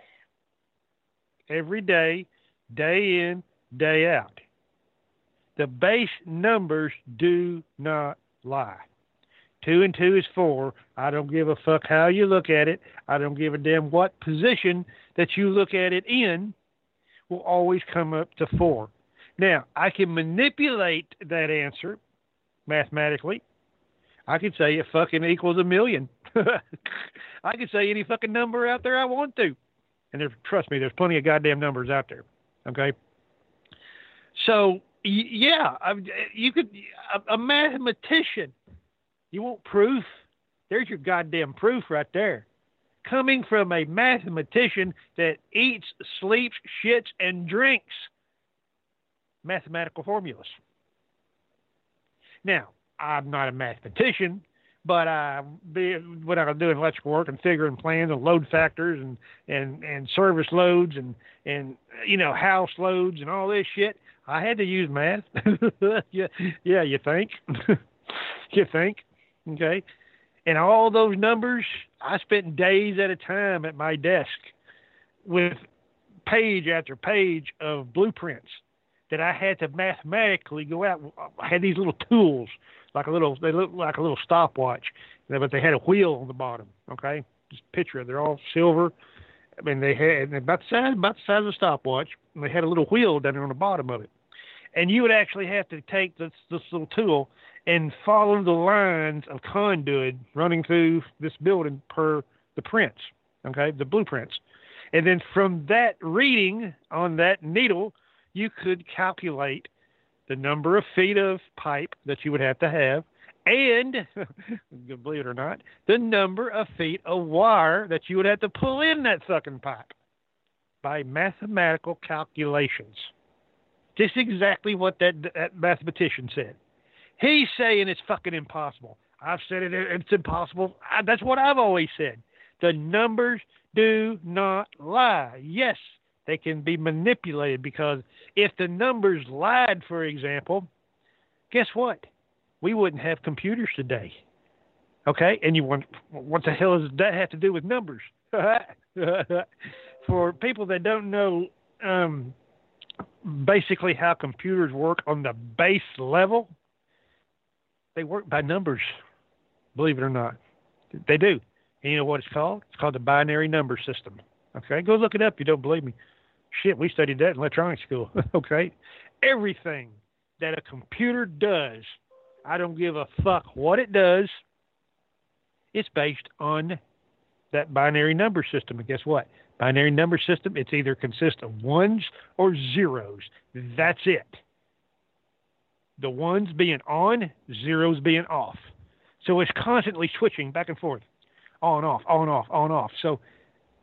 every day, day in, day out. The base numbers do not lie. Two and two is four. I don't give a fuck how you look at it. I don't give a damn what position that you look at it in will always come up to four. Now, I can manipulate that answer mathematically. I could say it fucking equals a million. I could say any fucking number out there I want to. And there, trust me, there's plenty of goddamn numbers out there. Okay. So yeah, you could a, a mathematician. You want proof? There's your goddamn proof right there. Coming from a mathematician that eats, sleeps, shits, and drinks mathematical formulas. Now, I'm not a mathematician, but I be what I do in electrical work and figuring plans and load factors and and and service loads and and you know house loads and all this shit. I had to use math. yeah, yeah, you think? you think? Okay. And all those numbers, I spent days at a time at my desk with page after page of blueprints that I had to mathematically go out. I had these little tools like a little they look like a little stopwatch, but they had a wheel on the bottom. Okay, just picture it. They're all silver. I mean, they had about the size about the size of a stopwatch, and they had a little wheel down there on the bottom of it. And you would actually have to take this this little tool and follow the lines of conduit running through this building per the prints, okay, the blueprints. And then from that reading on that needle, you could calculate the number of feet of pipe that you would have to have, and believe it or not, the number of feet of wire that you would have to pull in that fucking pipe by mathematical calculations. Just exactly what that, that mathematician said. He's saying it's fucking impossible. I've said it, it's impossible. I, that's what I've always said. The numbers do not lie. Yes, they can be manipulated because if the numbers lied, for example, guess what? We wouldn't have computers today. Okay, and you want what the hell does that have to do with numbers? for people that don't know um, basically how computers work on the base level, they work by numbers. Believe it or not, they do. And you know what it's called? It's called the binary number system. Okay, go look it up. You don't believe me. Shit, we studied that in electronics school. okay, everything that a computer does, I don't give a fuck what it does. It's based on that binary number system. And guess what? Binary number system, it's either consists of ones or zeros. That's it. The ones being on, zeros being off. So it's constantly switching back and forth, on, off, on, off, on, off. So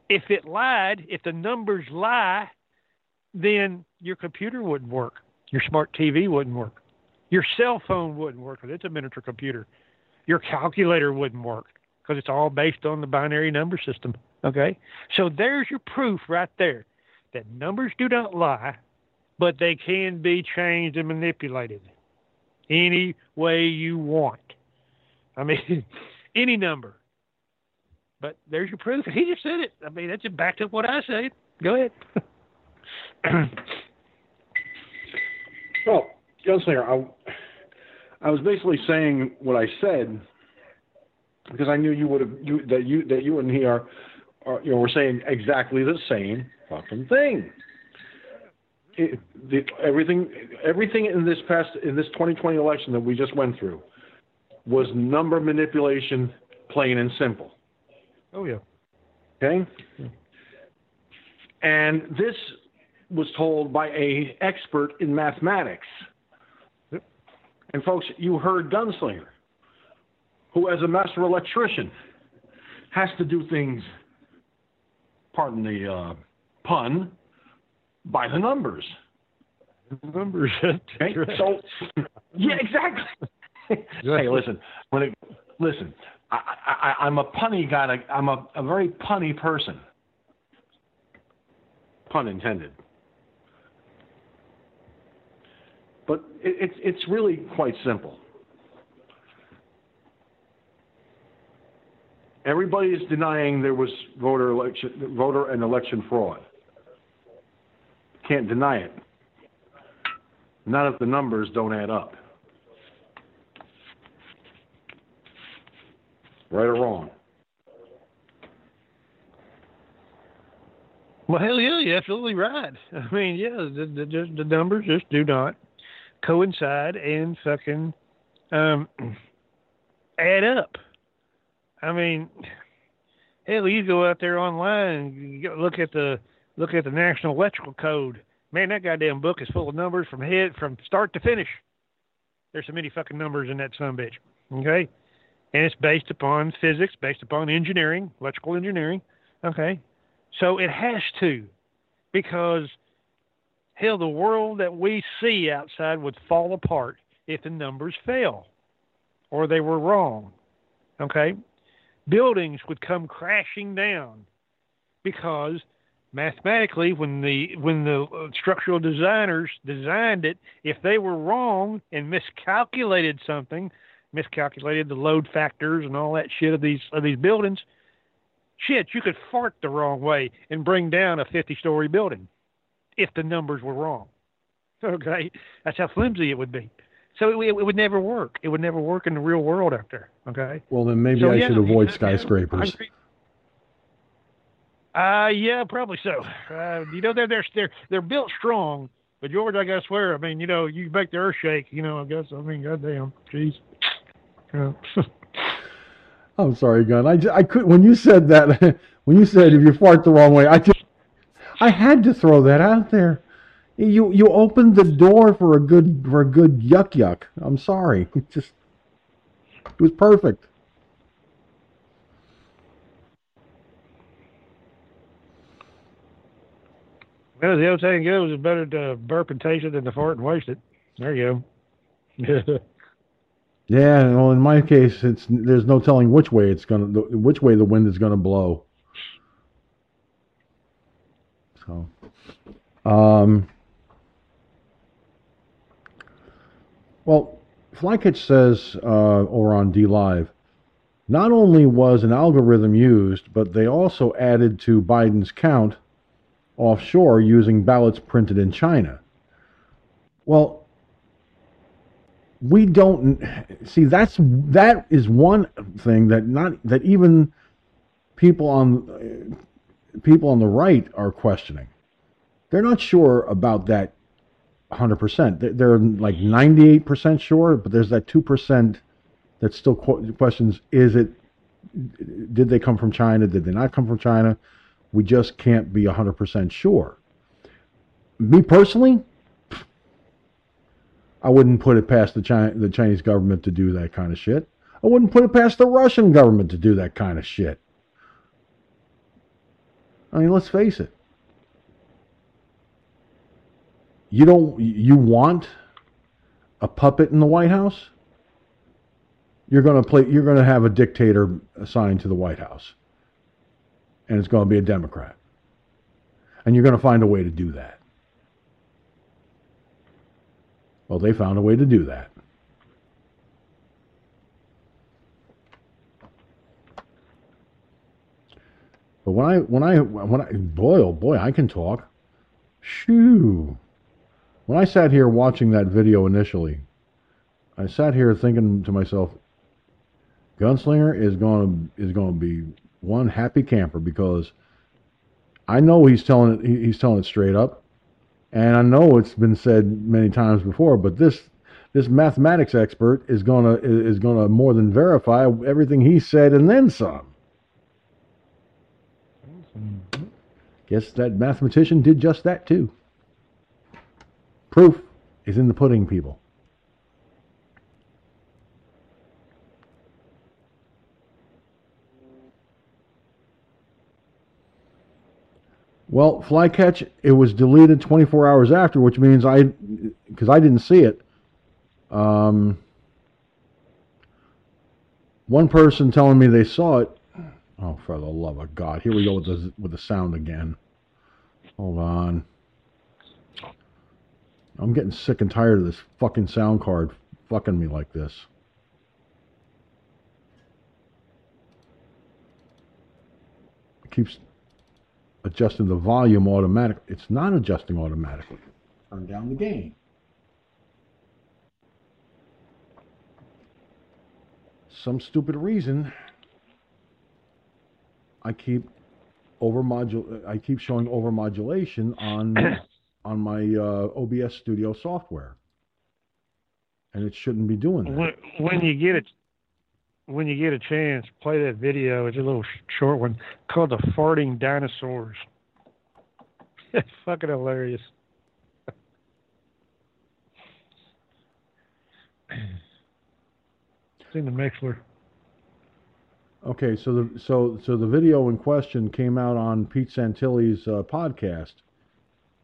if it lied, if the numbers lie, then your computer wouldn't work. Your smart TV wouldn't work. Your cell phone wouldn't work because it's a miniature computer. Your calculator wouldn't work because it's all based on the binary number system. Okay? So there's your proof right there that numbers do not lie, but they can be changed and manipulated any way you want. I mean, any number. But there's your proof. He just said it. I mean, that just backed up what I said. Go ahead. well, Gunslinger, I, I was basically saying what I said because I knew you would have you that you that you and he are, are you know, were saying exactly the same fucking thing. It, the, everything everything in this past in this 2020 election that we just went through was number manipulation, plain and simple. Oh yeah. Okay. And this was told by a expert in mathematics. And folks, you heard Gunslinger, who as a master electrician has to do things, pardon the uh, pun, by the numbers. Numbers. Okay? So, yeah, exactly. hey, listen. When it, listen, I, I, I'm a punny guy. I'm a, a very punny person. Pun intended. But it, it's it's really quite simple. Everybody is denying there was voter election, voter and election fraud. Can't deny it. Not if the numbers don't add up. Right or wrong? Well, hell yeah, you're absolutely right. I mean, yeah, the, the, the numbers just do not coincide and fucking um, add up. I mean, hell, you go out there online and look at the look at the National Electrical Code. Man, that goddamn book is full of numbers from head from start to finish. There's so many fucking numbers in that son bitch. Okay, and it's based upon physics, based upon engineering, electrical engineering. Okay, so it has to, because hell, the world that we see outside would fall apart if the numbers fell or they were wrong. Okay, buildings would come crashing down because mathematically when the when the uh, structural designers designed it if they were wrong and miscalculated something miscalculated the load factors and all that shit of these of these buildings shit you could fart the wrong way and bring down a 50 story building if the numbers were wrong okay that's how flimsy it would be so it, it, would never work it would never work in the real world out there okay Well, then maybe So, I yeah, should avoid yeah, skyscrapers. Uh, yeah, probably so. Uh, you know, they're they're they're they're built strong, but George, I gotta swear, I mean, you know, you make the earth shake. You know, I guess. I mean, goddamn, jeez. Yeah. I'm sorry, Gun. I, ju- I could when you said that when you said if you fart the wrong way, I just I had to throw that out there. You you opened the door for a good for a good yuck yuck. I'm sorry. It just it was perfect. well, the old saying goes, it's better to burp and taste it than to fart and waste it. There you go. Yeah, well, in my case, it's there's no telling which way it's gonna which way the wind is gonna blow. So, um, well, Flycatch says uh, over on DLive, not only was an algorithm used, but they also added to Biden's count offshore using ballots printed in China. Well, we don't see that's that is one thing that not that even people on people on the right are questioning. They're not sure about that 100%. They're, like 98% sure, but there's that 2% that still questions is it did they come from China? Did they not come from China? We just can't be 100% sure. Me personally, I wouldn't put it past the China, the Chinese government to do that kind of shit. I wouldn't put it past the Russian government to do that kind of shit. I mean, let's face it. You don't you want a puppet in the White House? You're going to play you're going to have a dictator assigned to the White House. And it's going to be a Democrat. And you're going to find a way to do that. Well, they found a way to do that. But when I when I when I boy oh boy I can talk. Shoo. When I sat here watching that video initially, I sat here thinking to myself, Gunslinger is going to is going to be one happy camper because I know he's telling it he's telling it straight up, and I know it's been said many times before. But this this mathematics expert is gonna is gonna more than verify everything he said and then some. Guess that mathematician did just that too. Proof is in the pudding, people. Well, Flycatch, it was deleted 24 hours after, which means I, because I didn't see it. Um, one person telling me they saw it. Oh, for the love of God! Here we go with the with the sound again. Hold on. I'm getting sick and tired of this fucking sound card fucking me like this. It keeps adjusting the volume automatically. It's not adjusting automatically. Turn down the gain. Some stupid reason I keep over modul I keep showing overmodulation on on my uh, OBS Studio software, and it shouldn't be doing that. When, when you get it, when you get a chance, play that video. It's a little short one called "The Farting Dinosaurs." It's fucking hilarious. it's in the Mixlr. Okay, so the so so the video in question came out on Pete Santilli's uh, podcast,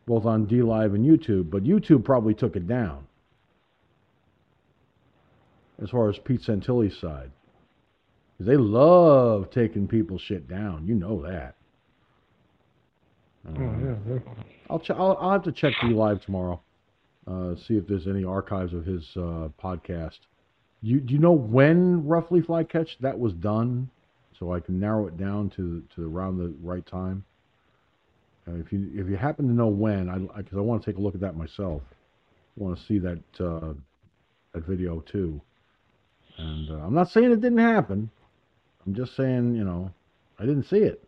both on DLive and YouTube, but YouTube probably took it down. As far as Pete Santilli's side, they love taking people's shit down. You know that. Oh yeah. I'll, ch- I'll I'll have to check DLive tomorrow, uh, see if there's any archives of his uh, podcast. You do you know when roughly Flycatch that was done, so I can narrow it down to to around the right time. Uh, if you if you happen to know when, I because I, want to take a look at that myself. I want to see that uh, that video too. And uh, I'm not saying it didn't happen. I'm just saying you know I didn't see it.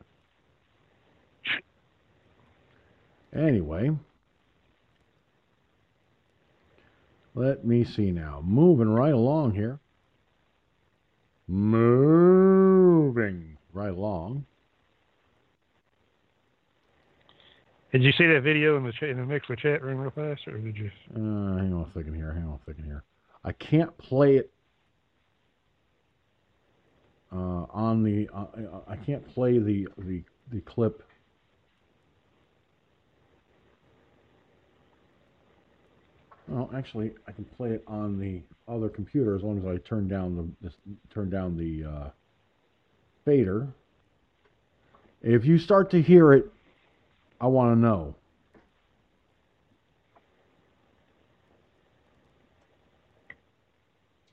Anyway, let me see now. Moving right along here. Moving right along. Did you see that video in the ch- in the Mixlr chat room real fast, or did you? Uh, hang on a second here. Hang on a second here. I can't play it uh, on the. Uh, I can't play the the the clip. Actually, I can play it on the other computer as long as I turn down the turn down the uh, fader. If you start to hear it, I want to know.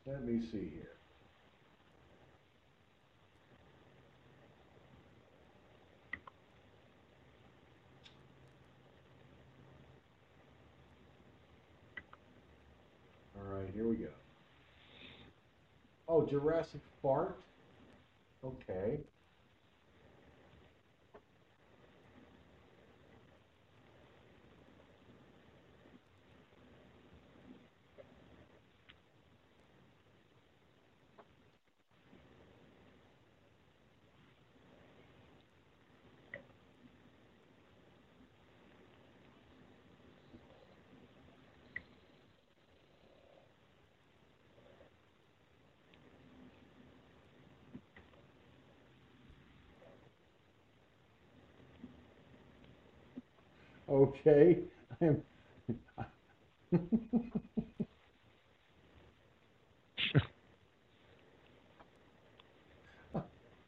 Let me see here. right, here we go. Oh, Jurassic Fart? Okay. Okay. I'm.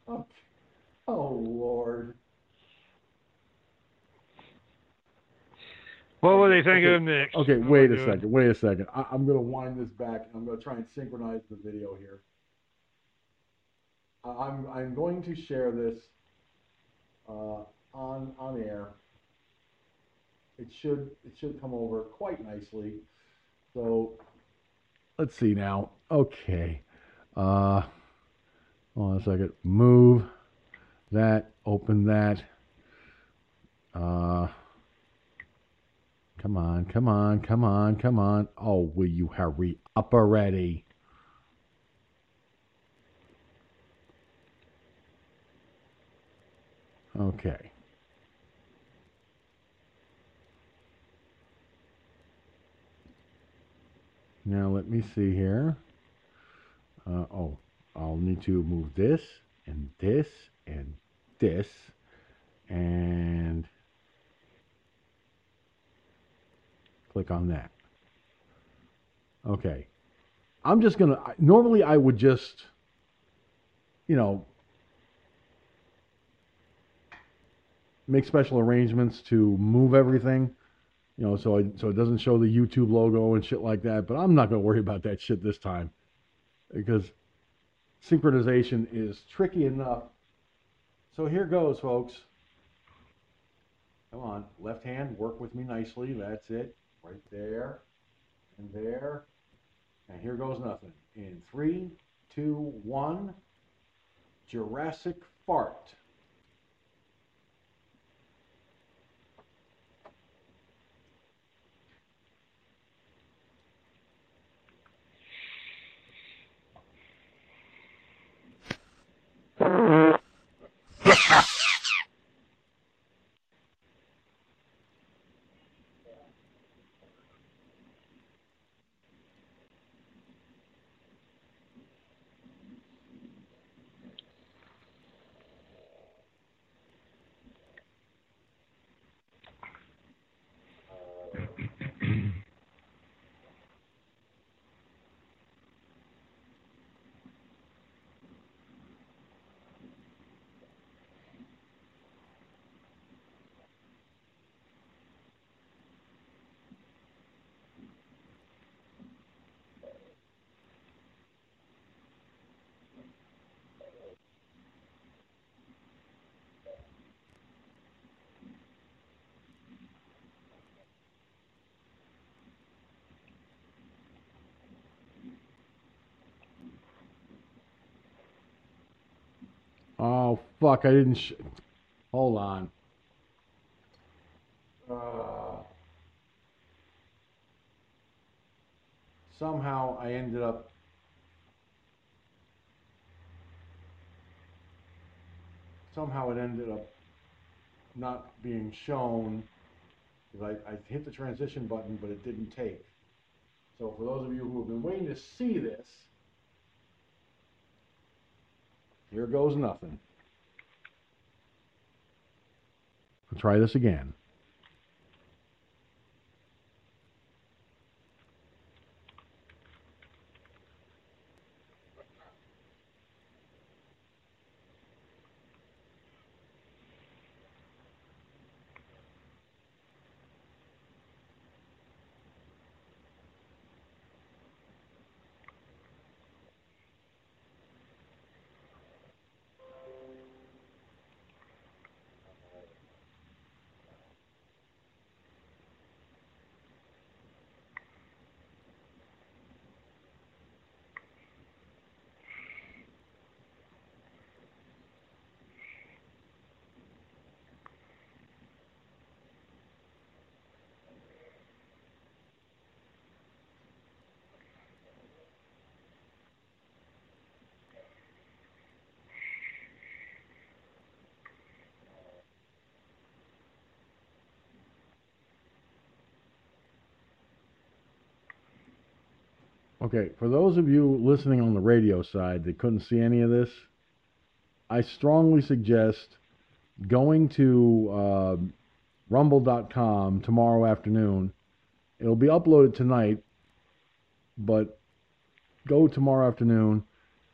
oh, oh Lord. What will they thinking okay. of next? Okay, What wait a doing? second. Wait a second. I, I'm going to wind this back and I'm going to try and synchronize the video here. I'm I'm going to share this uh, on on air. It should it should come over quite nicely. So let's see now. Okay. Uh, hold on a second. Move that. Open that. Uh, come on, come on, come on, come on. Oh, will you hurry up already? Okay. Now let me see here. Uh, oh, I'll need to move this and this and this and click on that. Okay. I'm just going to normally I would just you know make special arrangements to move everything, you know, so I, so it doesn't show the YouTube logo and shit like that. But I'm not to worry about that shit this time because synchronization is tricky enough. So here goes, folks. Come on, left hand, work with me nicely. That's it, right there, and there, and here goes nothing. In three, two, one. Jurassic fart. Oh fuck! I didn't. Sh- Hold on. Uh, somehow I ended up. Somehow it ended up not being shown I, I hit the transition button, but it didn't take. So for those of you who have been waiting to see this, here goes nothing. I'll try this again. Okay, for those of you listening on the radio side that couldn't see any of this, I strongly suggest going to uh, rumble.com tomorrow afternoon. It'll be uploaded tonight, but go tomorrow afternoon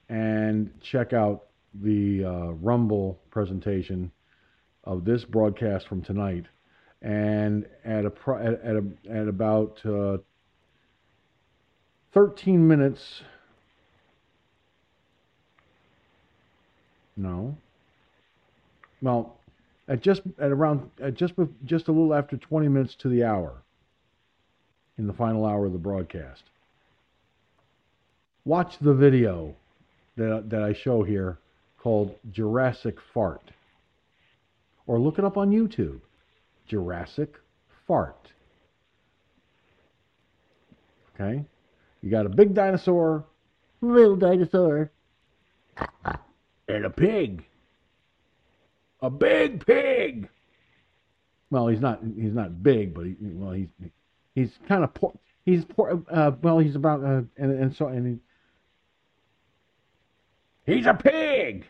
and check out the uh, Rumble presentation of this broadcast from tonight. And at a at, a, at about uh, 13 minutes. No. Well, at just at around at just just a little after 20 minutes to the hour in the final hour of the broadcast. Watch the video that that I show here called Jurassic Fart. Or look it up on YouTube. Jurassic Fart. Okay? You got a big dinosaur, Little dinosaur. and a pig. A big pig. Well, he's not. He's not big, but he, well, he's he's kind of poor. He's poor. Uh, well, he's about uh, and and so and he, he's a pig.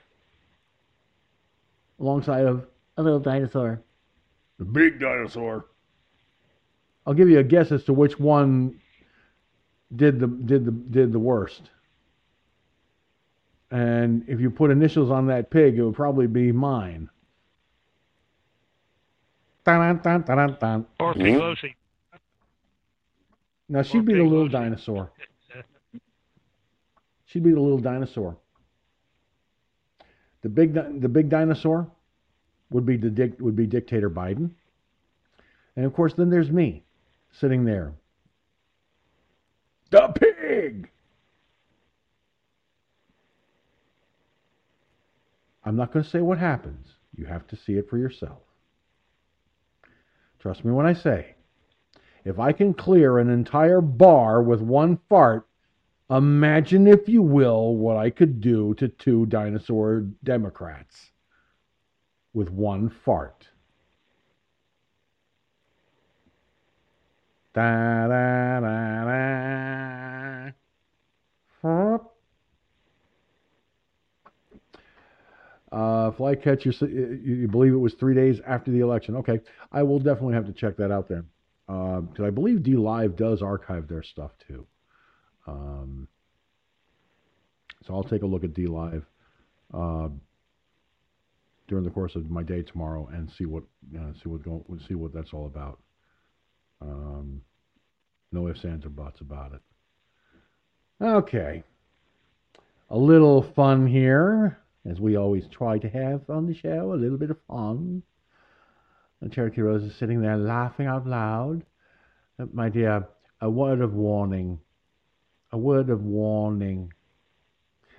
Alongside of A little dinosaur. the big dinosaur. I'll give you a guess as to which one did the did the did the worst. And if you put initials on that pig, it would probably be mine. Dun, dun. Or. Now she'd be the little dinosaur. She'd be the little dinosaur. The big the big dinosaur would be the dic- would be dictator Biden. And of course then there's me sitting there. The pig. I'm not going to say what happens. You have to see it for yourself. Trust me when I say, if I can clear an entire bar with one fart, imagine, if you will, what I could do to two dinosaur Democrats with one fart. Da da da da. Fart. Uh, Flycatcher, you believe it was three days after the election? Okay, I will definitely have to check that out then, because I believe DLive does archive their stuff too. Um, so I'll take a look at DLive uh, during the course of my day tomorrow and see what uh, see what go, see what that's all about. Um, no ifs, ands, or buts about it. Okay, a little fun here as we always try to have on the show, a little bit of fun. And Cherokee Rose is sitting there laughing out loud. Uh, My dear, a word of warning. A word of warning.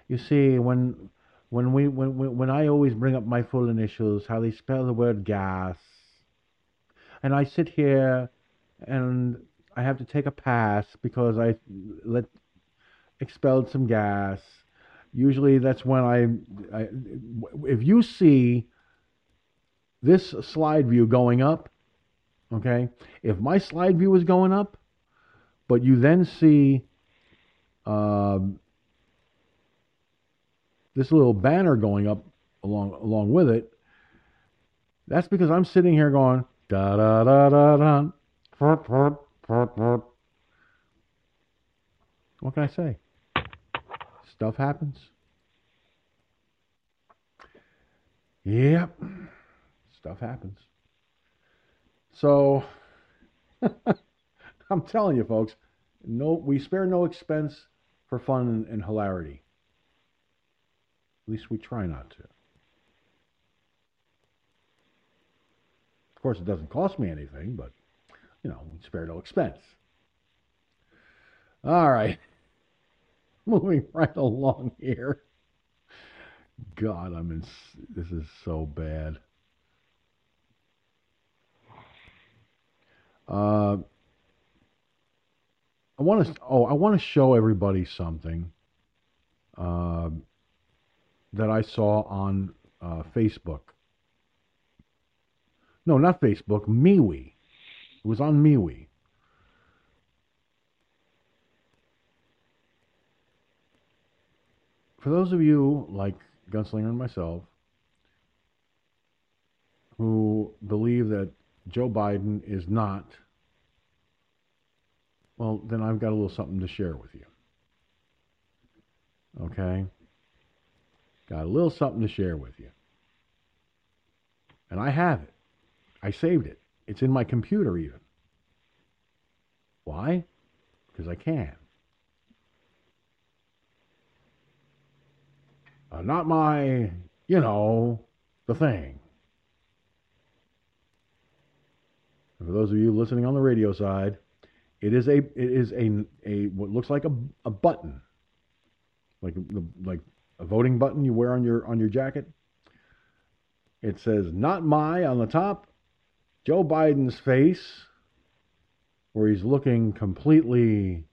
You see, when when we when when when I always bring up my full initials, how they spell the word gas, and I sit here and I have to take a pass because I let expelled some gas. Usually that's when I, I if you see this slide view going up, okay? If my slide view is going up, but you then see um, this little banner going up along along with it, that's because I'm sitting here going da da da da da. What can I say? Stuff happens. Yep. Stuff happens. So I'm telling you folks, no we spare no expense for fun and, and hilarity. At least we try not to. Of course it doesn't cost me anything, but you know, we spare no expense. All right. Moving right along here. God, I'm in. This is so bad. Uh, I want to. Oh, I want to show everybody something uh, that I saw on uh, Facebook. No, not Facebook. MeWe. It was on MeWe. For those of you like Gunslinger and myself who believe that Joe Biden is not, well, then I've got a little something to share with you. Okay? Got a little something to share with you. And I have it. I saved it. It's in my computer, even. Why? Because I can. Uh, not my, you know, the thing. And for those of you listening on the radio side, it is a it is a a what looks like a, a button, like the like a voting button you wear on your on your jacket. It says "Not my" on the top, Joe Biden's face, where he's looking completely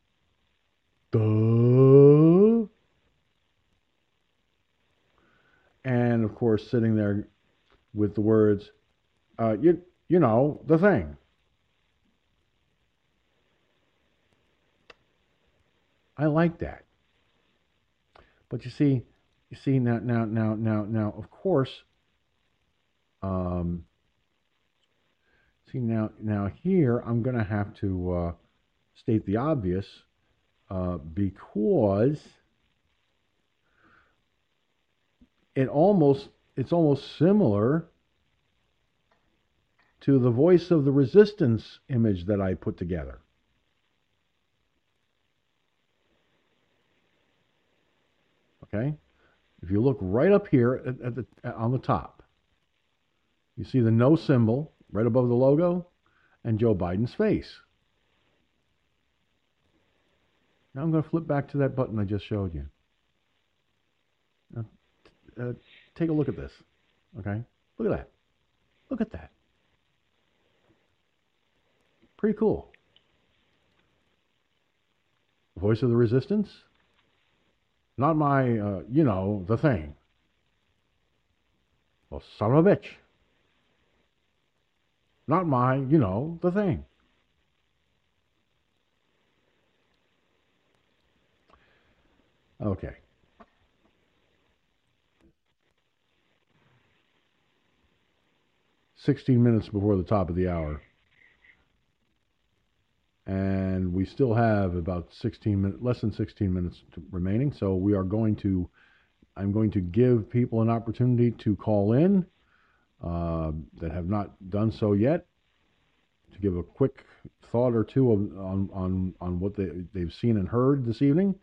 duh, and of course sitting there with the words, uh, "You you know the thing." I like that. But you see, you see now, now, now, now, now. Of course, um, see now, now here I'm going to have to uh, state the obvious uh, because it almost it's almost similar to the voice of the resistance image that I put together. Okay? If you look right up here at, at the, on the top, you see the no symbol right above the logo and Joe Biden's face. Now I'm going to flip back to that button I just showed you. Uh, take a look at this. Okay? Look at that. Look at that. Pretty cool. Voice of the resistance. Not my, uh, you know, the thing. Well, son of a bitch. Not my, you know, the thing. Okay. Sixteen minutes before the top of the hour and we still have about 16 minutes, less than 16 minutes remaining. So we are going to, I'm going to give people an opportunity to call in uh, that have not done so yet, to give a quick thought or two on, on, on what they, they've seen and heard this evening.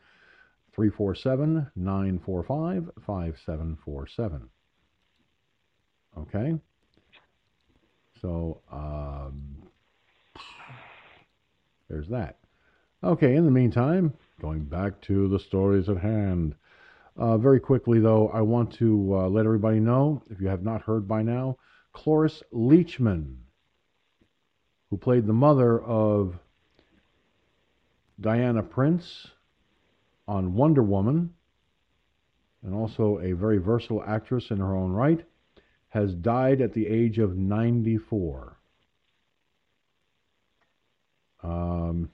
347 945 5747. Okay? So, um, there's that. Okay, in the meantime, going back to the stories at hand. Uh, very quickly, though, I want to uh, let everybody know, if you have not heard by now, Cloris Leachman, who played the mother of Diana Prince on Wonder Woman, and also a very versatile actress in her own right, has died at the age of 94. Um,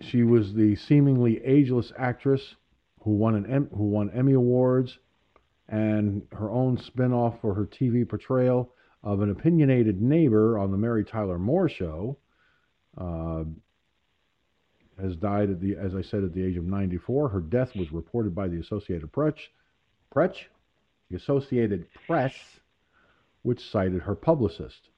she was the seemingly ageless actress who won an who won Emmy awards, and her own spin-off for her TV portrayal of an opinionated neighbor on the Mary Tyler Moore Show. Uh, has died at the, as I said, at the age of 94. Her death was reported by the Associated Press, Press, the Associated Press, which cited her publicist.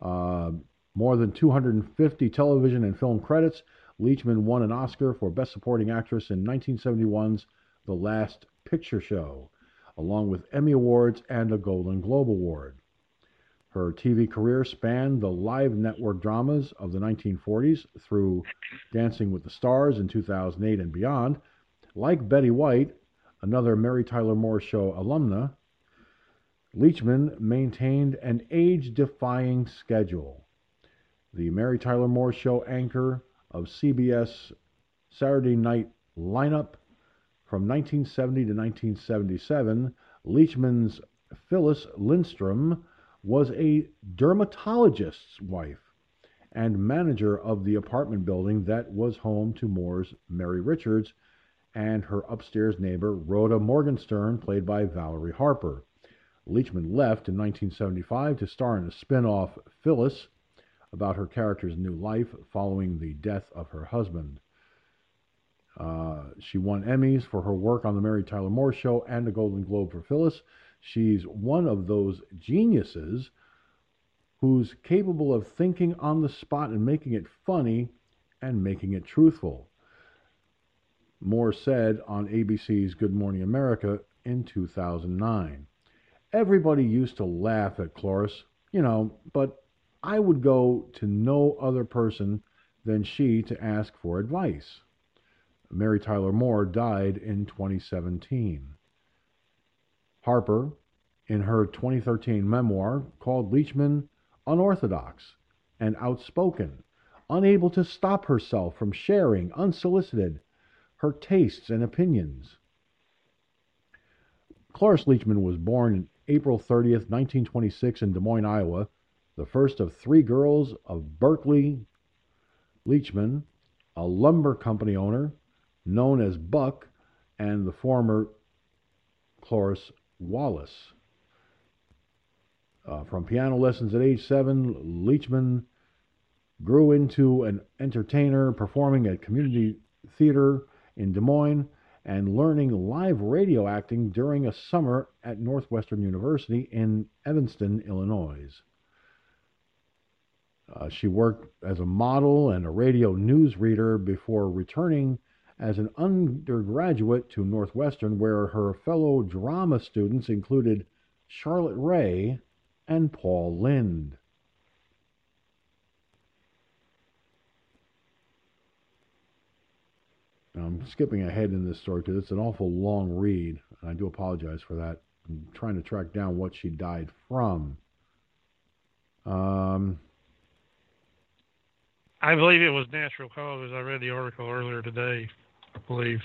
Uh, more than 250 television and film credits. Leachman won an Oscar for Best Supporting Actress in 1971's The Last Picture Show, along with Emmy Awards and a Golden Globe Award. Her TV career spanned the live network dramas of the 1940s through Dancing with the Stars in 2008 and beyond. Like Betty White, another Mary Tyler Moore Show alumna, Leachman maintained an age defying schedule. The Mary Tyler Moore Show anchor of CBS Saturday night lineup from 1970 to 1977, Leachman's Phyllis Lindstrom was a dermatologist's wife and manager of the apartment building that was home to Moore's Mary Richards and her upstairs neighbor, Rhoda Morgenstern, played by Valerie Harper. Leachman left in 1975 to star in a spin off, Phyllis, about her character's new life following the death of her husband. Uh, she won Emmys for her work on The Mary Tyler Moore Show and a Golden Globe for Phyllis. She's one of those geniuses who's capable of thinking on the spot and making it funny and making it truthful. Moore said on ABC's Good Morning America in 2009. Everybody used to laugh at Cloris, you know, but I would go to no other person than she to ask for advice. Mary Tyler Moore died in 2017. Harper, in her 2013 memoir, called Leachman unorthodox and outspoken, unable to stop herself from sharing unsolicited her tastes and opinions. Cloris Leachman was born April 30th, 1926, in Des Moines, Iowa, the first of three girls of Berkeley Leachman, a lumber company owner known as Buck, and the former Cloris Wallace. Uh, from piano lessons at age seven, Leachman grew into an entertainer, performing at community theater in Des Moines and learning live radio acting during a summer at Northwestern University in Evanston, Illinois. Uh, she worked as a model and a radio newsreader before returning as an undergraduate to Northwestern, where her fellow drama students included Charlotte Rae and Paul I'm skipping ahead in this story because it's an awful long read, and I do apologize for that. I'm trying to track down what she died from. Um, I believe it was natural causes. I read the article earlier today. I believe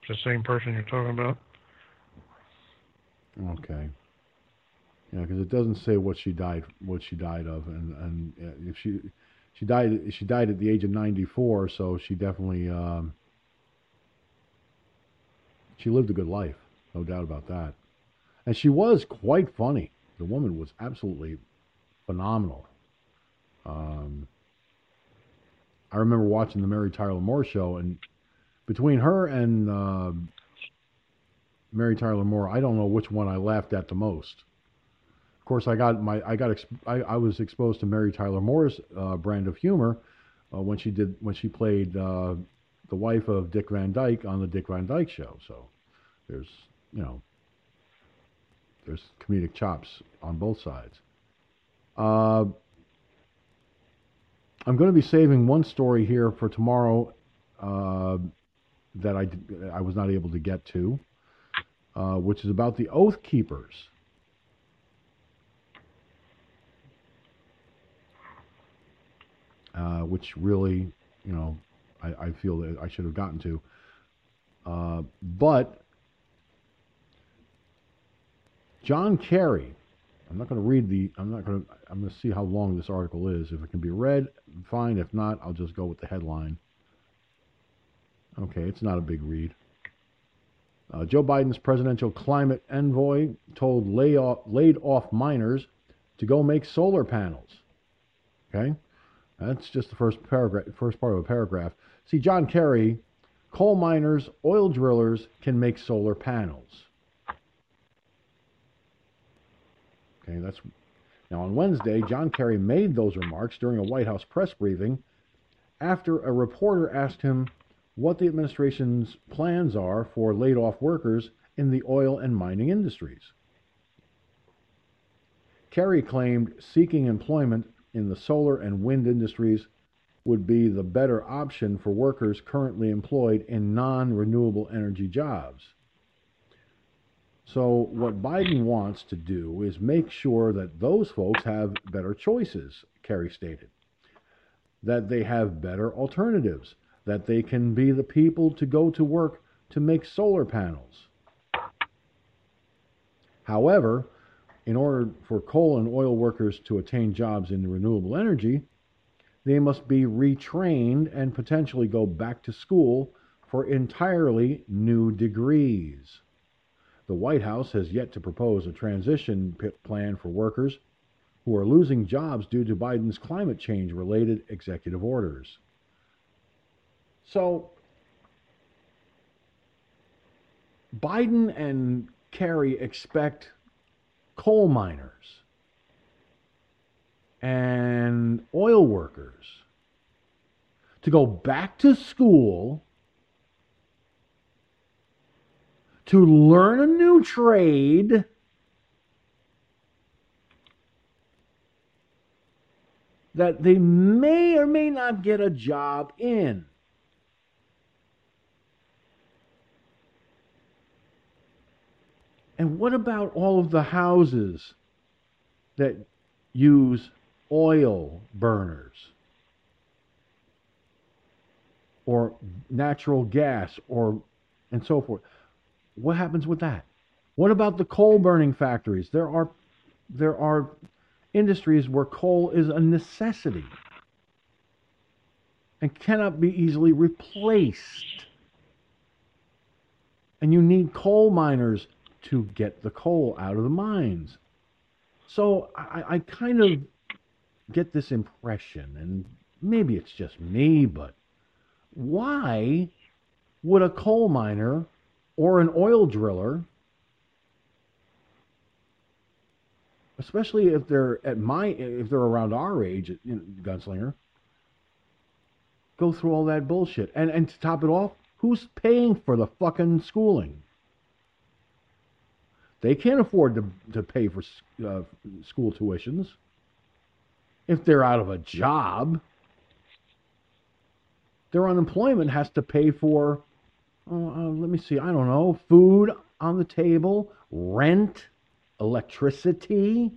it's the same person you're talking about. Okay. Yeah, because it doesn't say what she died what she died of, and and uh, if she she died she died at the age of 94, so she definitely um, she lived a good life, no doubt about that. And she was quite funny. The woman was absolutely phenomenal. Um, I remember watching the Mary Tyler Moore show, and between her and uh, Mary Tyler Moore, I don't know which one I laughed at the most. Of course, I got my I got ex- I, I was exposed to Mary Tyler Moore's uh, brand of humor uh, when she did when she played uh, the wife of Dick Van Dyke on the Dick Van Dyke Show. So there's you know there's comedic chops on both sides. Uh, I'm going to be saving one story here for tomorrow uh, that I I was not able to get to, uh, which is about the Oath Keepers. Uh, which really, you know, I, I, feel that I should have gotten to. Uh, but John Kerry, I'm not going to read the. I'm not going to. I'm going to see how long this article is. If it can be read, fine. If not, I'll just go with the headline. Okay, it's not a big read. Uh, Joe Biden's presidential climate envoy told laid off miners to go make solar panels. Okay, that's just the first paragraph, first part of a paragraph. See, John Kerry, coal miners, oil drillers can make solar panels. Okay, that's now on Wednesday. John Kerry made those remarks during a White House press briefing after a reporter asked him what the administration's plans are for laid off workers in the oil and mining industries. Kerry claimed seeking employment in the solar and wind industries would be the better option for workers currently employed in non renewable energy jobs. So, what Biden wants to do is make sure that those folks have better choices, Kerry stated, that they have better alternatives, that they can be the people to go to work to make solar panels. However, in order for coal and oil workers to attain jobs in renewable energy, they must be retrained and potentially go back to school for entirely new degrees. The White House has yet to propose a transition plan for workers who are losing jobs due to Biden's climate change related executive orders. So, Biden and Kerry expect coal miners and oil workers to go back to school to learn a new trade that they may or may not get a job in. And what about all of the houses that use oil burners or natural gas or and so forth? What happens with that? What about the coal burning factories? There are there are industries where coal is a necessity and cannot be easily replaced. And you need coal miners to get the coal out of the mines. So I, I kind of get this impression, and maybe it's just me, but why would a coal miner or an oil driller, especially if they're at my if they're around our age, you know, gunslinger, go through all that bullshit? And and to top it off, who's paying for the fucking schooling? They can't afford to, to pay for uh, school tuitions if they're out of a job. Their unemployment has to pay for, oh, uh, let me see, I don't know, food on the table, rent, electricity.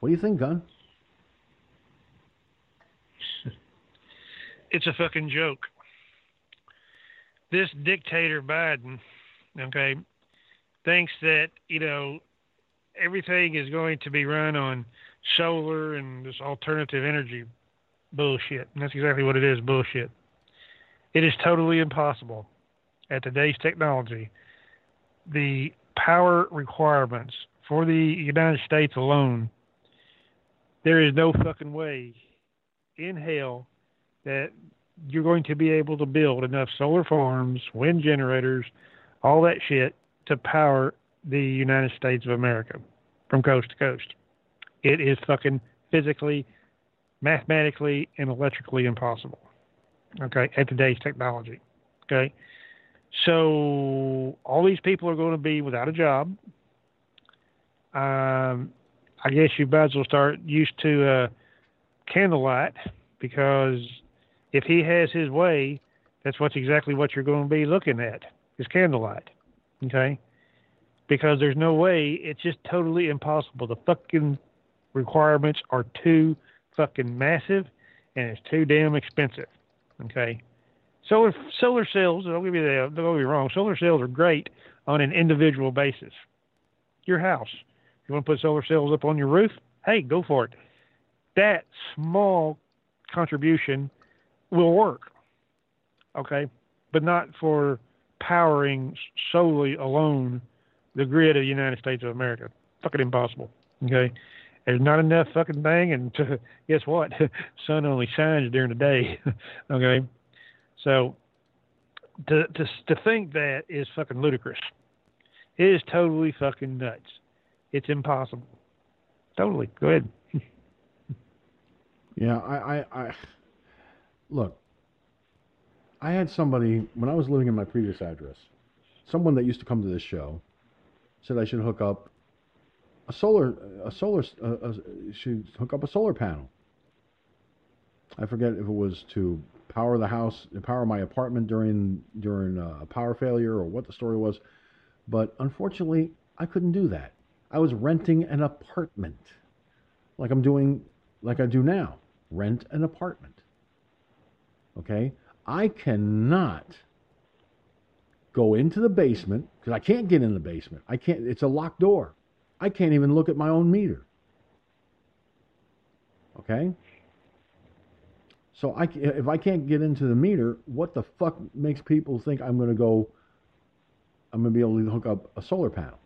What do you think, Gun? It's a fucking joke. This dictator Biden, okay, thinks that, you know, everything is going to be run on solar and this alternative energy bullshit. And that's exactly what it is bullshit. It is totally impossible at today's technology. The power requirements for the United States alone, there is no fucking way in hell that you're going to be able to build enough solar farms, wind generators, all that shit to power the United States of America from coast to coast. It is fucking physically, mathematically, and electrically impossible. Okay, at today's technology. Okay, so all these people are going to be without a job. Um, I guess you might as well start used to uh, candlelight because if he has his way, that's what's exactly what you're going to be looking at is candlelight. Okay, because there's no way it's just totally impossible. The fucking requirements are too fucking massive and it's too damn expensive. Okay. Solar solar cells, don't get me that don't get me wrong, solar cells are great on an individual basis. Your house. You want to put solar cells up on your roof? Hey, go for it. That small contribution will work. Okay? But not for powering solely alone the grid of the United States of America. Fucking impossible. Okay? There's not enough fucking thing, and to, guess what? Sun only shines during the day. okay? So to, to to think that is fucking ludicrous. It is totally fucking nuts. It's impossible. Totally. Go ahead. Yeah, I, I, I look. I had somebody when I was living in my previous address. Someone that used to come to this show said I should hook up a solar, a solar, a, a, should hook up a solar panel. I forget if it was to power the house, power my apartment during during uh, a power failure or what the story was, but unfortunately I couldn't do that. I was renting an apartment, like I'm doing, like I do now, rent an apartment. Okay, I cannot go into the basement because I can't get in the basement. I can't. It's a locked door. I can't even look at my own meter. Okay. So I, if I can't get into the meter, what the fuck makes people think I'm going to go? I'm going to be able to hook up a solar panel.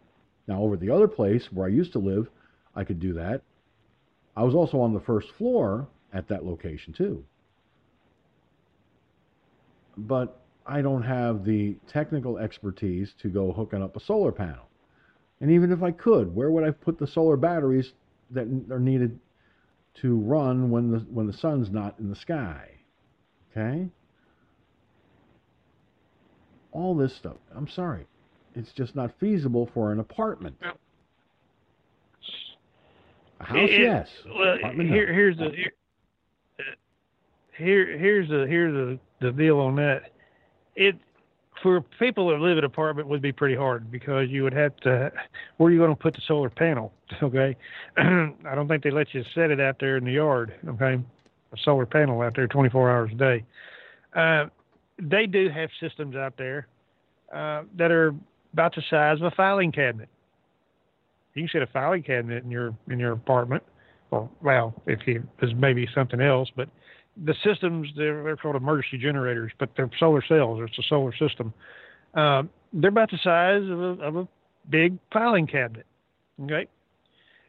Now over the other place where I used to live, I could do that. I was also on the first floor at that location too. But I don't have the technical expertise to go hooking up a solar panel. And even if I could, where would I put the solar batteries that are needed to run when the when the sun's not in the sky? Okay? All this stuff. I'm sorry. It's just not feasible for an apartment. A house, It- yes. Well, Apartment, no. here, here's the here, uh, here here's the here's the the deal on that. It for people that live in an apartment would be pretty hard because you would have to where are you going to put the solar panel? Okay, I don't think they let you set it out there in the yard. Okay, a solar panel out there 24 hours a day. Uh, they do have systems out there uh, that are about the size of a filing cabinet. You can set a filing cabinet in your in your apartment, or well, if you there's maybe something else, but the systems they're, they're called emergency generators, but they're solar cells. It's a solar system. Uh, they're about the size of a, of a big filing cabinet. Okay,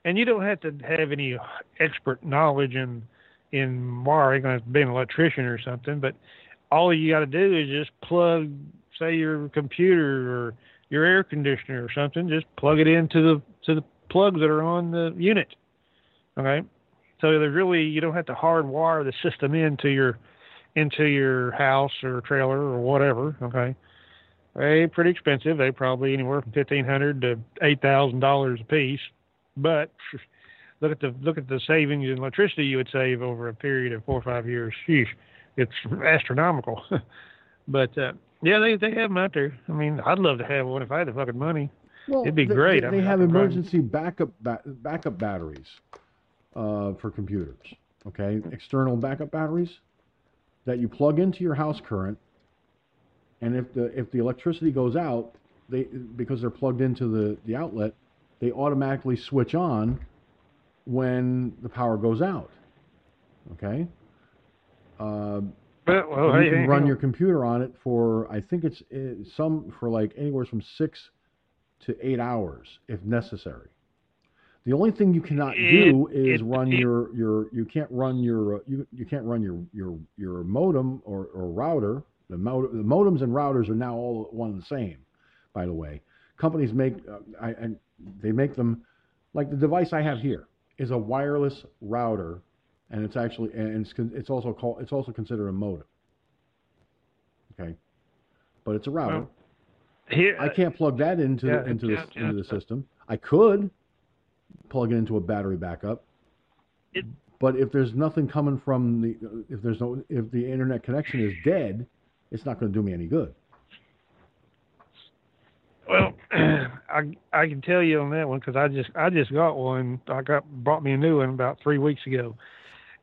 and you don't have to have any expert knowledge in in wiring, like being an electrician or something, but all you got to do is just plug, say, your computer or your air conditioner or something. Just plug it into the to the plugs that are on the unit. Okay, so there's really you don't have to hardwire the system into your into your house or trailer or whatever. Okay, they pretty expensive. They probably anywhere from fifteen hundred to eight thousand dollars a piece. But look at the look at the savings in electricity you would save over a period of four or five years. Sheesh, it's astronomical. but uh, yeah, they they have them out there. I mean, I'd love to have one if I had the fucking money. Well, It'd be they- great. They, I mean, have could run- emergency backup ba- backup batteries uh, for computers. Okay, external backup batteries that you plug into your house current, and if the if the electricity goes out, they because they're plugged into the the outlet, they automatically switch on when the power goes out. Okay. Uh, But, well, hey, you can hey, run hey. your computer on it for I think it's uh, some for like anywhere from six to eight hours if necessary. The only thing you cannot do It- is it- run it- your your you can't run your uh, you you can't run your your your modem or, or router. The, mod- the modems and routers are now all one and the same. By the way, companies make uh, I, and they make them like the device I have here is a wireless router, and it's actually and it's it's also called it's also considered a modem. Okay, but it's a router. Well, Here, I can't plug that into yeah, into yeah, the into the system. I could plug it into a battery backup, It- but if there's nothing coming from the if there's no if the internet connection is dead, it's not going to do me any good. Well, I I can tell you on that one because I just I just got one. I got brought me a new one about three weeks ago.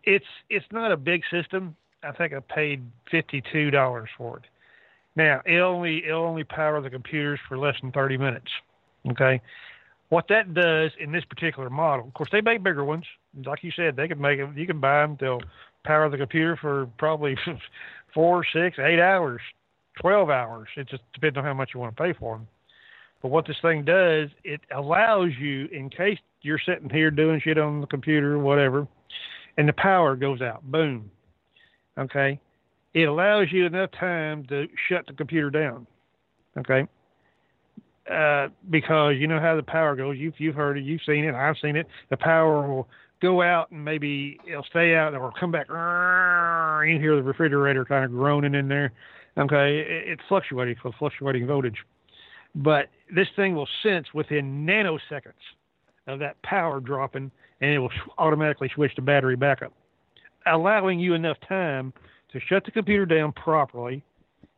It's it's not a big system. I think I paid fifty two dollars for it. Now it only it only power the computers for less than thirty minutes. Okay, what that does in this particular model, of course, they make bigger ones. Like you said, they can make them. You can buy them. They'll power the computer for probably four, six, eight hours, twelve hours. It just depends on how much you want to pay for them. But what this thing does, it allows you, in case you're sitting here doing shit on the computer or whatever, and the power goes out, boom. Okay, it allows you enough time to shut the computer down. Okay, uh, because you know how the power goes. You've you've heard it, you've seen it, I've seen it. The power will go out and maybe it'll stay out or come back. You hear the refrigerator kind of groaning in there. Okay, it, it's fluctuating, so fluctuating voltage. But this thing will sense within nanoseconds of that power dropping, and it will automatically switch to battery backup, allowing you enough time to shut the computer down properly.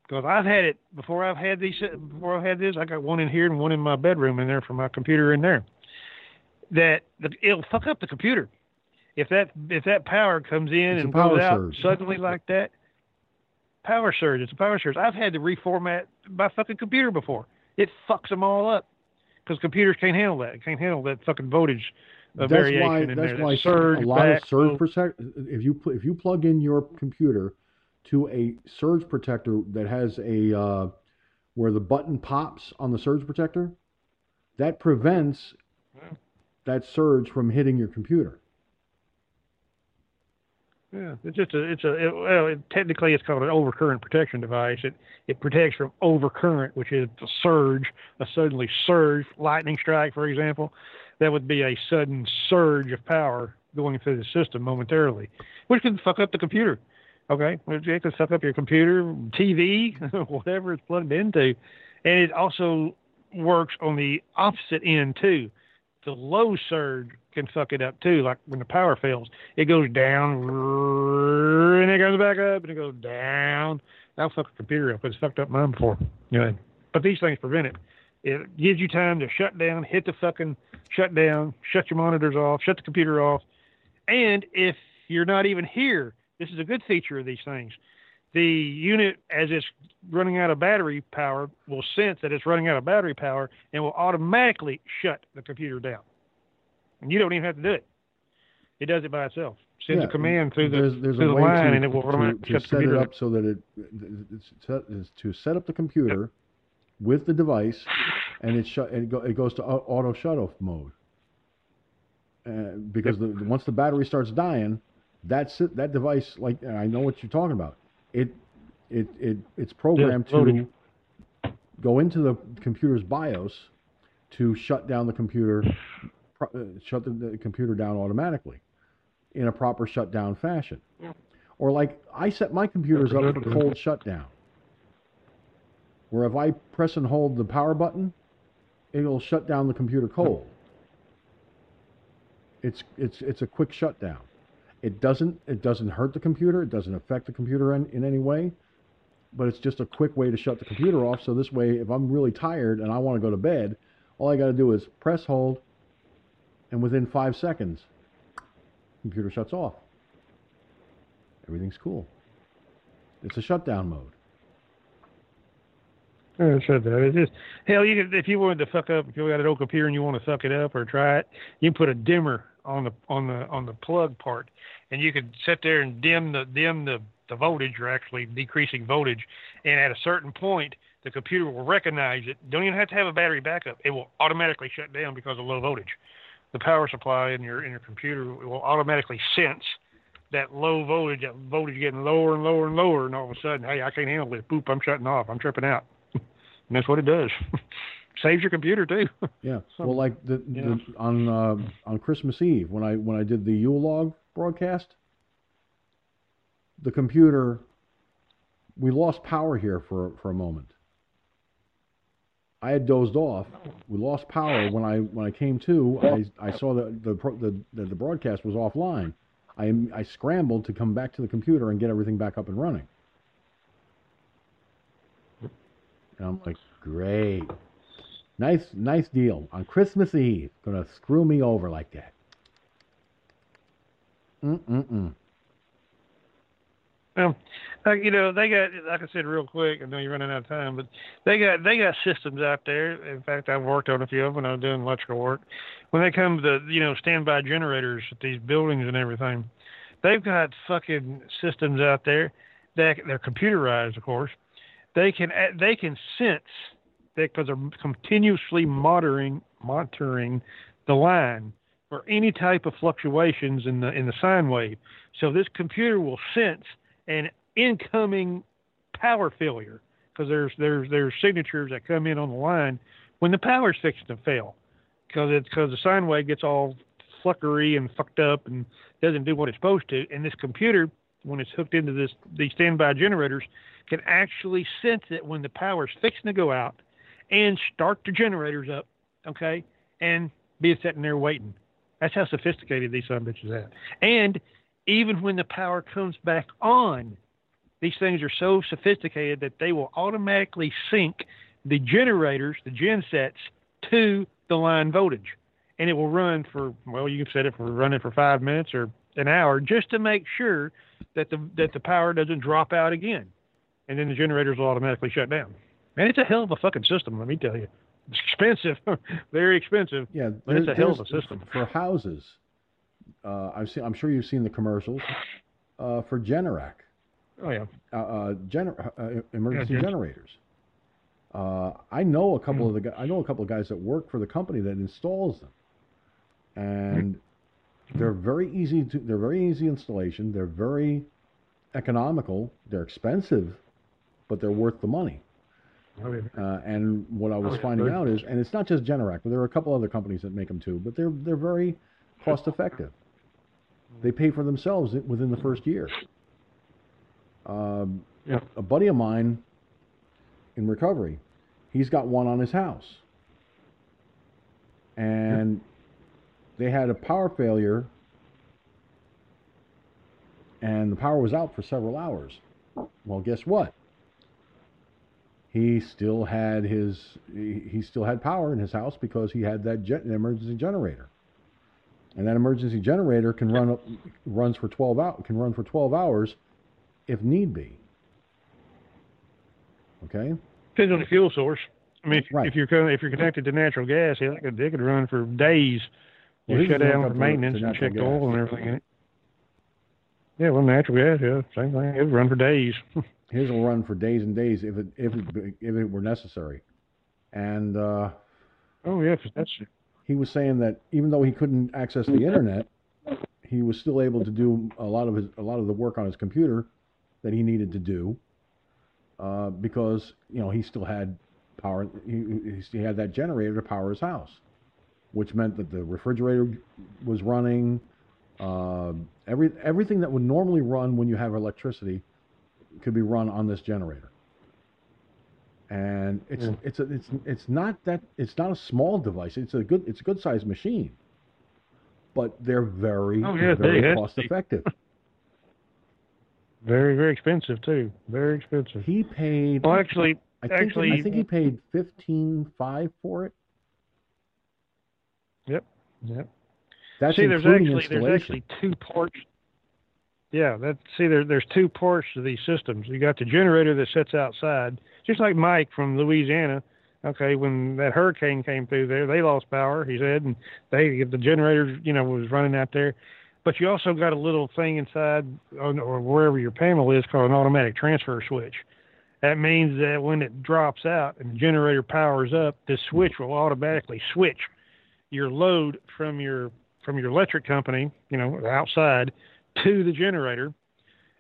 Because I've had it before. I've had these before. I've had this. I got one in here and one in my bedroom in there for my computer in there. That the, it'll fuck up the computer if that if that power comes in It's and goes out surge. suddenly like that. Power surge. It's a power surge. I've had to reformat my fucking computer before. It fucks them all up because computers can't handle that. It can't handle that fucking voltage that's variation why in that's there. why That surge a lot back, of surge protect if you if you plug in your computer to a surge protector that has a uh, where the button pops on the surge protector, that prevents that surge from hitting your computer. Yeah, it's just a it's a it, well it, technically it's called an overcurrent protection device. It it protects from overcurrent, which is a surge, a suddenly surge, lightning strike, for example. That would be a sudden surge of power going through the system momentarily, which can fuck up the computer. Okay, well, it can fuck up your computer, TV, whatever it's plugged into, and it also works on the opposite end too. The low surge can fuck it up too. Like when the power fails, it goes down and it goes back up and it goes down. That'll fuck a computer up. It's fucked up mine before. Yeah. But these things prevent it. It gives you time to shut down, hit the fucking shut down, shut your monitors off, shut the computer off. And if you're not even here, this is a good feature of these things. The unit, as it's running out of battery power, will sense that it's running out of battery power and will automatically shut the computer down. And you don't even have to do it. It does it by itself. Sends Yeah, a command through the, there's, there's through a the line to, and it will to, automatically to shut the set it up so that it it's is to set up the computer with the device, and it shut it, go, it goes to auto shut off mode. Uh, because the, once the battery starts dying, that's it, that device. Like I know what you're talking about. It it it it's programmed Yeah, to go into the computer's BIOS to shut down the computer, pro- uh, shut the, the computer down automatically in a proper shutdown fashion. Or like I set my computers up for cold shutdown, where if I press and hold the power button, it'll shut down the computer cold. It's it's it's a quick shutdown. It doesn't it doesn't hurt the computer. It doesn't affect the computer in, in any way. But it's just a quick way to shut the computer off. So this way, if I'm really tired and I want to go to bed, all I got to do is press hold, and within five seconds, computer shuts off. Everything's cool. It's a shutdown mode. Yeah, that. It's just hell. You could, if you wanted to fuck up, if you got an old computer and you want to fuck it up or try it, you can put a dimmer on the on the on the plug part, and you could sit there and dim the dim the the voltage or actually decreasing voltage, and at a certain point, the computer will recognize it. Don't even have to have a battery backup. It will automatically shut down because of low voltage. The power supply in your in your computer will automatically sense that low voltage, that voltage getting lower and lower and lower, and all of a sudden, hey, I can't handle this. Boop, I'm shutting off. I'm tripping out. And that's what it does. Saves your computer too. Yeah. Well, like the, yeah. the on uh, on Christmas Eve when I when I did the Yule log broadcast, the computer we lost power here for for a moment. I had dozed off. We lost power when I when I came to. I, I saw that the, the the the broadcast was offline. I I scrambled to come back to the computer and get everything back up and running. And I'm like, great. Nice, nice deal on Christmas Eve. Gonna screw me over like that. Mm mm mm. Um, like, you know, they got, like I said, real quick. I know you're running out of time, but they got they got systems out there. In fact, I've worked on a few of them when I was doing electrical work. When they come to you know, standby generators at these buildings and everything, they've got fucking systems out there that they're computerized, of course. They can they can sense because they're continuously monitoring monitoring the line for any type of fluctuations in the in the sine wave. So this computer will sense an incoming power failure because there's there's there's signatures that come in on the line when the power's fixing to fail because it's because the sine wave gets all fluckery and fucked up and doesn't do what it's supposed to. And this computer, when it's hooked into this these standby generators, can actually sense it when the power's fixing to go out and start the generators up, okay, and be sitting there waiting. That's how sophisticated these son bitches are. And even when the power comes back on, these things are so sophisticated that they will automatically sync the generators, the gen sets, to the line voltage. And it will run for well, you can set it for running for five minutes or an hour just to make sure that the that the power doesn't drop out again. And then the generators will automatically shut down. Man, it's a hell of a fucking system, let me tell you. It's expensive, very expensive. Yeah, but it's a hell of a system. for houses. Uh, I've seen. I'm sure you've seen the commercials uh, for Generac, Oh yeah. uh, uh, gener- uh, emergency gen- generators. Uh, I know a couple of the. I know a couple of guys that work for the company that installs them, and they're very easy to. They're very easy installation. They're very economical. They're expensive, but they're worth the money. Oh, yeah. Uh, and what I was Oh, finding out is, and it's not just Generac, but there are a couple other companies that make them too. But they're they're very cost effective. They pay for themselves within the first year. Um, Yeah. A buddy of mine in recovery, he's got one on his house, and they had a power failure, and the power was out for several hours. Well, guess what? He still had his he, still had power in his house because he had that gen, emergency generator and that emergency generator can run up runs for 12 out can run for 12 hours if need be okay Depends on the fuel source. I mean, if, Right. if you're if you're connected to natural gas, yeah, they could, they could run for days. Well, You shut down for maintenance and check the oil and everything in it. Yeah, well, natural gas, yeah, same thing. It would run for days. his will run for days and days if it if it if it were necessary and uh oh yeah, that's he was saying that even though he couldn't access the internet, he was still able to do a lot of his a lot of the work on his computer that he needed to do uh, because you know he still had power. He, he had that generator to power his house, which meant that the refrigerator was running. Uh, every everything that would normally run when you have electricity could be run on this generator. And it's Yeah. it's a, it's it's not that it's not a small device. It's a good it's a good sized machine, but they're very Oh, yeah, very they- cost effective. very very expensive too. Very expensive. He paid. Well, actually, I think actually, I think he paid fifteen five for it. Yep. Yep. That's see, there's actually there's actually two ports. Yeah, that see there there's two ports to these systems. You got the generator that sits outside, just like Mike from Louisiana. Okay, when that hurricane came through there, they lost power. He said, and they the generator you know was running out there. But you also got a little thing inside, or or wherever your panel is, called an automatic transfer switch. That means that when it drops out and the generator powers up, this switch will automatically switch your load from your from your electric company, you know, outside to the generator.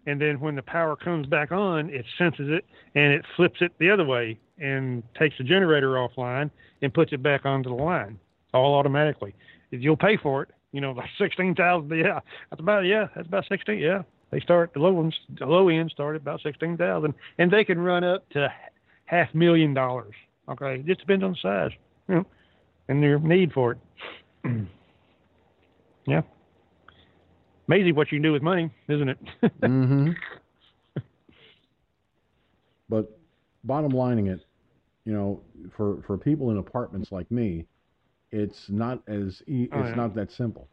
And then when the power comes back on, it senses it and it flips it the other way and takes the generator offline and puts it back onto the line all automatically. You'll pay for it, you know, like sixteen thousand. Yeah, that's about yeah, that's about sixteen. Yeah, they start the low ones, the low end start at about sixteen thousand, and they can run up to half million dollars. Okay, it just depends on the size, you know, and your need for it. yeah. Amazing what you can do with money, isn't it? hmm But bottom lining it, you know, for for people in apartments like me, it's not as e- Oh, it's yeah. not that simple.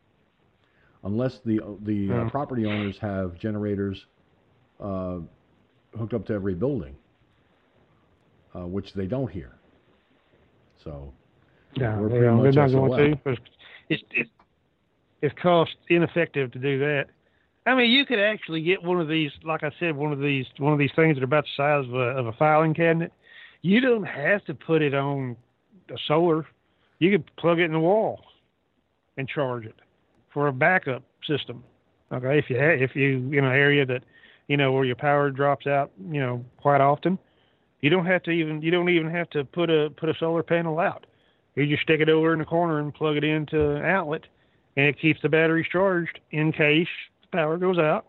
Unless the the uh, property owners have generators uh, hooked up to every building, uh, which they don't here. So Yeah, we're pretty don't- much they're not going to. It's, it's, it's, it's cost ineffective to do that. I mean, you could actually get one of these, like I said, one of these, one of these things that are about the size of a, of a filing cabinet. You don't have to put it on a solar. You could plug it in the wall and charge it for a backup system. Okay, if you ha- if you in an area that you know where your power drops out, you know quite often, you don't have to even you don't even have to put a put a solar panel out. You just stick it over in the corner and plug it into an outlet, and it keeps the batteries charged in case the power goes out.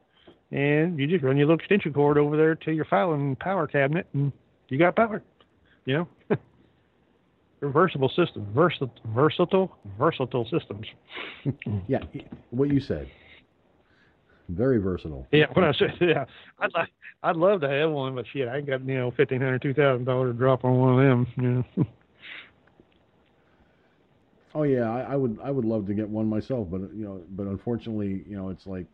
And you just run your little extension cord over there to your filing power cabinet, and you got power. You know, reversible system, versatile, versatile, versatile systems. yeah, what you said, very versatile. Yeah, when I said yeah, I'd like, I'd love to have one, but shit, I ain't got you know fifteen hundred, two thousand dollars drop on one of them. You know. Oh yeah, I, I would I would love to get one myself, but you know, but unfortunately, you know, it's like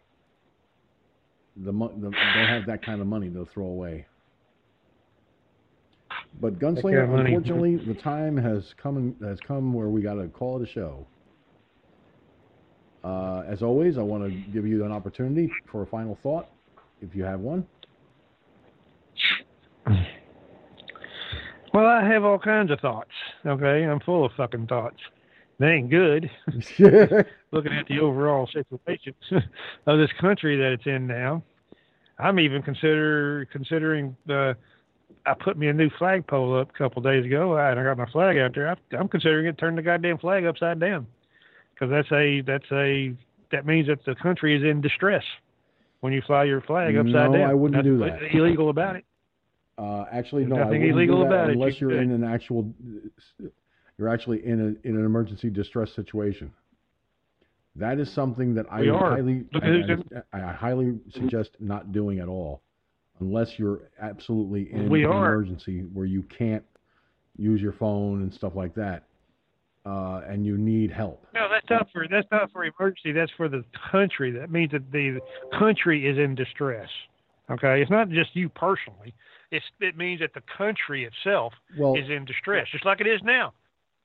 the, the they have that kind of money to throw away. But Gunslinger, unfortunately, the time has come has come where we got to call it a show. Uh, as always, I want to give you an opportunity for a final thought, if you have one. Well, I have all kinds of thoughts. Okay, I'm full of fucking thoughts. They ain't good. Looking at the overall situation of this country that it's in now, I'm even consider considering the. I put me a new flagpole up a couple days ago, and I got my flag out there. I, I'm considering it turn the goddamn flag upside down, because that's a that's a that means that the country is in distress when you fly your flag upside No, down. I wouldn't That's do that. illegal about it. Uh, actually, no, There's I nothing illegal that about it. unless You you're in an actual. You're actually in a in an emergency distress situation. That is something that I We would are. highly I, I- I highly suggest not doing at all, unless you're absolutely in We an are. emergency where you can't use your phone and stuff like that, uh, and you need help. No, that's not for that's not for emergency. That's for the country. That means that the country is in distress. Okay, it's not just you personally. It's it means that the country itself Well- is in distress, just like it is now.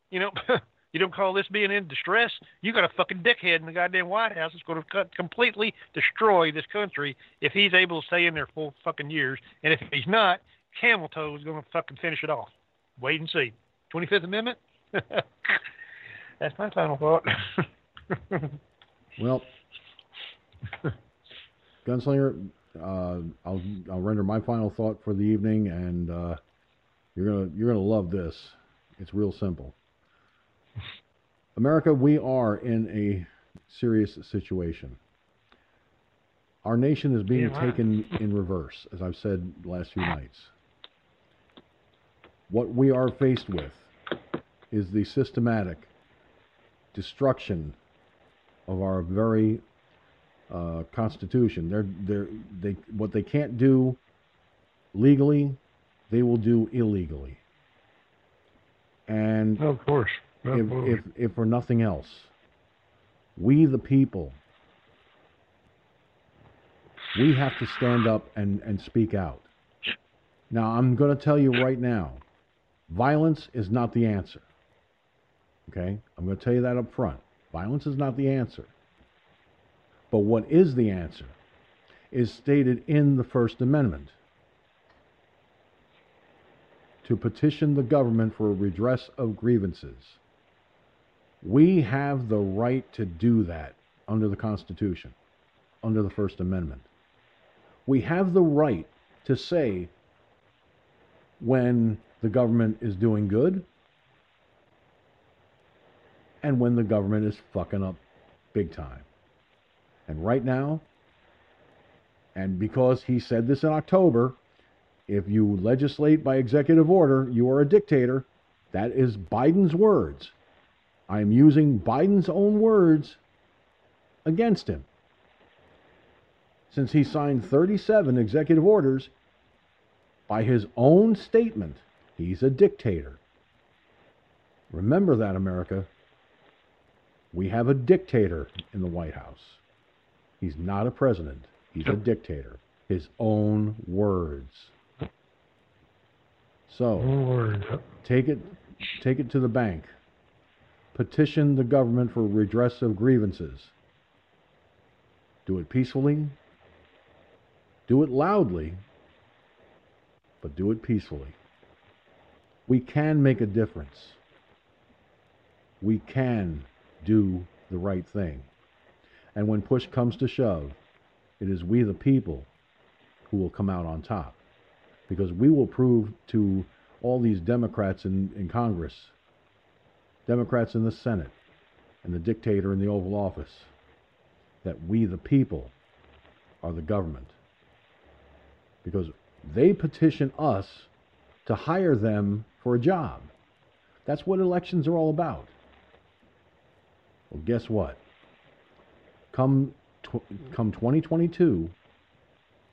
You know, you don't call this being in distress. You got a fucking dickhead in the goddamn White House that's going to completely destroy this country if he's able to stay in there full fucking years, and if he's not, Camel Toe is going to fucking finish it off. Wait and see. Twenty Fifth Amendment. that's my final thought. Well, Gunslinger, uh, I'll I'll render my final thought for the evening, and uh, you're gonna you're gonna love this. It's real simple. America, we are in a serious situation. Our nation is being Yeah, taken in reverse, as I've said the last few nights. What we are faced with is the systematic destruction of our very uh, constitution. They're, they're, they, what they can't do legally, they will do illegally. And of course, If, if, if for nothing else, we the people, we have to stand up and, and speak out. Now, I'm going to tell you right now, violence is not the answer. Okay? I'm going to tell you that up front. Violence is not the answer. But what is the answer is stated in the First Amendment to petition the government for a redress of grievances. We have the right to do that under the Constitution, under the First Amendment. We have the right to say when the government is doing good and when the government is fucking up big time. And right now, and because he said this in October, if you legislate by executive order, you are a dictator. That is Biden's words. I'm using Biden's own words against him. Since he signed 37 executive orders, by his own statement, he's a dictator. Remember that, America. We have a dictator in the White House. He's not a president, he's a dictator. His own words. So, take it take it to the bank. Petition the government for redress of grievances. Do it peacefully. Do it loudly. But do it peacefully. We can make a difference. We can do the right thing. And when push comes to shove, it is we the people who will come out on top. Because we will prove to all these Democrats in, in Congress, Democrats in the Senate, and the dictator in the Oval Office, that we the people are the government. Because they petition us to hire them for a job. That's what elections are all about. Well, guess what? Come tw- come 2022,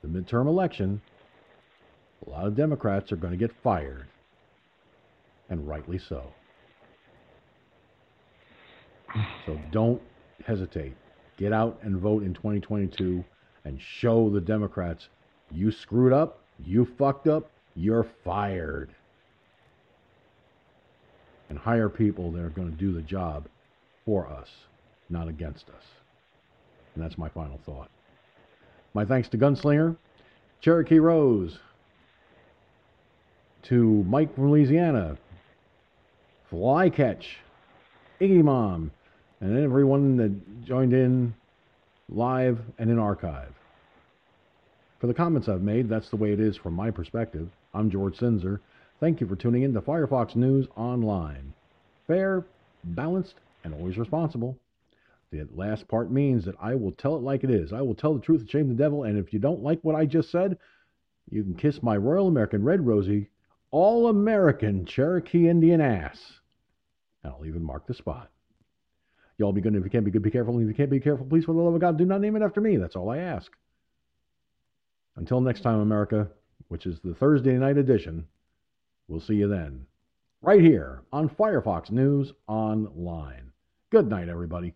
the midterm election, a lot of Democrats are going to get fired, and rightly so. So don't hesitate. Get out and vote in 2022 and show the Democrats you screwed up, you fucked up, you're fired. and hire people that are going to do the job for us, not against us. And that's my final thought. My thanks to Gunslinger, Cherokee Rose, to Mike from Louisiana, Flycatch, Iggy Mom, and everyone that joined in live and in archive. For the comments I've made, that's the way it is from my perspective. I'm George Sinzer. Thank you for tuning in to Firefox News Online. Fair, balanced, and always responsible. The last part means that I will tell it like it is. I will tell the truth and shame the devil, and if you don't like what I just said, you can kiss my Royal American Red Rosie, All American Cherokee Indian ass. And I'll even mark the spot. Y'all be good. If you can't be good, be careful. If you can't be careful, please, for the love of God, do not name it after me. That's all I ask. Until next time, America, which is the Thursday night edition, we'll see you then. Right here on Firefox News Online. Good night, everybody.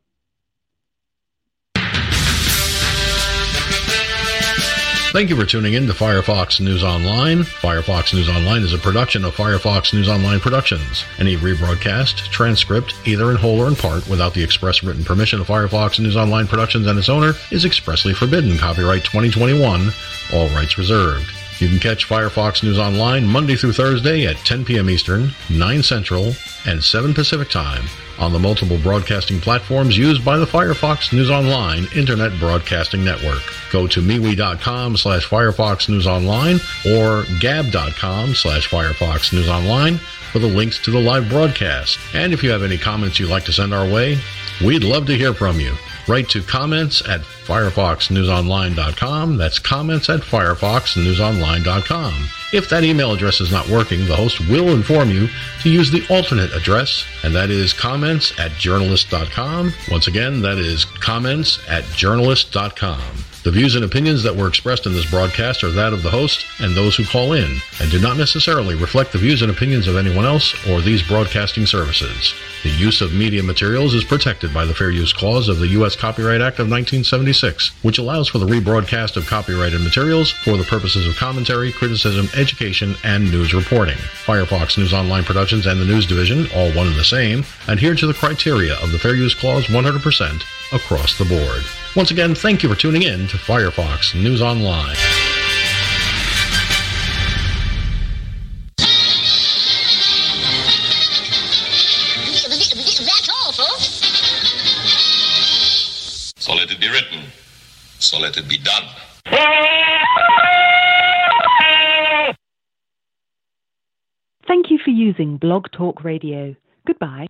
Thank you for tuning in to Firefox News Online. Firefox News Online is a production of Firefox News Online Productions. Any rebroadcast, transcript, either in whole or in part, without the express written permission of Firefox News Online Productions and its owner, is expressly forbidden. Copyright 2021, all rights reserved. You can catch Firefox News Online Monday through Thursday at 10 p.m. Eastern, 9 Central, and 7 Pacific Time on the multiple broadcasting platforms used by the Firefox News Online Internet Broadcasting Network. Go to MeWe.com slash Firefox News Online or Gab.com slash Firefox News Online for the links to the live broadcast. And if you have any comments you'd like to send our way, we'd love to hear from you. Write to comments at firefoxnewsonline.com. That's comments at firefoxnewsonline.com. If that email address is not working, the host will inform you to use the alternate address, and that is comments at journalist.com. Once again, that is comments at journalist.com. The views and opinions that were expressed in this broadcast are that of the host and those who call in, and do not necessarily reflect the views and opinions of anyone else or these broadcasting services. The use of media materials is protected by the Fair Use Clause of the U.S. Copyright Act of 1976, which allows for the rebroadcast of copyrighted materials for the purposes of commentary, criticism, education, and news reporting. Firefox News Online Productions and the News Division, all one and the same, adhere to the criteria of the Fair Use Clause 100% across the board. Once again, thank you for tuning in to Firefox News Online. so let it be done. Thank you for using Blog Talk Radio. Goodbye.